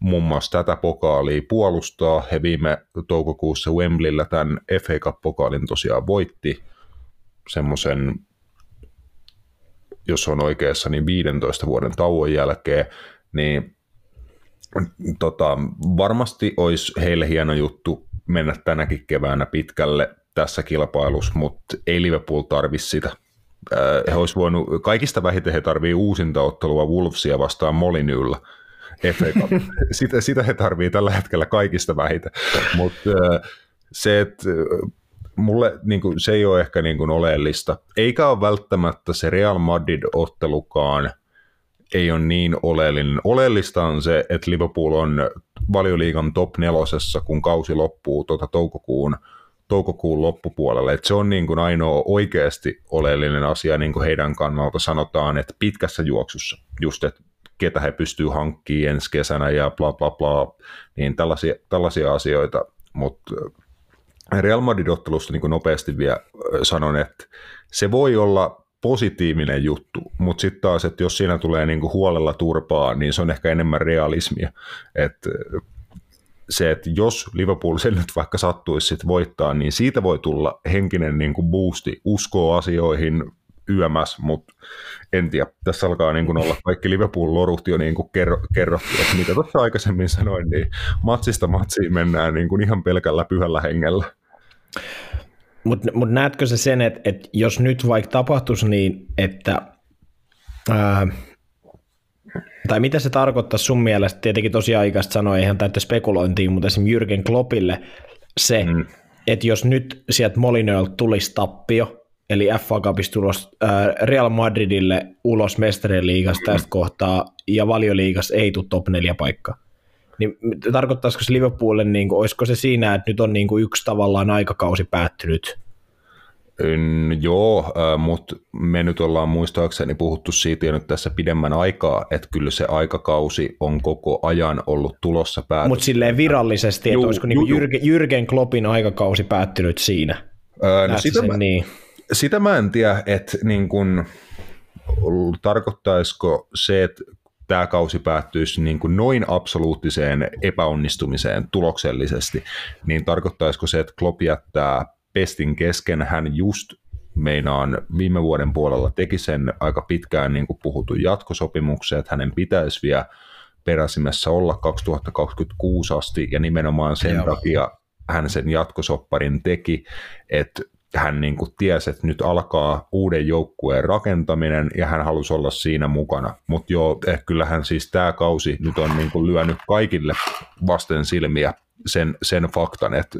muun muassa tätä pokaalia puolustaa. He viime toukokuussa Wembleyllä tämän FA Cup-pokaalin tosiaan voitti semmoisen, jos on oikeassa, niin 15 vuoden tauon jälkeen, niin tota, varmasti olisi heille hieno juttu mennä tänäkin keväänä pitkälle tässä kilpailussa, mutta ei Liverpool tarvi sitä. He olisi voinut, kaikista vähiten he tarvii uusinta ottelua Wolvesia vastaan Molinyllä. (laughs) sitä, sitä he tarvii tällä hetkellä kaikista vähiten. Mutta se, että mulle niin kuin, se ei ole ehkä niin kuin oleellista. Eikä ole välttämättä se Real Madrid-ottelukaan ei ole niin oleellinen. Oleellista on se, että Liverpool on valioliigan top nelosessa, kun kausi loppuu tuota toukokuun, toukokuun loppupuolelle. Et se on niin kuin ainoa oikeasti oleellinen asia niin kuin heidän kannalta sanotaan, että pitkässä juoksussa, just että ketä he pystyy hankkimaan ensi kesänä ja bla bla bla, niin tällaisia, tällaisia asioita, mutta Real Madrid-ottelusta niin nopeasti vielä sanon, että se voi olla positiivinen juttu, mutta sitten taas, että jos siinä tulee niin kuin huolella turpaa, niin se on ehkä enemmän realismia. että se, että jos Liverpool sen nyt vaikka sattuisi sit voittaa, niin siitä voi tulla henkinen niin kuin boosti, uskoo asioihin, YMS, mutta en tiedä. Tässä alkaa niin kuin olla kaikki Liverpool-lorut jo niin kuin kerro, kerrottu, että mitä tuossa aikaisemmin sanoin, niin matsista matsiin mennään niin kuin ihan pelkällä pyhällä hengellä. Mutta mut näetkö se sen, että, että jos nyt vaikka tapahtuisi niin, että ää, tai mitä se tarkoittaa sun mielestä, tietenkin tosi aikaista sanoa, eihän täyttä spekulointiin, mutta esimerkiksi Jürgen Kloppille se, mm. että jos nyt sieltä Molinöltä tulisi tappio, eli FA Cupista tulos Real Madridille ulos mestarien liigasta tästä kohtaa, ja valioliigassa ei tule top 4 paikkaa. Niin tarkoittaisiko se Liverpoolille, niin kuin, olisiko se siinä, että nyt on niin kuin yksi tavallaan aikakausi päättynyt? Mm, joo, mutta me nyt ollaan muistaakseni puhuttu siitä jo nyt tässä pidemmän aikaa, että kyllä se aikakausi on koko ajan ollut tulossa päätös. Mutta silleen virallisesti, että olisiko niin Jürgen, Jürgen Kloppin aikakausi päättynyt siinä? Öö, no sitä, mä, niin? sitä mä en tiedä, että niin kun, tarkoittaisiko se, että tämä kausi päättyisi niin kuin noin absoluuttiseen epäonnistumiseen tuloksellisesti, niin tarkoittaisiko se, että Klopp jättää pestin kesken, hän just meinaan viime vuoden puolella teki sen aika pitkään niin kuin puhutun jatkosopimuksen, että hänen pitäisi vielä peräsimessä olla 2026 asti, ja nimenomaan sen Joo. takia hän sen jatkosopparin teki, että hän niin kuin tiesi, että nyt alkaa uuden joukkueen rakentaminen ja hän halusi olla siinä mukana. Mutta joo, eh, kyllähän siis tämä kausi nyt on niin kuin lyönyt kaikille vasten silmiä sen, sen faktan, että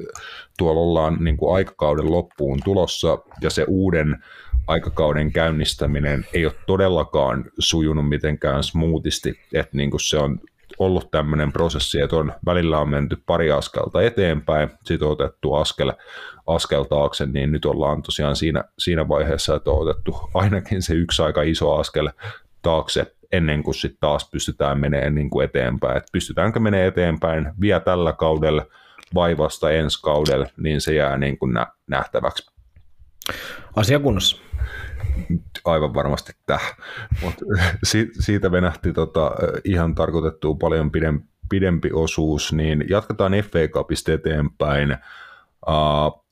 tuolla ollaan niin kuin aikakauden loppuun tulossa ja se uuden aikakauden käynnistäminen ei ole todellakaan sujunut mitenkään smoothisti, että niin kuin se on ollut tämmöinen prosessi, että on, välillä on menty pari askelta eteenpäin, sitten on otettu askel, askel taakse, niin nyt ollaan tosiaan siinä, siinä vaiheessa, että on otettu ainakin se yksi aika iso askel taakse ennen kuin sitten taas pystytään menemään niin kuin eteenpäin. Et pystytäänkö menemään eteenpäin vielä tällä kaudella vai vasta ensi kaudella, niin se jää niin kuin nähtäväksi. Asia kunnossa. Aivan varmasti tähän, mutta (laughs) siitä venähti tota, ihan tarkoitettua paljon pidempi, pidempi osuus, niin jatketaan FA Cupista eteenpäin. Uh,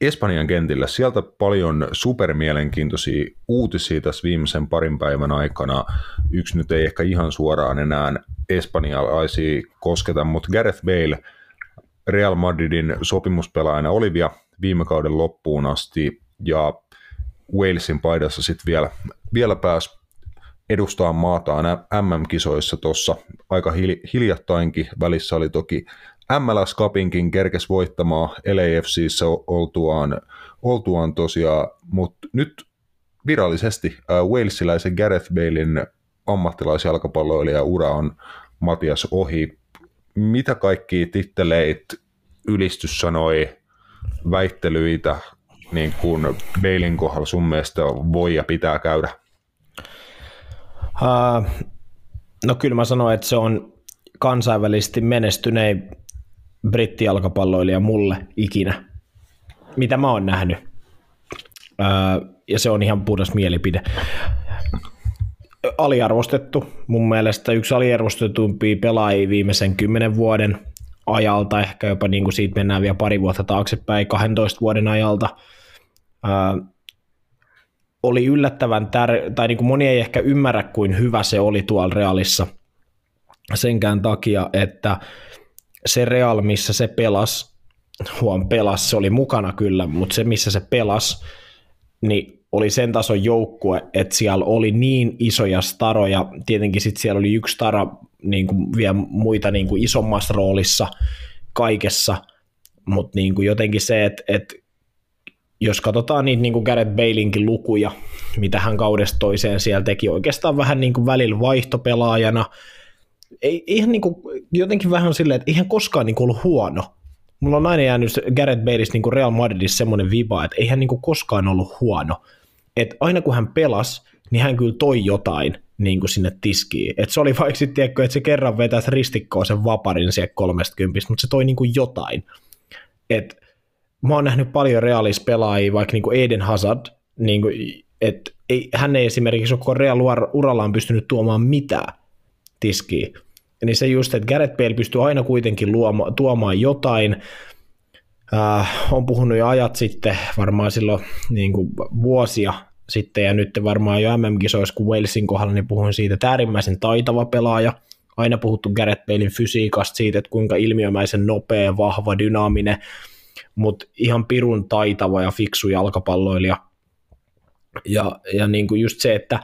Espanjan kentillä. Sieltä paljon supermielenkiintoisia uutisia tässä viimeisen parin päivän aikana. Yksi nyt ei ehkä ihan suoraan enää espanjalaisia kosketa, mutta Gareth Bale Real Madridin sopimuspelaajana oli vielä viime kauden loppuun asti ja Walesin paidassa sitten vielä, vielä pääsi edustaa maataan MM-kisoissa tuossa aika hiljattainkin. Välissä oli toki MLS Cupinkin kerkes voittamaan LAFCissä oltuaan, oltuaan tosiaan, mutta nyt virallisesti äh, Walesiläisen Gareth Balein ammattilaisjalkapalloilija ura on Matias ohi. Mitä kaikki titteleit, ylistys sanoi, väittelyitä niin kuin Balein kohdalla sun mielestä voi ja pitää käydä? Uh, no kyllä mä sanoin, että se on kansainvälisesti menestynein brittijalkapalloilija mulle ikinä, mitä mä oon nähnyt. Öö, ja se on ihan puhdas mielipide. aliarvostettu. Mun mielestä yksi aliarvostetuimpia pelaajia viimeisen kymmenen vuoden ajalta, ehkä jopa niin kuin siitä mennään vielä pari vuotta taaksepäin, 12 vuoden ajalta. Ää, oli yllättävän tär- tai niin kuin moni ei ehkä ymmärrä, kuin hyvä se oli tuolla Realissa senkään takia, että se Real, missä se pelas, huom pelas, se oli mukana kyllä, mutta se missä se pelas, niin oli sen tason joukkue, että siellä oli niin isoja staroja, tietenkin sitten siellä oli yksi stara niin kuin vielä muita niin kuin isommassa roolissa kaikessa, mutta niin kuin jotenkin se, että, että jos katsotaan niitä niin kuin Gareth Balinkin lukuja, mitä hän kaudesta toiseen siellä teki, oikeastaan vähän niin kuin välillä vaihtopelaajana, ei, ihan niin kuin, jotenkin vähän silleen, että eihän koskaan niin kuin ollut huono. Mulla on aina jäänyt Gareth Baleista niin kuin Real Madridissa semmoinen viba, että eihän niin kuin koskaan ollut huono. Että aina kun hän pelasi, niin hän kyllä toi jotain niin kuin sinne tiskiin. Et se oli vaikka sitten, että se kerran vetäisi ristikkoon sen vaparin siellä 30, mutta se toi niin kuin jotain. Et mä oon nähnyt paljon realis pelaajia, vaikka niin kuin Eden Hazard, niin kuin, että ei, hän ei esimerkiksi ole Real urallaan pystynyt tuomaan mitään tiskiin. Niin se just, että Gareth Bale pystyy aina kuitenkin luoma, tuomaan jotain. Äh, on puhunut jo ajat sitten, varmaan silloin niin kuin vuosia sitten, ja nyt varmaan jo MM-kisoissa, kun Walesin kohdalla, niin puhuin siitä, että äärimmäisen taitava pelaaja, aina puhuttu Gareth Balein fysiikasta, siitä, että kuinka ilmiömäisen nopea, vahva, dynaaminen, mutta ihan pirun taitava ja fiksu jalkapalloilija. Ja, ja niin kuin just se, että,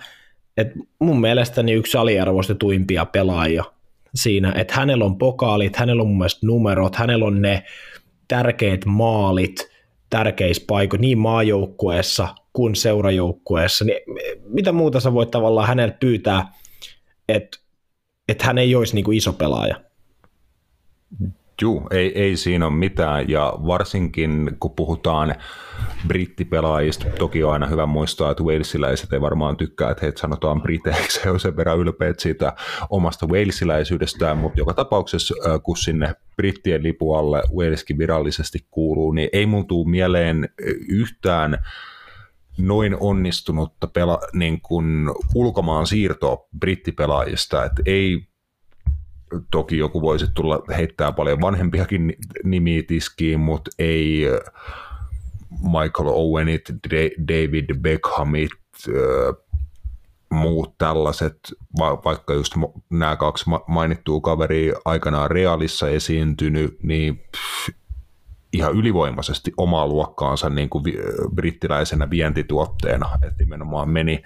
että mun mielestäni yksi aliarvostetuimpia pelaajia siinä, että hänellä on pokaalit, hänellä on mun mielestä numerot, hänellä on ne tärkeät maalit tärkeissä paikoissa niin maajoukkueessa kuin seurajoukkueessa, niin mitä muuta sä voit tavallaan häneltä pyytää, että, että hän ei olisi niin kuin iso pelaaja? Juu, ei, ei siinä ole mitään, ja varsinkin kun puhutaan brittipelaajista, toki on aina hyvä muistaa, että walesiläiset ei varmaan tykkää, että heitä sanotaan briteiksi, (laughs) he on sen verran ylpeät siitä omasta walesiläisyydestään, mutta joka tapauksessa, kun sinne brittien lipu alle Waleskin virallisesti kuuluu, niin ei mun tuu mieleen yhtään noin onnistunutta pela, niin kuin ulkomaan siirtoa brittipelaajista, että ei toki joku voisi tulla heittää paljon vanhempiakin nimiä tiskiin, mutta ei äh, Michael Owenit, David Beckhamit, äh, muut tällaiset, vaikka just nämä kaksi mainittua kaveria aikanaan Realissa esiintynyt, niin ihan ylivoimaisesti omaa luokkaansa niin kuin brittiläisenä vientituotteena, että nimenomaan meni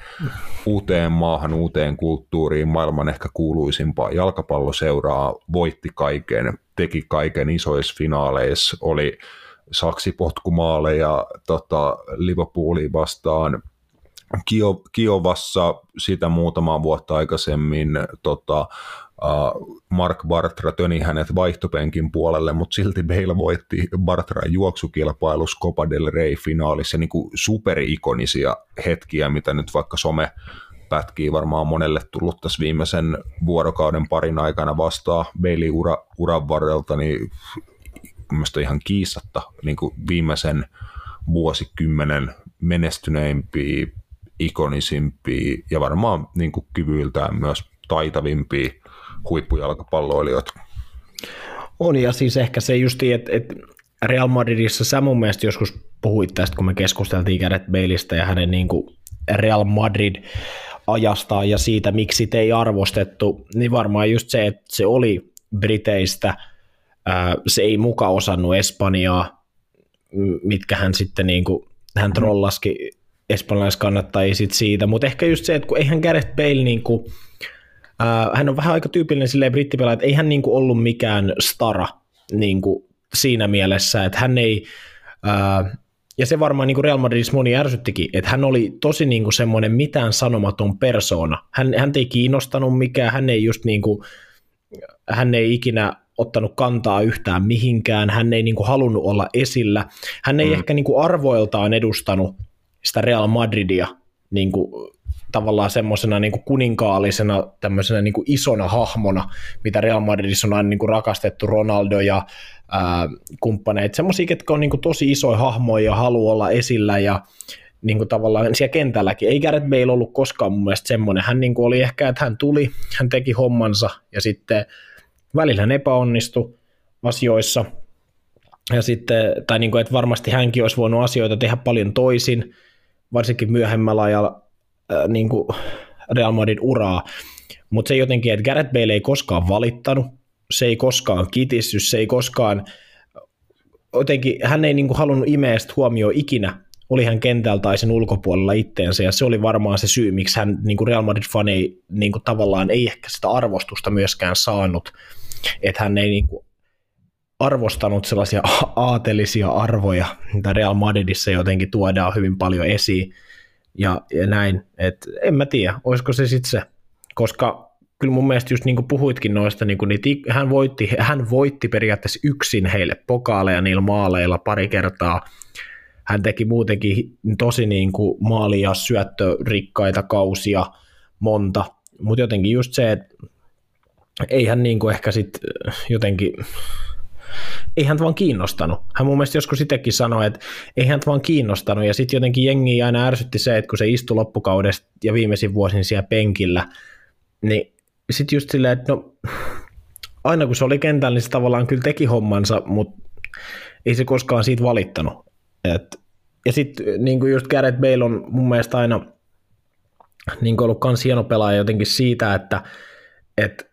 uuteen maahan, uuteen kulttuuriin, maailman ehkä kuuluisimpaa jalkapalloseuraa, voitti kaiken, teki kaiken isoissa finaaleissa, oli saksipotkumaaleja tota, Liverpoolin vastaan, Kiovassa sitä muutama vuotta aikaisemmin tota, Mark Bartra töni hänet vaihtopenkin puolelle, mutta silti Bale voitti Bartran juoksukilpailussa Copa del Rey-finaalissa niin kuin superikonisia hetkiä, mitä nyt vaikka some pätkii varmaan monelle tullut tässä viimeisen vuorokauden parin aikana vastaan. Bailey ura, uran varrelta, niin mielestäni ihan kiistatta niin kuin viimeisen vuosikymmenen menestyneimpiä, ikonisimpia ja varmaan niin kuin kyvyiltään myös taitavimpia huippujalkapalloilijoita. On, ja siis ehkä se justi, että, että Real Madridissa sä mun mielestä joskus puhuit tästä, kun me keskusteltiin Gareth Baleista ja hänen niin kuin Real Madrid ajastaan ja siitä, miksi te ei arvostettu, niin varmaan just se, että se oli Briteistä, se ei muka osannut Espanjaa, mitkä hän sitten niin kuin, hän trollaski espanjalaiskannattajia siitä, mutta ehkä just se, että kun eihän Gareth Bale niin kuin, hän on vähän aika tyypillinen silleen brittipelaaja, että ei hän niinku ollut mikään stara niinku siinä mielessä, että hän ei, uh, ja se varmaan niinku Real Madridissa moni ärsyttikin, että hän oli tosi niinku semmoinen mitään sanomaton persona. Hän, hän ei kiinnostanut mikään, hän ei just niinku, hän ei ikinä ottanut kantaa yhtään mihinkään, hän ei niinku halunnut olla esillä, hän ei mm. ehkä niinku arvoiltaan edustanut sitä Real Madridia niinku tavallaan semmoisena niin kuninkaallisena tämmöisenä niin isona hahmona, mitä Real Madridissa on aina niin rakastettu Ronaldo ja ää, kumppaneet, semmoisia, ketkä on niin tosi isoja hahmoja ja haluaa olla esillä ja niin kuin tavallaan siellä kentälläkin. Ei Gareth Bale ollut koskaan mun mielestä semmoinen. Hän niin kuin oli ehkä, että hän tuli, hän teki hommansa ja sitten välillä hän epäonnistui asioissa. Ja sitten, tai niin kuin, että varmasti hänkin olisi voinut asioita tehdä paljon toisin, varsinkin myöhemmällä ajalla äh, niin kuin Real Madrid uraa. Mutta se jotenkin, että Gareth Bale ei koskaan valittanut, se ei koskaan kitissy, se ei koskaan, jotenkin hän ei niin kuin halunnut imeestä huomioon ikinä oli hän kentällä tai sen ulkopuolella itteensä, ja se oli varmaan se syy, miksi hän niin kuin Real Madrid-fani ei, niin kuin tavallaan ei ehkä sitä arvostusta myöskään saanut, että hän ei niin kuin arvostanut sellaisia aatelisia arvoja, mitä Real Madridissa jotenkin tuodaan hyvin paljon esiin, ja, ja näin, että en mä tiedä, olisiko se sitten se, koska kyllä mun mielestä just niin kuin puhuitkin noista, niin kuin niitä, hän, voitti, hän voitti periaatteessa yksin heille pokaaleja niillä maaleilla pari kertaa, hän teki muutenkin tosi niin kuin maali- ja syöttörikkaita kausia monta, mutta jotenkin just se, että ei hän niin kuin ehkä sitten jotenkin, ei hän vaan kiinnostanut. Hän mun mielestä joskus itsekin sanoi, että ei hän vaan kiinnostanut, ja sitten jotenkin jengi aina ärsytti se, että kun se istui loppukaudesta ja viimeisin vuosin siellä penkillä, niin sitten just silleen, että no, aina kun se oli kentällä, niin se tavallaan kyllä teki hommansa, mutta ei se koskaan siitä valittanut. Et, ja sitten niin kuin just Gareth Bale on mun mielestä aina niin ollut kans hieno pelaaja jotenkin siitä, että, että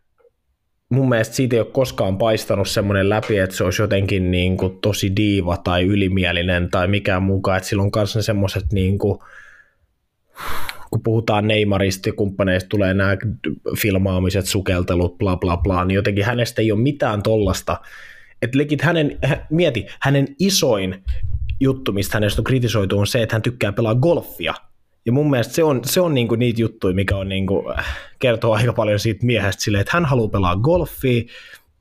mun mielestä siitä ei ole koskaan paistanut semmoinen läpi, että se olisi jotenkin niin kuin tosi diiva tai ylimielinen tai mikään mukaan, että silloin kanssa ne semmoiset niin kuin, kun puhutaan Neymarista ja kumppaneista tulee nämä filmaamiset, sukeltelut, bla bla bla, niin jotenkin hänestä ei ole mitään tollasta, että legit hänen, mieti, hänen isoin juttu, mistä hänestä on kritisoitu, on se, että hän tykkää pelaa golfia. Ja mun mielestä se on, se on niinku niitä juttuja, mikä on niinku, äh, kertoo aika paljon siitä miehestä silleen, että hän haluaa pelaa golfia,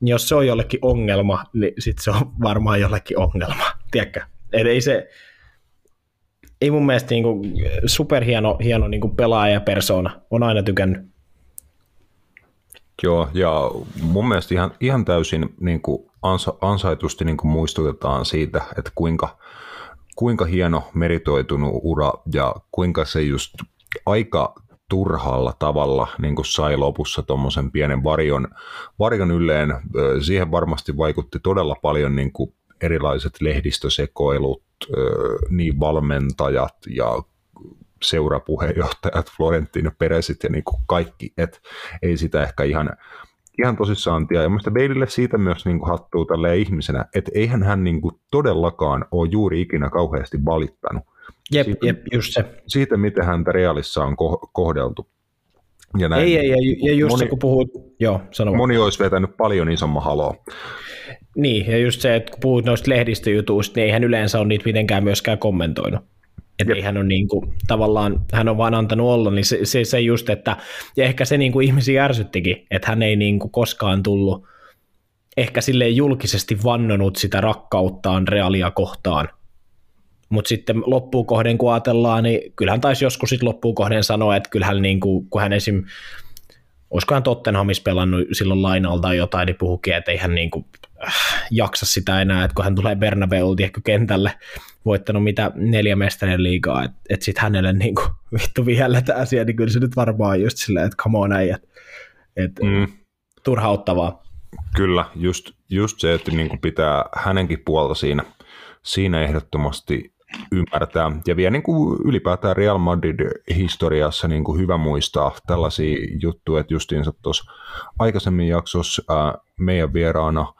jos se on jollekin ongelma, niin sitten se on varmaan jollekin ongelma, tiedätkö? Eli ei se, ei mun mielestä niinku superhieno hieno niinku pelaaja ja persona, on aina tykännyt. Joo, ja mun mielestä ihan, ihan täysin niin kuin ansa, ansaitusti niin kuin muistutetaan siitä, että kuinka, kuinka hieno meritoitunut ura ja kuinka se just aika turhalla tavalla niin kuin sai lopussa tuommoisen pienen varjon, varjon ylleen. Siihen varmasti vaikutti todella paljon niin kuin erilaiset lehdistösekoilut, niin valmentajat ja seurapuheenjohtajat, Florentino Peresit ja niin kuin kaikki, että ei sitä ehkä ihan ihan tosissaan tiedä. Ja minusta Baleille siitä myös niin kuin hattuu tälle ihmisenä, että eihän hän niin kuin todellakaan ole juuri ikinä kauheasti valittanut. Jep, siitä, jep, just se. Siitä, miten häntä realissa on ko- kohdeltu. Ja näin. Ei, ei, ei, ja just moni, se, kun puhut, joo, sano Moni olisi vetänyt paljon isomman haloa. Niin, ja just se, että kun puhut noista lehdistöjutuista, niin eihän yleensä ole niitä mitenkään myöskään kommentoinut. Että ei hän on niin kuin, tavallaan, hän on vaan antanut olla, niin se, se, se just, että, ja ehkä se niin kuin ihmisiä ärsyttikin, että hän ei niin kuin koskaan tullut ehkä silleen julkisesti vannonut sitä rakkauttaan realia kohtaan. Mutta sitten loppuun kohden, kun ajatellaan, niin kyllähän taisi joskus sitten loppuun kohden sanoa, että kyllähän niin kuin, kun hän esim olisikohan Tottenhamissa pelannut silloin lainalta jotain, niin puhukin, että ei hän niin kuin, äh, jaksa sitä enää, että kun hän tulee Bernabeulti ehkä kentälle, voittanut mitä neljä mestarien liigaa, että et sitten hänelle niin kuin, (laughs) vittu vielä tämä asia, niin kyllä se nyt varmaan just silleen, että come on äijät, että mm. turhauttavaa. Kyllä, just, just se, että niin kuin pitää hänenkin puolta siinä, siinä ehdottomasti ymmärtää. Ja vielä niin kuin ylipäätään Real Madrid-historiassa niin kuin hyvä muistaa tällaisia juttuja, että justiinsa tuossa aikaisemmin jaksossa meidän vieraana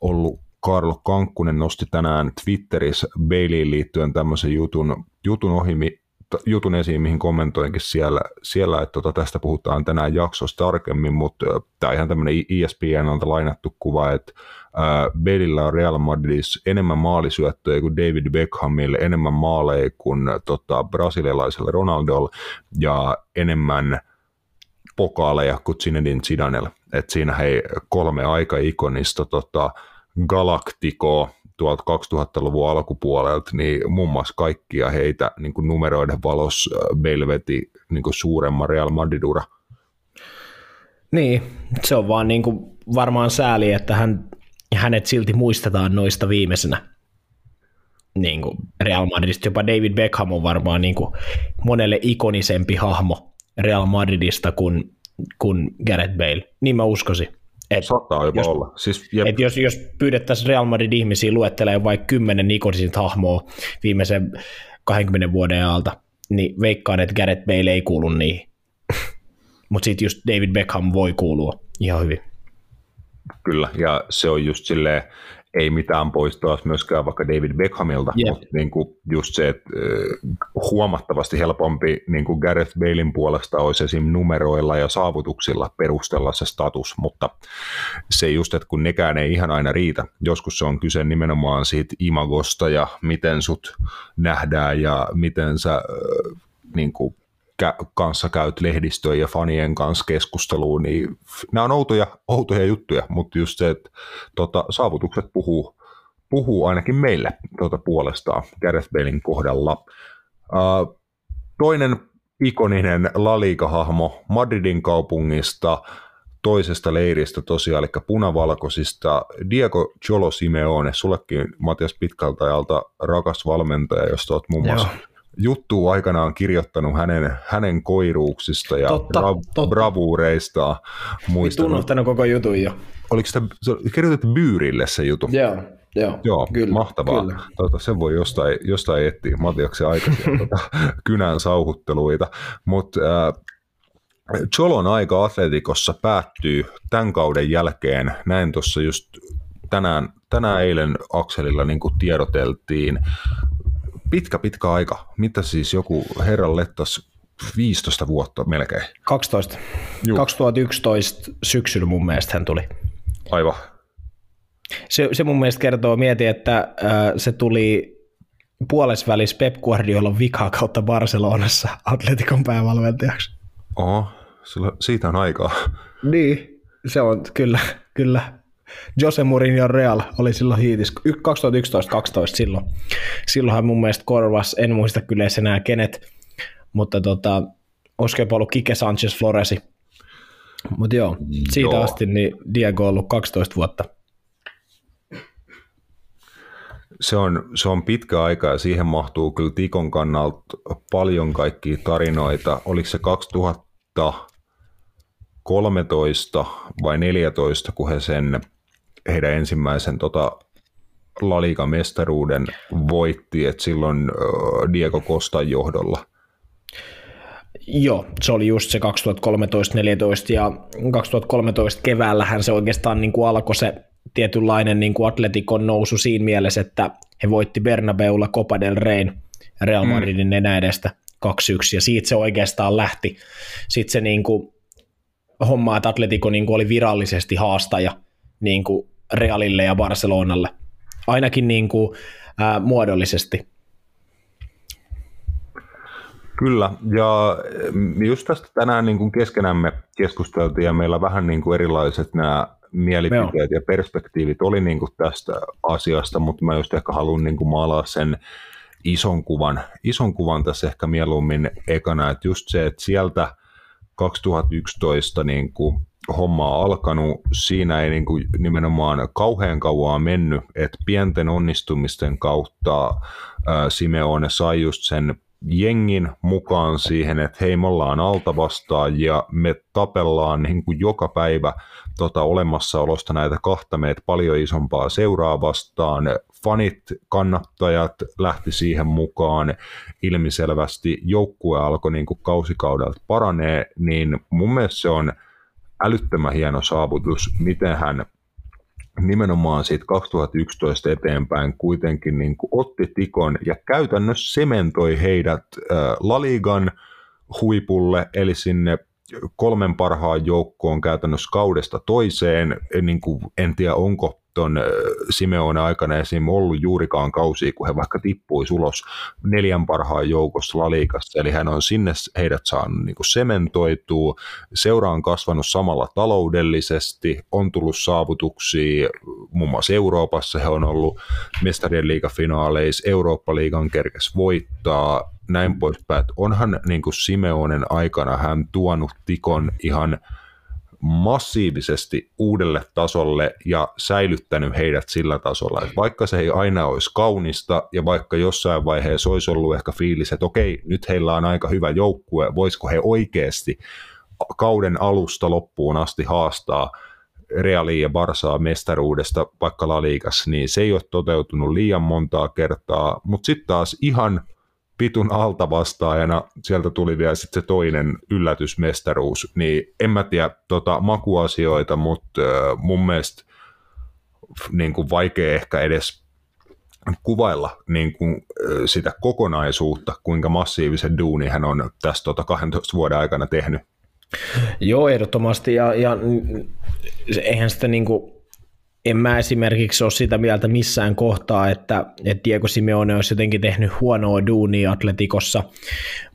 ollut Karlo Kankkunen nosti tänään Twitterissä Baileyin liittyen tämmöisen jutun, jutun ohi, jutun esiin, mihin kommentoinkin siellä, siellä että tota, tästä puhutaan tänään jaksossa tarkemmin, mutta tämä on ihan tämmöinen ESPN lainattu kuva, että Belillä on Real Madridissa enemmän maalisyöttöjä kuin David Beckhamille, enemmän maaleja kuin tota, brasilialaiselle Ronaldolle ja enemmän pokaaleja kuin Zinedine Zidanelle. Et siinä hei kolme aika ikonista tota, Galacticoa tuolta 2000-luvun alkupuolelta, niin muun muassa kaikkia heitä niin kuin numeroiden valossa Belveti niin kuin suuremman Real Madrid-ura. Niin, se on vaan niin kuin varmaan sääli, että hän hänet silti muistetaan noista viimeisenä. niin kuin Real Madridista. Jopa David Beckham on varmaan niin kuin monelle ikonisempi hahmo Real Madridista kuin, kuin Gareth Bale. Niin mä uskoisin. Et Saattaa jopa jos, olla. Siis, jep. et jos, jos pyydettäisiin Real Madrid ihmisiä luettelemaan vaikka kymmenen ikonisinta hahmoa viimeisen 20 vuoden ajalta, niin veikkaan, että Gareth Bale ei kuulu niihin. (laughs) Mutta sitten just David Beckham voi kuulua ihan hyvin. Kyllä, ja se on just silleen, ei mitään poistoa myöskään vaikka David Beckhamilta, yeah. mutta niin kuin just se, että huomattavasti helpompi niin kuin Gareth Balein puolesta olisi esim. numeroilla ja saavutuksilla perustella se status, mutta se just, että kun nekään ei ihan aina riitä, joskus se on kyse nimenomaan siitä imagosta ja miten sut nähdään ja miten sä niin kuin kanssa käyt lehdistöön ja fanien kanssa keskusteluun, niin nämä on outoja, outoja juttuja, mutta just se, että tota, saavutukset puhuu, puhuu ainakin meille tota, puolestaan Gareth Balein kohdalla. Uh, toinen ikoninen La Liga-hahmo Madridin kaupungista, toisesta leiristä tosiaan, eli punavalkoisista, Diego Cholo Simeone, sullekin Matias pitkältä ajalta rakas valmentaja, josta olet muun muassa Joo juttu aikanaan kirjoittanut hänen, hänen koiruuksista ja totta, bra- totta. bravuureista. Muistanut. Koko jutun jo. Oliko sitä, kirjoitettu Byyrille se jutu? Joo, joo, joo kyllä, mahtavaa. Kyllä. Tota, sen voi jostain, jostain etsiä Matiaksen aikaisia tota, (laughs) kynän sauhutteluita. Mutta äh, Cholon aika Atletikossa päättyy tämän kauden jälkeen. Näin tuossa just tänään, tänään eilen Akselilla niin tiedoteltiin pitkä, pitkä aika. Mitä siis joku herran lettas 15 vuotta melkein? 12. Juh. 2011 syksyllä mun mielestä hän tuli. Aivan. Se, se mun mielestä kertoo, mieti, että äh, se tuli puolesvälis Pep Guardiola vikaa kautta Barcelonassa Atletikon päävalmentajaksi. Oho, siitä on aikaa. Niin, se on kyllä, kyllä Jose Mourinho Real oli silloin hiitis 2011-2012 silloin. Silloinhan mun mielestä korvas, en muista kyllä enää kenet, mutta tota, olisiko ollut Kike Sanchez Floresi. Mutta joo, siitä joo. asti niin Diego on ollut 12 vuotta. Se on, se on pitkä aika ja siihen mahtuu kyllä Tikon kannalta paljon kaikkia tarinoita. Oliko se 2013 vai 14, kun he sen heidän ensimmäisen tota, La Liga-mestaruuden voitti, että silloin Diego Costan johdolla. Joo, se oli just se 2013-2014 ja 2013 keväällähän se oikeastaan niin kuin alkoi se tietynlainen niin kuin Atletikon nousu siinä mielessä, että he voitti Bernabeulla Copa del Reyn Real mm. Madridin mm. enää edestä 2-1 ja siitä se oikeastaan lähti. Sitten se niin kuin, homma, että Atletico niin kuin oli virallisesti haastaja niin kuin Realille ja Barcelonalle, ainakin niin kuin, ää, muodollisesti. Kyllä, ja just tästä tänään niin kuin keskenämme keskusteltiin, ja meillä vähän niin kuin erilaiset nämä mielipiteet ja perspektiivit oli niin kuin tästä asiasta, mutta mä just ehkä haluan niin kuin maalaa sen ison kuvan, ison kuvan tässä ehkä mieluummin ekana, että just se, että sieltä 2011 niin kuin hommaa alkanut. Siinä ei niin kuin nimenomaan kauhean kauan mennyt, että pienten onnistumisten kautta Simeone sai just sen jengin mukaan siihen, että hei me ollaan alta vastaan ja me tapellaan niin kuin joka päivä tota, olemassaolosta näitä kahta meitä paljon isompaa seuraa vastaan. Fanit, kannattajat lähti siihen mukaan ilmiselvästi. Joukkue alkoi niin kuin kausikaudelta paranee, niin mun mielestä se on – älyttömän hieno saavutus, miten hän nimenomaan siitä 2011 eteenpäin kuitenkin niin kuin otti tikon ja käytännössä sementoi heidät Laligan huipulle, eli sinne kolmen parhaan joukkoon käytännössä kaudesta toiseen. Niin kuin, en tiedä, onko tuon Simeone aikana esim. ollut juurikaan kausia, kun he vaikka tippui ulos neljän parhaan joukossa laliikassa, eli hän on sinne heidät saanut niin sementoitua, seura on kasvanut samalla taloudellisesti, on tullut saavutuksia muun muassa Euroopassa, he on ollut mestarien liigafinaaleissa, Eurooppa-liigan kerkes voittaa, näin poispäin. Onhan niin Simeonen aikana hän tuonut Tikon ihan massiivisesti uudelle tasolle ja säilyttänyt heidät sillä tasolla, että vaikka se ei aina olisi kaunista ja vaikka jossain vaiheessa olisi ollut ehkä fiilis, että okei, nyt heillä on aika hyvä joukkue, voisiko he oikeasti kauden alusta loppuun asti haastaa Realia ja Barsaa mestaruudesta vaikka La Liigassa, niin se ei ole toteutunut liian montaa kertaa, mutta sitten taas ihan pitun alta vastaajana sieltä tuli vielä sitten se toinen yllätysmestaruus, niin en mä tiedä tota, makuasioita, mutta äh, mun mielestä niin kuin vaikea ehkä edes kuvailla niin kuin, sitä kokonaisuutta, kuinka massiivisen duuni hän on tässä tota 12 vuoden aikana tehnyt. Joo, ehdottomasti, ja, ja eihän sitä niin kuin, en mä esimerkiksi ole sitä mieltä missään kohtaa, että, että Diego Simeone olisi jotenkin tehnyt huonoa duunia Atletikossa.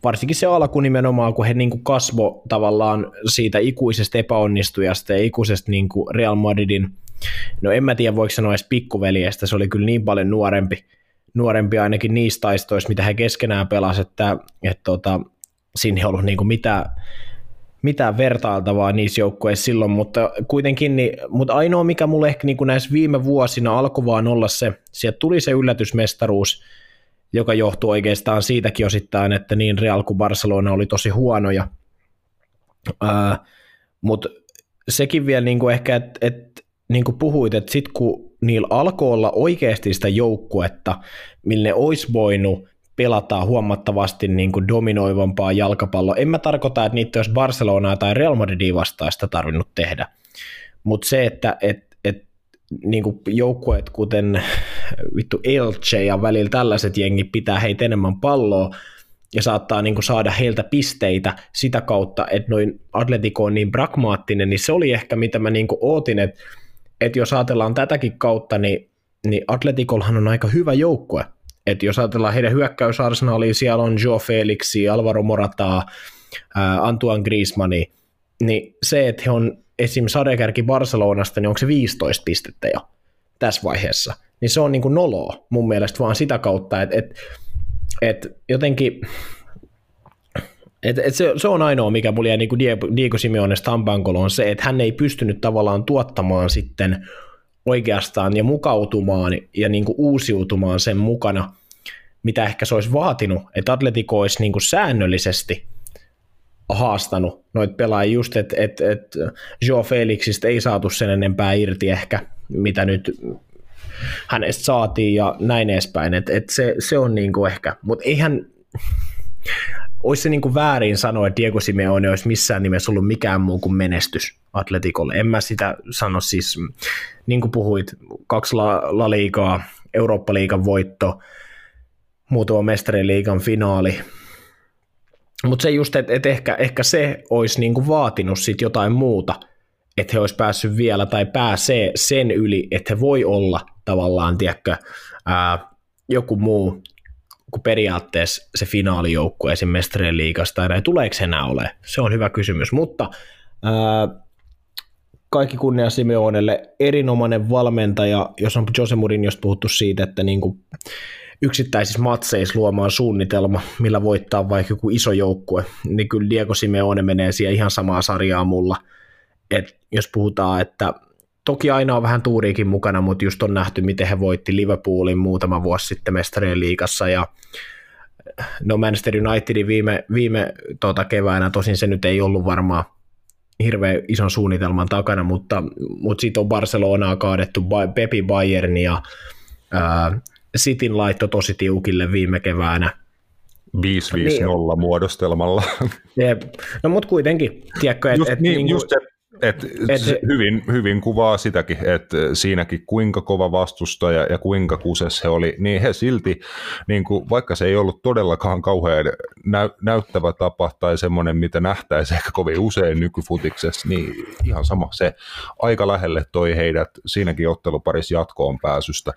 Varsinkin se alku nimenomaan, kun he niin kuin kasvo tavallaan siitä ikuisesta epäonnistujasta ja ikuisesta niin kuin Real Madridin, no en mä tiedä voiko sanoa edes pikkuveljestä, se oli kyllä niin paljon nuorempi, nuorempi ainakin niistä taistoista, mitä he keskenään pelasivat, että, että tota, siinä ei ollut niin kuin mitään, mitään vertailtavaa niissä joukkueissa silloin, mutta kuitenkin, niin, mutta ainoa mikä mulle ehkä niin kuin näissä viime vuosina alkoi vaan olla se, sieltä tuli se yllätysmestaruus, joka johtuu oikeastaan siitäkin osittain, että niin Real kuin Barcelona oli tosi huonoja, uh, mutta sekin vielä niin kuin ehkä, että et, niin kuin puhuit, että sitten kun niillä alkoi olla oikeasti sitä joukkuetta, millä ne olisi voinut pelataan huomattavasti niin kuin dominoivampaa jalkapalloa. En mä tarkoita, että niitä olisi Barcelonaa tai Real Madridia vastaista tarvinnut tehdä, mutta se, että et, et, niin kuin joukkueet kuten vittu Elche ja välillä tällaiset jengi pitää heitä enemmän palloa, ja saattaa niin kuin saada heiltä pisteitä sitä kautta, että noin Atletico on niin pragmaattinen, niin se oli ehkä mitä mä niin kuin ootin, että, että jos ajatellaan tätäkin kautta, niin, niin Atletikolhan on aika hyvä joukkue, että jos ajatellaan heidän hyökkäysarsenaaliin, siellä on Joe Felixi, Alvaro Morataa, Antoine Griezmanni, niin se, että he on esim. sadekärki Barcelonasta, niin onko se 15 pistettä jo tässä vaiheessa, niin se on niin kuin noloa mun mielestä vaan sitä kautta, että, että, että jotenkin et, et se, se, on ainoa, mikä mulla jäi niin Diego, Diego Simeonesta on se, että hän ei pystynyt tavallaan tuottamaan sitten oikeastaan ja mukautumaan ja niin kuin uusiutumaan sen mukana, mitä ehkä se olisi vaatinut, että Atletico olisi niin kuin säännöllisesti haastanut noita pelaajia just, että et, et Joe Felixistä ei saatu sen enempää irti ehkä, mitä nyt hänestä saatiin ja näin edespäin, että et se, se on niin kuin ehkä, mutta eihän, olisi se niin kuin väärin sanoa, että Diego Simeone olisi missään nimessä ollut mikään muu kuin menestys Atletikolle. En mä sitä sano siis, niin kuin puhuit, kaksi La, La Liigaa, Eurooppa-liigan voitto, muutama mestariliigan finaali. Mutta se just, että et ehkä, ehkä se olisi niinku vaatinut sit jotain muuta, että he olisi päässyt vielä tai pääsee sen yli, että he voi olla tavallaan, tiedätkö, ää, joku muu kuin periaatteessa se finaalijoukkue esim. mestarien liigasta, tai tuleeko enää ole? Se on hyvä kysymys, mutta ää, kaikki kunnia Simeonelle, erinomainen valmentaja, jos on Jose Mourinhosta puhuttu siitä, että niin kuin yksittäisissä matseissa luomaan suunnitelma, millä voittaa vaikka joku iso joukkue, niin kyllä Diego Simeone menee siihen ihan samaa sarjaa mulla. Et jos puhutaan, että toki aina on vähän tuuriikin mukana, mutta just on nähty, miten he voitti Liverpoolin muutama vuosi sitten mestarien liigassa ja no Manchester Unitedin viime, viime tota keväänä, tosin se nyt ei ollut varmaan hirveän ison suunnitelman takana, mutta, mutta sitten on Barcelonaa kaadettu Pepi Bayern ja ää, Sitin laitto tosi tiukille viime keväänä. 5-5-0 niin. muodostelmalla. Jep. No mutta kuitenkin, tiedätkö, että... Et, niin, niin just se, et, et, hyvin, hyvin kuvaa sitäkin, että siinäkin kuinka kova vastustaja ja kuinka kuses he oli, niin he silti, niin kuin, vaikka se ei ollut todellakaan kauhean näy, näyttävä tapa tai semmoinen, mitä nähtäisi ehkä kovin usein nykyfutiksessa, niin ihan sama se. Aika lähelle toi heidät siinäkin otteluparissa jatkoon pääsystä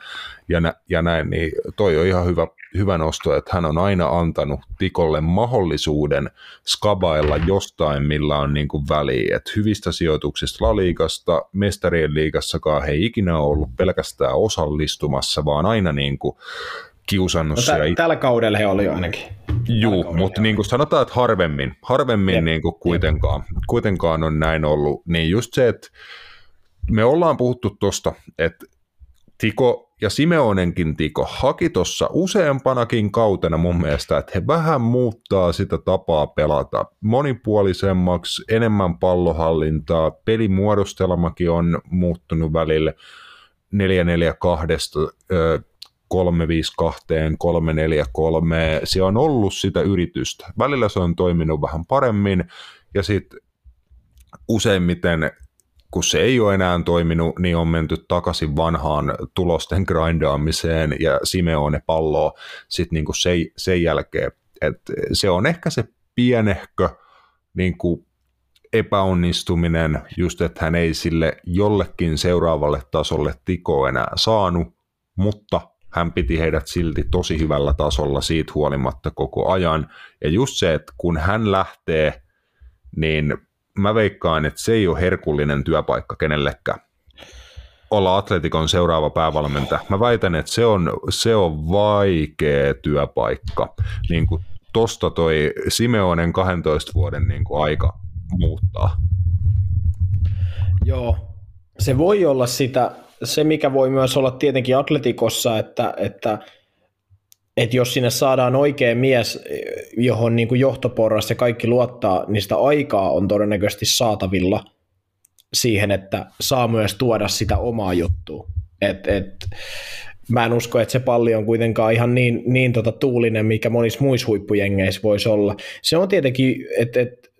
ja, nä, ja näin, niin toi on ihan hyvä, hyvä nosto, että hän on aina antanut Tikolle mahdollisuuden skabailla jostain, millä on niin kuin väliä. Et hyvistä sijoituksista La mestarien liigassakaan he ei ikinä ollut pelkästään osallistumassa, vaan aina niin kuin kiusannut no, tä- Tällä kaudella he oli ainakin. Joo, mutta niin kuin sanotaan, että harvemmin, harvemmin niin kuin kuitenkaan, kuitenkaan on näin ollut. Niin just se, että me ollaan puhuttu tuosta, että Tiko ja Simeonenkin Tiko haki tuossa useampanakin kautena mun mielestä, että he vähän muuttaa sitä tapaa pelata monipuolisemmaksi, enemmän pallohallintaa, pelimuodostelmakin on muuttunut välillä 4-4-2, 352, 343, se on ollut sitä yritystä. Välillä se on toiminut vähän paremmin ja sitten useimmiten kun se ei ole enää toiminut, niin on menty takaisin vanhaan tulosten grindaamiseen ja Simeone palloa sitten niin sen, sen jälkeen. Et se on ehkä se pienehkö niin kuin epäonnistuminen, just että hän ei sille jollekin seuraavalle tasolle tiko enää saanut, mutta hän piti heidät silti tosi hyvällä tasolla siitä huolimatta koko ajan. Ja just se, että kun hän lähtee, niin mä veikkaan, että se ei ole herkullinen työpaikka kenellekään olla Atletikon seuraava päävalmentaja. Mä väitän, että se on, se on vaikea työpaikka. Niin kuin tosta toi Simeonen 12 vuoden niin kuin aika muuttaa. Joo, se voi olla sitä, se mikä voi myös olla tietenkin Atletikossa, että, että että jos sinne saadaan oikea mies, johon niin kuin johtoporras ja kaikki luottaa, niin sitä aikaa on todennäköisesti saatavilla siihen, että saa myös tuoda sitä omaa juttua. Et, et, mä en usko, että se palli on kuitenkaan ihan niin, niin tota tuulinen, mikä monissa muissa huippujengeissä voisi olla. Se on tietenkin, että et,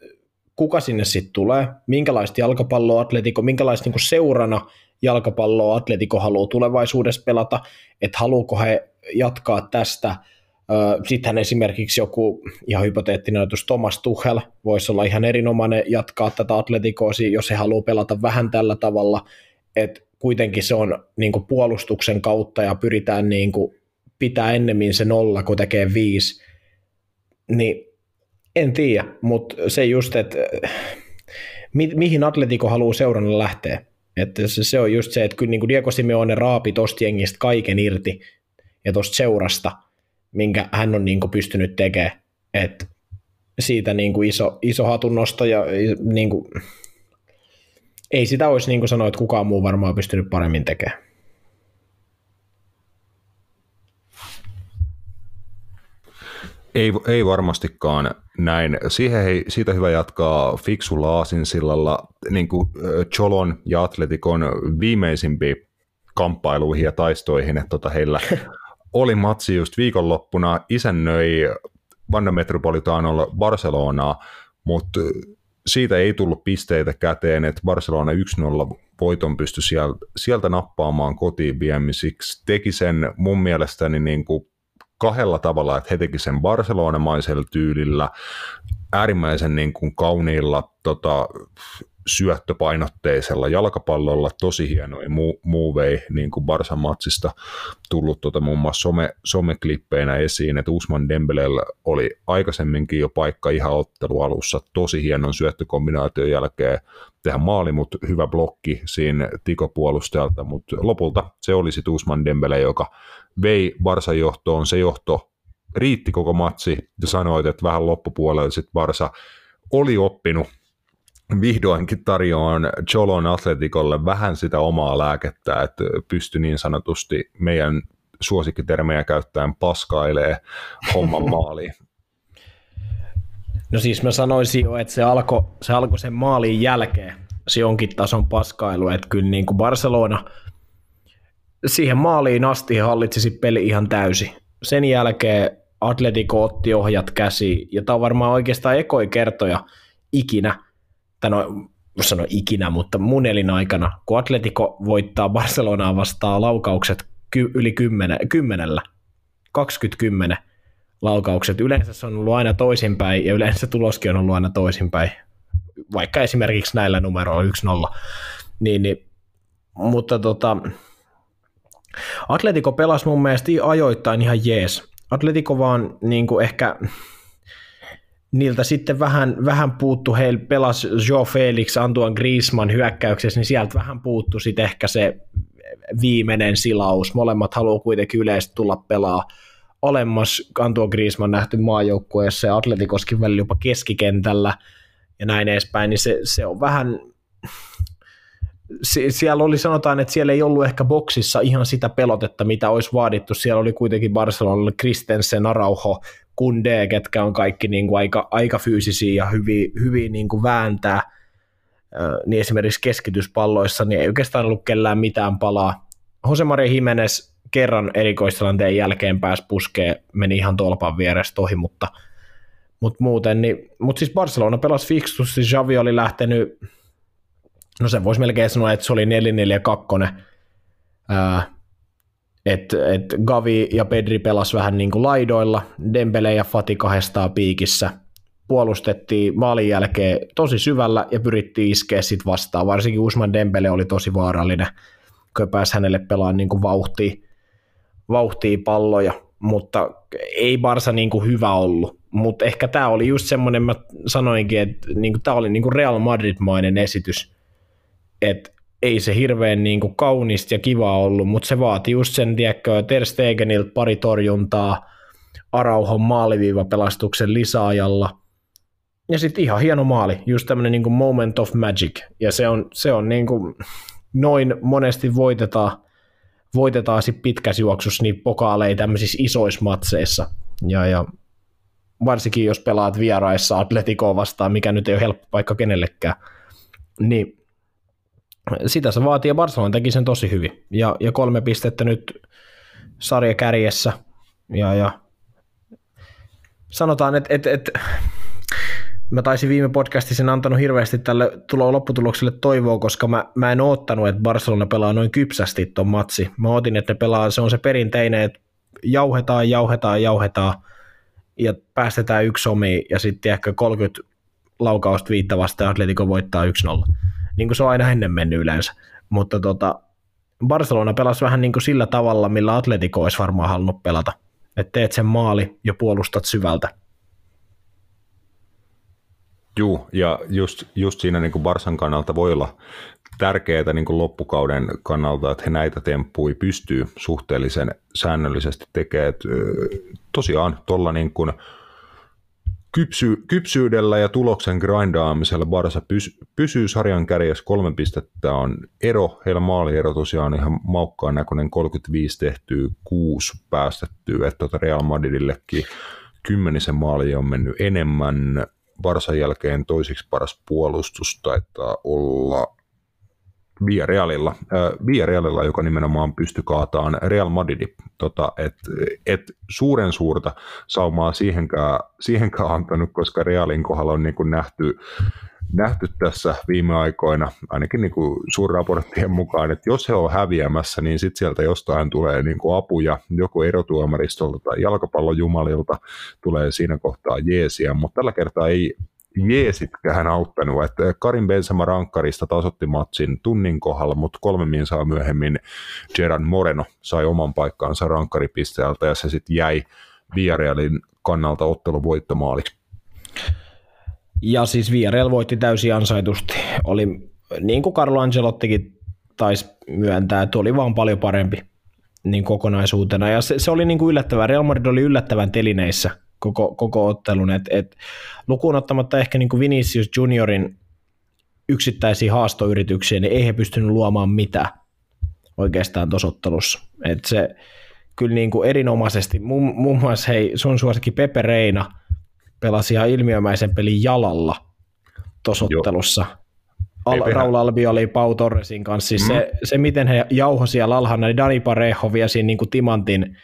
kuka sinne sitten tulee, minkälaista jalkapalloa Atletico, minkälaista niin seurana jalkapalloa Atletico haluaa tulevaisuudessa pelata, että haluuko he jatkaa tästä. Sittenhän esimerkiksi joku ihan hypoteettinen ajatus Thomas Tuchel voisi olla ihan erinomainen jatkaa tätä atletikoosi, jos he haluaa pelata vähän tällä tavalla, että kuitenkin se on niin kuin puolustuksen kautta ja pyritään niin kuin pitää ennemmin se nolla, kun tekee viisi, niin en tiedä, mutta se just, että mi- mihin Atletico haluaa seurana lähteä. Että se, se on just se, että kyllä niin kuin Diego Simeone raapi tosta jengistä kaiken irti ja tuosta seurasta, minkä hän on niin kuin pystynyt tekemään. Että siitä niin kuin iso, iso hatunnosto ja niin kuin, ei sitä olisi niin kuin sanoa, että kukaan muu varmaan pystynyt paremmin tekemään. Ei, ei varmastikaan näin. Siihen hei, siitä hyvä jatkaa fiksulla aasinsillalla niin kuin Cholon ja Atletikon viimeisimpiin kamppailuihin ja taistoihin, että tota heillä (laughs) oli matsi just viikonloppuna, isännöi Vanna Metropolitanolla Barcelonaa, mutta siitä ei tullut pisteitä käteen, että Barcelona 1-0 voiton pystyi sieltä, sieltä nappaamaan kotiin viemisiksi. Teki sen mun mielestäni niin kuin kahdella tavalla, että he teki sen Barcelona-maisella tyylillä, äärimmäisen niin kuin kauniilla tota, syöttöpainotteisella jalkapallolla, tosi hienoja muuvei niin kuin Barsan matsista tullut tota, muun muassa some, someklippeinä esiin, että Usman Dembelellä oli aikaisemminkin jo paikka ihan ottelualussa, tosi hienon syöttökombinaation jälkeen tehdä maali, mutta hyvä blokki siinä tikopuolustajalta, mutta lopulta se oli sitten Usman Dembele, joka vei Barsan johtoon, se johto riitti koko matsi, ja sanoit, että vähän loppupuolella sitten Barsa oli oppinut vihdoinkin tarjoan Cholon Atletikolle vähän sitä omaa lääkettä, että pysty niin sanotusti meidän suosikkitermejä käyttäen paskailee homman (laughs) maaliin. No siis mä sanoisin jo, että se alkoi se alko sen maalin jälkeen, se onkin tason paskailu, että kyllä niin kuin Barcelona siihen maaliin asti hallitsisi peli ihan täysi. Sen jälkeen Atletico otti ohjat käsi, ja tämä on varmaan oikeastaan ekoi kertoja ikinä, tai no, sano ikinä, mutta mun elinaikana, kun Atletico voittaa Barcelonaa vastaan laukaukset ky- yli kymmenen, kymmenellä, 20 laukaukset. Yleensä se on ollut aina toisinpäin, ja yleensä tuloskin on ollut aina toisinpäin, vaikka esimerkiksi näillä numeroilla 1-0. Niin, niin, mutta tota, Atletico pelasi mun mielestä ajoittain ihan jees. Atletico vaan niin kuin ehkä niiltä sitten vähän, vähän puuttu, heillä pelasi Joe Felix, Antoine Griezmann hyökkäyksessä, niin sieltä vähän puuttu sitten ehkä se viimeinen silaus. Molemmat haluaa kuitenkin yleisesti tulla pelaa olemmas Antua Griezmann nähty maajoukkueessa ja Atletikoskin välillä jopa keskikentällä ja näin edespäin, niin se, se on vähän, siellä oli sanotaan, että siellä ei ollut ehkä boksissa ihan sitä pelotetta, mitä olisi vaadittu. Siellä oli kuitenkin Barcelonalla Kristensen, Araujo, Kunde, ketkä on kaikki niin kuin aika, aika fyysisiä ja hyvin, hyvin niin kuin vääntää. Niin esimerkiksi keskityspalloissa niin ei oikeastaan ollut kellään mitään palaa. Jose Maria Jimenez kerran erikoistilanteen jälkeen pääsi puskee, meni ihan tolpan vierestä ohi, mutta, mutta muuten, niin, mutta siis Barcelona pelasi fiksusti, Javi oli lähtenyt no se voisi melkein sanoa, että se oli 4-4-2, että et Gavi ja Pedri pelas vähän niin kuin laidoilla, Dembele ja Fati kahdestaan piikissä, puolustettiin maalin jälkeen tosi syvällä ja pyrittiin iskeä sitten vastaan, varsinkin Usman Dembele oli tosi vaarallinen, kun pääsi hänelle pelaamaan niin kuin vauhtia, vauhtia palloja, mutta ei Barsa niin kuin hyvä ollut, mutta ehkä tämä oli just semmoinen, mä sanoinkin, että niin tämä oli niin kuin Real Madrid-mainen esitys, että ei se hirveän niin kuin kaunista ja kiva ollut, mutta se vaati just sen, tiedätkö, Ter Stegenilta pari torjuntaa, Arauhon maaliviivapelastuksen lisäajalla, ja sitten ihan hieno maali, just tämmöinen niin moment of magic, ja se on, se on niin kuin, noin monesti voitetaan, voitetaan sitten pitkässä juoksussa niin pokaaleja tämmöisissä isoissa matseissa, ja, ja varsinkin jos pelaat vieraissa Atleticoa vastaan, mikä nyt ei ole helppo paikka kenellekään, niin sitä se vaatii ja Barcelona teki sen tosi hyvin. Ja, ja kolme pistettä nyt sarja kärjessä. Ja, ja sanotaan, että et, et, mä taisin viime podcastissa antanut hirveästi tälle tulo lopputulokselle toivoa, koska mä, mä en oottanut, että Barcelona pelaa noin kypsästi ton matsi. Mä ootin, että ne pelaa, se on se perinteinen, että jauhetaan, jauhetaan, jauhetaan ja päästetään yksi omi ja sitten ehkä 30 laukausta viitta vastaan Atletico voittaa 1-0 niin kuin se on aina ennen mennyt yleensä. Mutta tota, Barcelona pelasi vähän niin kuin sillä tavalla, millä Atletico olisi varmaan halunnut pelata. Että teet sen maali ja puolustat syvältä. Juu, ja just, just siinä niin kuin Barsan kannalta voi olla tärkeää niin kuin loppukauden kannalta, että he näitä temppuja pystyy suhteellisen säännöllisesti tekemään. Tosiaan tuolla niin kuin kypsy, kypsyydellä ja tuloksen grindaamisella Barsa pys, pysyy sarjan kärjessä. Kolme pistettä on ero, heillä maaliero tosiaan ihan maukkaan näköinen. 35 tehtyä, 6 päästettyä, että tuota Real Madridillekin kymmenisen maali on mennyt enemmän, Barsan jälkeen toisiksi paras puolustus taitaa olla Villarealilla, äh, Villarealilla, joka nimenomaan pystyi kaataan Real Madrid. Tota, et, et suuren suurta saumaa siihenkään, siihenkään antanut, koska Realin kohdalla on niin kuin nähty, nähty tässä viime aikoina, ainakin niin suurraporttien mukaan, että jos he on häviämässä, niin sitten sieltä jostain tulee niin kuin apuja, joko erotuomaristolta tai jalkapallojumalilta tulee siinä kohtaa jeesiä, mutta tällä kertaa ei jeesitkään auttanut, että Karin Benzema rankkarista tasotti matsin tunnin kohdalla, mutta kolme saa myöhemmin Gerard Moreno sai oman paikkaansa rankkaripisteeltä ja se sitten jäi Villarrealin kannalta ottelun voittomaaliksi. Ja siis Villarreal voitti täysin ansaitusti. Oli, niin kuin Carlo Angelottikin taisi myöntää, että oli vaan paljon parempi niin kokonaisuutena. Ja se, se oli niin kuin yllättävää. Real Madrid oli yllättävän telineissä koko, koko ottelun. Et, et, lukuun ottamatta ehkä niin kuin Vinicius Juniorin yksittäisiä haastoyrityksiä, niin ei he pystynyt luomaan mitään oikeastaan tuossa ottelussa. Et se kyllä niin kuin erinomaisesti, muun, muun muassa hei, sun suosikin Pepe Reina pelasi ihan ilmiömäisen pelin jalalla tuossa ottelussa. Al, Raul Albi oli Pau Torresin kanssa. Siis mm. se, se, miten he jauho siellä alhaalla, niin Dani Parejo vie siinä niin kuin timantin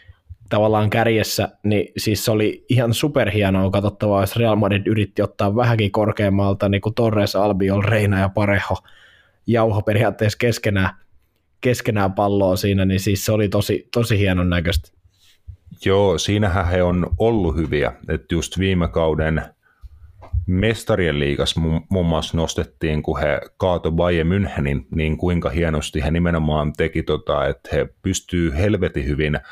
tavallaan kärjessä, niin siis se oli ihan superhienoa katsottavaa, jos Real Madrid yritti ottaa vähänkin korkeammalta, niin kuin Torres, Albiol, Reina ja Pareho jauho periaatteessa keskenään, keskenään palloa siinä, niin siis se oli tosi, tosi hienon näköistä. Joo, siinähän he on ollut hyviä, että just viime kauden mestarien liigas muun muassa nostettiin, kun he kaato Bayern Münchenin, niin kuinka hienosti he nimenomaan teki, tota, että he pystyy helvetin hyvin –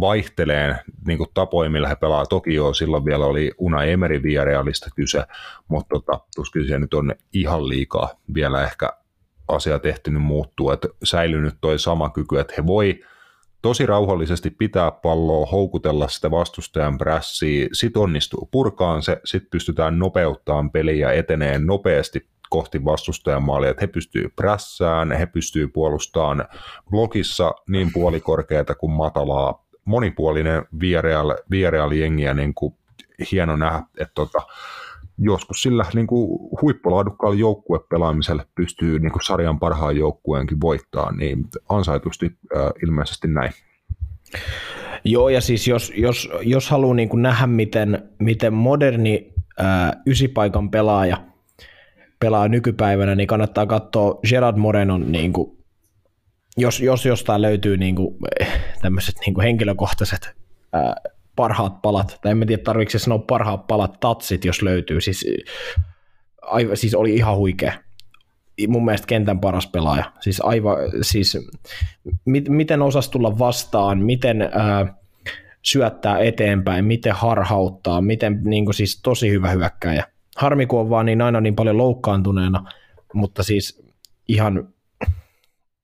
vaihteleen niin tapoja, millä he pelaa. Toki joo, silloin vielä oli Una Emery Villarealista kyse, mutta tota, tuskin se nyt on ihan liikaa vielä ehkä asia tehtynyt muuttuu, että säilynyt toi sama kyky, että he voi tosi rauhallisesti pitää palloa, houkutella sitä vastustajan prässiä, sit onnistuu purkaan se, sit pystytään nopeuttamaan peliä etenee nopeasti kohti vastustajan maalia, että he pystyy prässään, he pystyy puolustamaan blokissa niin puolikorkeata kuin matalaa, monipuolinen Villarreal jengiä niin kuin hieno nähdä, että tota, joskus sillä niin kuin huippulaadukkaalla joukkuepelaamisella pystyy niin kuin sarjan parhaan joukkueenkin voittaa, niin ansaitusti äh, ilmeisesti näin. Joo, ja siis jos, jos, jos haluaa niin nähdä, miten, miten moderni ää, ysipaikan pelaaja pelaa nykypäivänä, niin kannattaa katsoa Gerard Morenon, niin kuin, jos, jos jostain löytyy niin kuin, tämmöiset niin kuin henkilökohtaiset ää, parhaat palat, tai en tiedä tarvitse sanoa parhaat palat, tatsit, jos löytyy, siis, aivan, siis oli ihan huikea. Mun mielestä kentän paras pelaaja. Siis aivan, siis mit, miten osas tulla vastaan, miten ää, syöttää eteenpäin, miten harhauttaa, miten niin kuin, siis tosi hyvä hyökkäjä. Harmi, kun on vaan niin aina niin paljon loukkaantuneena, mutta siis ihan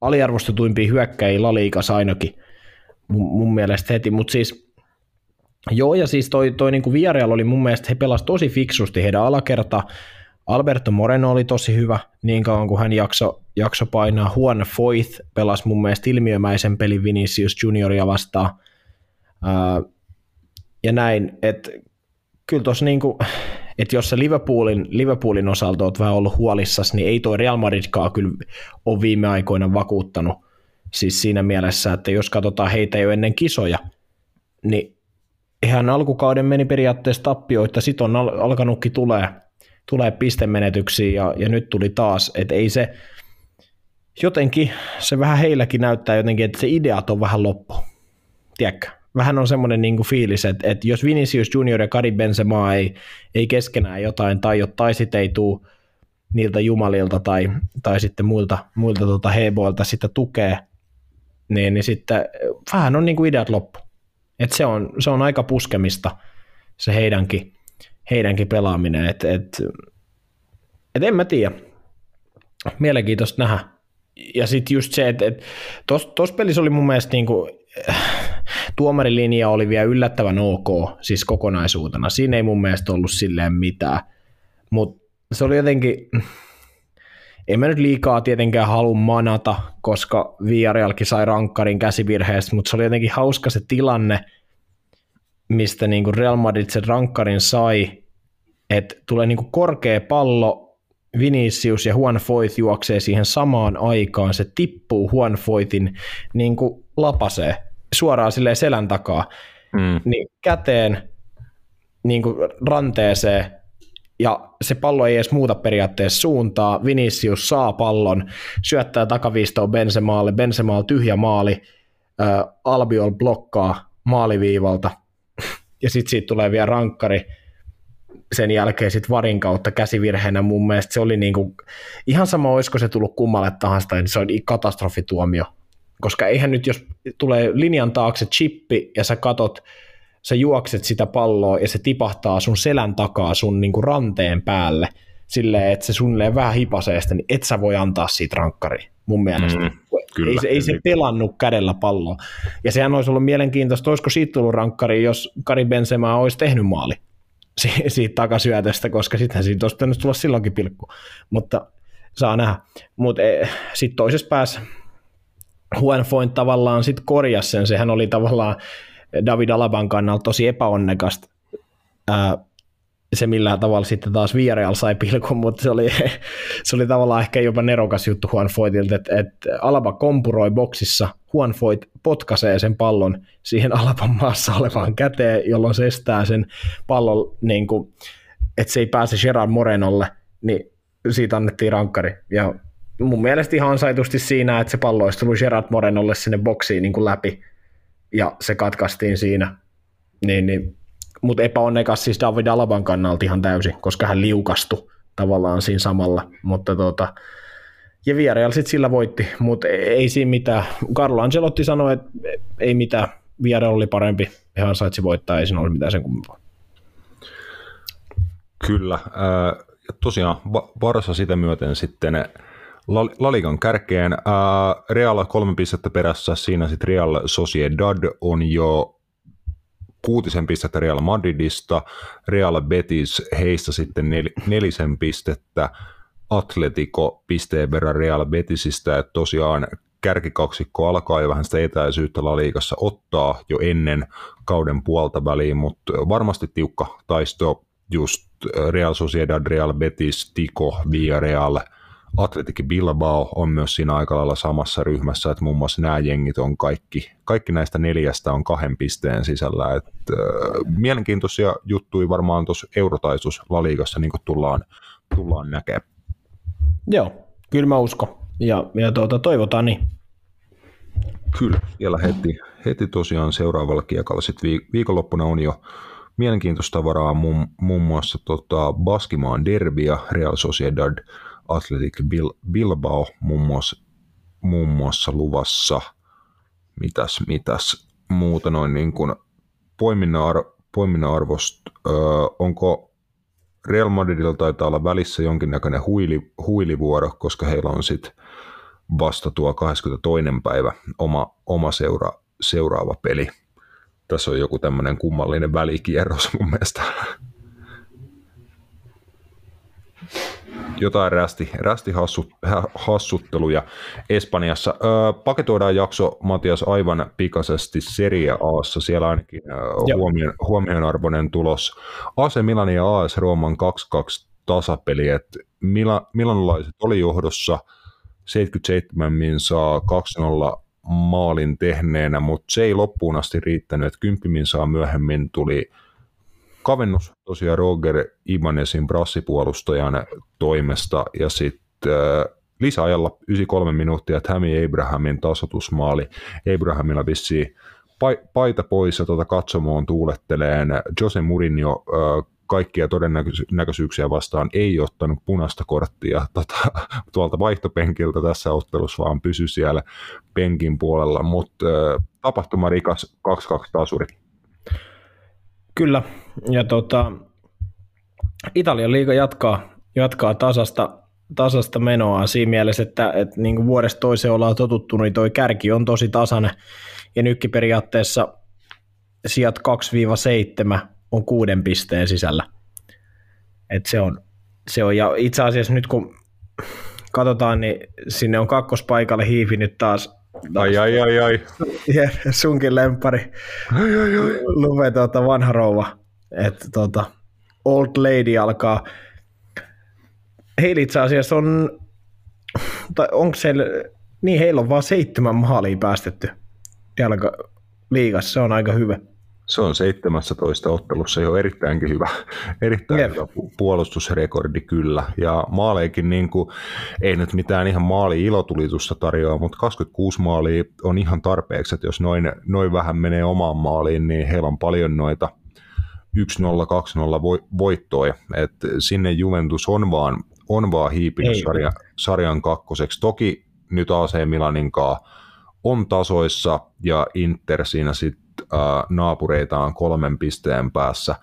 aliarvostetuimpia hyökkäjiä Laliikas ainakin mun, mun mielestä heti, mutta siis Joo, ja siis toi, toi niin Villarreal oli mun mielestä, he pelasivat tosi fiksusti heidän alakerta. Alberto Moreno oli tosi hyvä niin kauan kuin hän jakso, jakso painaa. Juan Foyth pelasi mun mielestä ilmiömäisen pelin Vinicius Junioria vastaan. Ää, ja näin, että kyllä tuossa niin että jos se Liverpoolin, Liverpoolin osalta olet vähän ollut huolissasi, niin ei toi Real Madridkaan kyllä ole viime aikoina vakuuttanut. Siis siinä mielessä, että jos katsotaan heitä jo ennen kisoja, niin ihan alkukauden meni periaatteessa tappioita, sitten on al- alkanutkin tulee, tulee pistemenetyksiä ja, ja nyt tuli taas, että ei se, jotenkin se vähän heilläkin näyttää jotenkin, että se ideat on vähän loppu. Tiedätkö? Vähän on semmoinen niin fiilis, että, että jos Vinicius Junior ja Karim Benzema ei, ei keskenään jotain tai tai sitten ei tule niiltä jumalilta tai, tai sitten muilta, muilta tota heboilta sitä tukea, niin, niin sitten vähän on niin kuin ideat loppu. Et se, on, se on aika puskemista se heidänkin, heidänkin pelaaminen. Et, et, et en mä tiedä. Mielenkiintoista nähdä. Ja sitten just se, että et, tuossa pelissä oli mun mielestä niinku, tuomarilinja oli vielä yllättävän ok, siis kokonaisuutena. Siinä ei mun mielestä ollut silleen mitään. Mutta se oli jotenkin, en mä nyt liikaa tietenkään halua manata, koska Viarialkin sai rankkarin käsivirheestä, mutta se oli jotenkin hauska se tilanne, mistä niin kuin Real Madrid sen rankkarin sai, että tulee niin kuin korkea pallo, Vinicius ja Juan Foyt juoksee siihen samaan aikaan, se tippuu Juan Foytin niin kuin lapasee suoraan silleen selän takaa, mm. niin käteen niin kuin ranteeseen ja se pallo ei edes muuta periaatteessa suuntaa. Vinicius saa pallon, syöttää takaviistoon Benzemaalle, Benzemaalla tyhjä maali, äh, Albiol blokkaa maaliviivalta, (laughs) ja sitten siitä tulee vielä rankkari sen jälkeen sitten varin kautta käsivirheenä mun mielestä se oli niinku, ihan sama olisiko se tullut kummalle tahansa, niin se on katastrofituomio. Koska eihän nyt, jos tulee linjan taakse chippi ja sä katot sä juokset sitä palloa ja se tipahtaa sun selän takaa sun niin kuin ranteen päälle silleen, että se suunnilleen vähän hipasee sitä, niin et sä voi antaa siitä rankkari mun mielestä. Mm, kyllä, ei, se, ei se pelannut kädellä palloa. Ja sehän olisi ollut mielenkiintoista, olisiko siitä tullut rankkari, jos Kari Benzema olisi tehnyt maali (laughs) siitä takasyötöstä, koska sittenhän siitä olisi pitänyt tulla silloinkin pilkku. Mutta saa nähdä. Mutta e, sitten toisessa päässä Juan Foynt tavallaan sitten korjasi sen, sehän oli tavallaan David Alaban kannalta tosi epäonnekasta ää, se millä tavalla sitten taas Villarreal sai pilkun, mutta se oli, (laughs) se oli tavallaan ehkä jopa nerokas juttu Juan Foytilta, että, että Alaba kompuroi boksissa, Juan Foyt potkaisee sen pallon siihen Alaban maassa olevaan käteen, jolloin se estää sen pallon, niin kuin, että se ei pääse Gerard Morenolle, niin siitä annettiin rankkari. Ja mun mielestä ihan ansaitusti siinä, että se pallo olisi tullut Gerard Morenolle sinne boksiin niin kuin läpi, ja se katkaistiin siinä, niin, niin. Mutta epäonnekas siis David Alaban kannalta ihan täysin, koska hän liukastui tavallaan siinä samalla, mutta tota, ja Villarreal sitten sillä voitti, mutta ei siinä mitään. Carlo Ancelotti sanoi, että ei mitään, Villarreal oli parempi, ihan saitsi voittaa, ei siinä ole mitään sen kummempaa. Kyllä, ja tosiaan Varsa sitä myöten sitten Laligan kärkeen. Ää, Real kolme pistettä perässä, siinä sitten Real Sociedad on jo kuutisen pistettä Real Madridista, Real Betis heistä sitten nel, nelisen pistettä, Atletico pisteen verran Real Betisistä, että tosiaan kärkikaksikko alkaa jo vähän sitä etäisyyttä La Ligassa ottaa jo ennen kauden puolta väliin, mutta varmasti tiukka taisto just Real Sociedad, Real Betis, Tico, Villarreal, Atletic Bilbao on myös siinä aika lailla samassa ryhmässä, että muun muassa nämä jengit on kaikki, kaikki näistä neljästä on kahden pisteen sisällä, että äh, mielenkiintoisia juttuja varmaan tuossa eurotaisus La Ligassa niin tullaan, tullaan näkemään. Joo, kyllä mä uskon. Ja, ja tuota, toivotaan niin. Kyllä, siellä heti, heti tosiaan seuraavalla kiekalla. Sitten viikonloppuna on jo mielenkiintoista varaa muun, muun muassa tota Baskimaan derby ja Real Sociedad Athletic Bilbao muun muassa, muun muassa luvassa. Mitäs, mitäs muuta noin niin kuin poiminnan, ar, poiminnan. Öö, onko Real Madridilla taitaa olla välissä jonkinnäköinen huili, huilivuoro, koska heillä on sitten vasta tuo 22. päivä oma, oma seura, seuraava peli. Tässä on joku tämmöinen kummallinen välikierros mun mielestä. Jotain rästi, rästi hassut, hassutteluja Espanjassa. Öö, paketoidaan jakso, Matias, aivan pikaisesti Serie Aassa. Siellä ainakin huomion, huomionarvoinen tulos. AC Milan ja AS Rooman 2-2 tasapeli. Et Mila, milanilaiset oli johdossa – 77 minsaa 2-0 maalin tehneenä, mutta se ei loppuun asti riittänyt, että 10 minsaa myöhemmin tuli kavennus tosiaan Roger Ibanezin brassipuolustajan toimesta ja sitten äh, lisäajalla 93 minuuttia Tammy Abrahamin tasotusmaali. Abrahamilla vissiin paita pois ja tuota katsomoon tuuletteleen Jose Mourinho äh, kaikkia todennäköisyyksiä vastaan ei ottanut punaista korttia (laughs) tota, tuolta vaihtopenkiltä tässä ottelussa, vaan pysy siellä penkin puolella, mutta äh, tapahtuma rikas 2-2 tasuri. Kyllä, ja tota, Italian liiga jatkaa, jatkaa tasasta, tasasta menoa siinä mielessä, että, että niin kuin vuodesta toiseen ollaan totuttu, niin toi kärki on tosi tasainen, ja nytkin periaatteessa sijat 2-7 on kuuden pisteen sisällä. Et se, on, se on, ja itse asiassa nyt kun katsotaan, niin sinne on kakkospaikalle hiipinyt taas, ai, ai, ai, ai. sunkin lempari, ai, ai, ai. Luve tuota, vanha rouva, että tuota, Old Lady alkaa, heillä itse asiassa on, tai onko se, niin heillä on vaan seitsemän maalia päästetty jalka, liigassa, se on aika hyvä. Se on 17 ottelussa jo erittäinkin hyvä, (laughs) erittäin yep. hyvä puolustusrekordi kyllä. Ja maaleikin niin kuin, ei nyt mitään ihan maali ilotulitusta tarjoa, mutta 26 maalia on ihan tarpeeksi, että jos noin, noin vähän menee omaan maaliin, niin heillä on paljon noita 1-0, 2-0 voittoja. Et sinne Juventus on vaan, on vaan hiipinyt sarja, sarjan kakkoseksi. Toki nyt AC Milaninkaan on tasoissa ja Inter siinä sitten naapureitaan kolmen pisteen päässä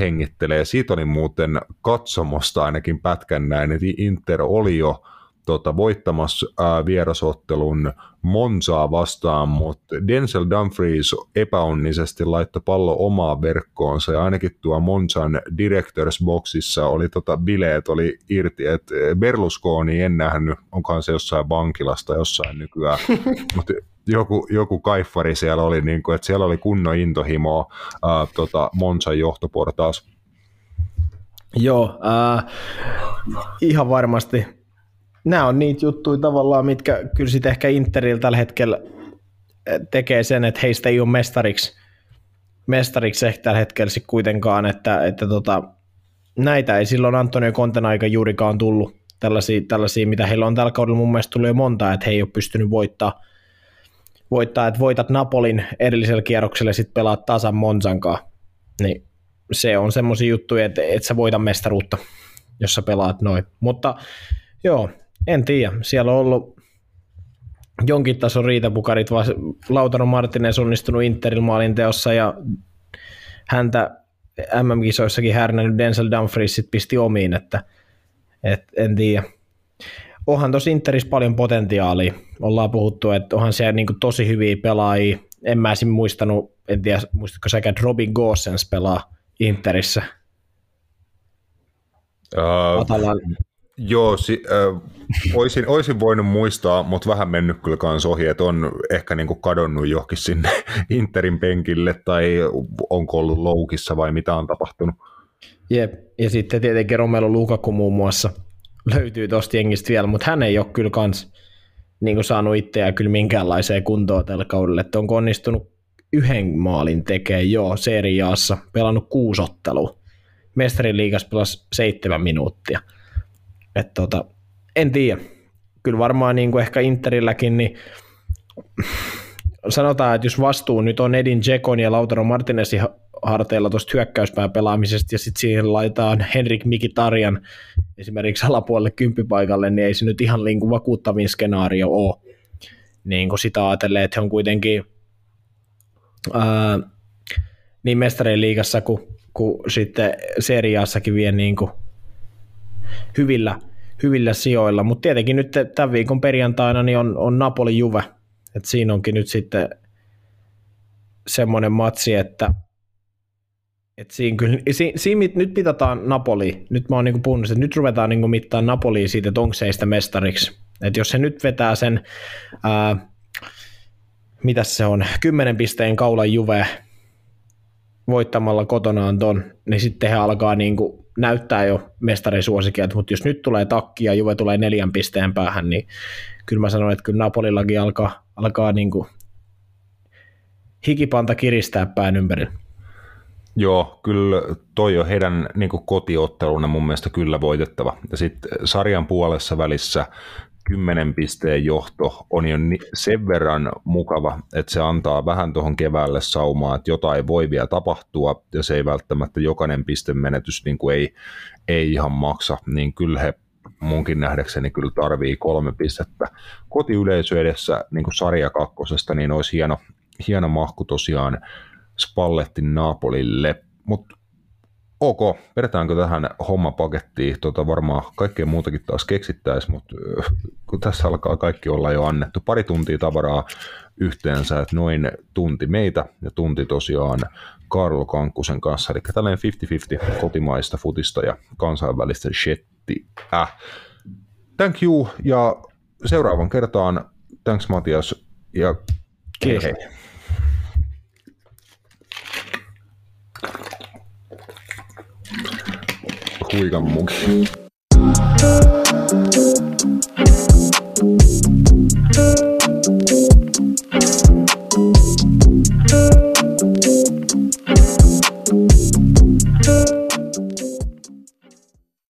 hengittelee. Siitä oli muuten katsomosta ainakin pätkän näin, että Inter oli jo tota, voittamassa ää, vierasottelun Monsaa vastaan, mutta Denzel Dumfries epäonnisesti laittoi pallo omaa verkkoonsa ja ainakin tuo Monsan Directors Boxissa oli tota, bileet oli irti, että Berlusconi en nähnyt, onkaan se jossain vankilasta jossain nykyään, (laughs) mutta joku, joku kaiffari siellä oli, niin kuin, että siellä oli kunnon intohimoa ää, tota Monsan johtoportaas. Joo, äh, ihan varmasti. Nämä on niitä juttuja tavallaan, mitkä kyllä sitten ehkä Interillä tällä hetkellä tekee sen, että heistä ei ole mestariksi, mestariksi ehkä tällä hetkellä sit kuitenkaan, että, että tota, näitä ei silloin Antonio Konten aika juurikaan tullut, tällaisia, tällaisia, mitä heillä on tällä kaudella mun mielestä tullut jo monta, että he ei ole pystynyt voittaa voittaa, että voitat Napolin edellisellä kierroksella ja sitten pelaat tasan Monsankaan, niin se on semmoisia juttuja, että et sä voita mestaruutta, jos sä pelaat noin. Mutta joo, en tiedä. Siellä on ollut jonkin tason riitapukarit, vaan Lautaro Martinez onnistunut Interin maalin teossa ja häntä MM-kisoissakin härnännyt Denzel Dumfries sit pisti omiin, että et, en tiedä. onhan tosi Interissä paljon potentiaalia. Ollaan puhuttu, että onhan siellä niin tosi hyviä pelaajia. En mä esim. muistanut, en tiedä, muistatko säkään, että Robin Gosens pelaa Interissä. Uh, Atalan. Joo, si, äh, oisin, oisin voinut muistaa, mutta vähän mennyt kyllä kans ohi, että on ehkä niinku kadonnut johonkin sinne (laughs) Interin penkille tai onko ollut loukissa vai mitä on tapahtunut. Jep, ja sitten tietenkin Romelu Lukaku muun muassa löytyy tosta jengistä vielä, mutta hän ei ole kyllä kans niin kuin saanut itseään kyllä minkäänlaiseen kuntoon tällä kaudella, että onko onnistunut yhden maalin tekee jo seriaassa, pelannut kuusi ottelua. Mestarin liigas pelasi seitsemän minuuttia. Et tota, en tiedä. Kyllä varmaan niin kuin ehkä Interilläkin, niin sanotaan, että jos vastuu nyt on Edin Jekon ja Lautaro Martinezin harteilla tuosta hyökkäyspään pelaamisesta ja sitten siihen laitetaan Henrik Mikitarian esimerkiksi alapuolelle kymppipaikalle, niin ei se nyt ihan niin kuin vakuuttavin skenaario ole. Niin kuin sitä ajatellen, että he on kuitenkin ää, niin mestarien liigassa kuin, kuin sitten seriaassakin vie niin kuin hyvillä, hyvillä sijoilla, mutta tietenkin nyt tämän viikon perjantaina niin on, on Napoli Juve, että siinä onkin nyt sitten semmoinen matsi, että et siinä kyllä, si, siinä nyt mitataan Napoli, nyt mä oon niinku puhunut, että nyt ruvetaan niinku mittaan Napoli siitä, että onko se sitä mestariksi. Että jos se nyt vetää sen, ää, mitä se on, kymmenen pisteen kaulan Juve voittamalla kotonaan ton, niin sitten he alkaa niinku näyttää jo mestarisuosikia, mutta jos nyt tulee takki ja Juve tulee neljän pisteen päähän, niin kyllä mä sanon, että kyllä Napolillakin alkaa, alkaa niinku hikipanta kiristää pään ympärillä. Joo, kyllä toi on heidän niin kotiotteluna mun mielestä kyllä voitettava. Ja sitten sarjan puolessa välissä 10 pisteen johto on jo sen verran mukava, että se antaa vähän tuohon keväälle saumaa, että jotain voi vielä tapahtua, ja se ei välttämättä jokainen pistemenetys niin kuin ei, ei ihan maksa, niin kyllä he munkin nähdäkseni kyllä tarvii kolme pistettä. Kotiyleisö edessä niin kuin sarja kakkosesta, niin olisi hieno, hieno mahku tosiaan Spallettin Napolille, mutta ok, vedetäänkö tähän hommapakettiin, tota varmaan kaikkea muutakin taas keksittäisi, mutta kun tässä alkaa kaikki olla jo annettu, pari tuntia tavaraa yhteensä, että noin tunti meitä ja tunti tosiaan Karlo Kankkusen kanssa, eli tällainen 50-50 kotimaista futista ja kansainvälistä Äh. Thank you ja seuraavan kertaan, thanks Matias ja Kiitos. hei. hei. chuj gammugi. thank you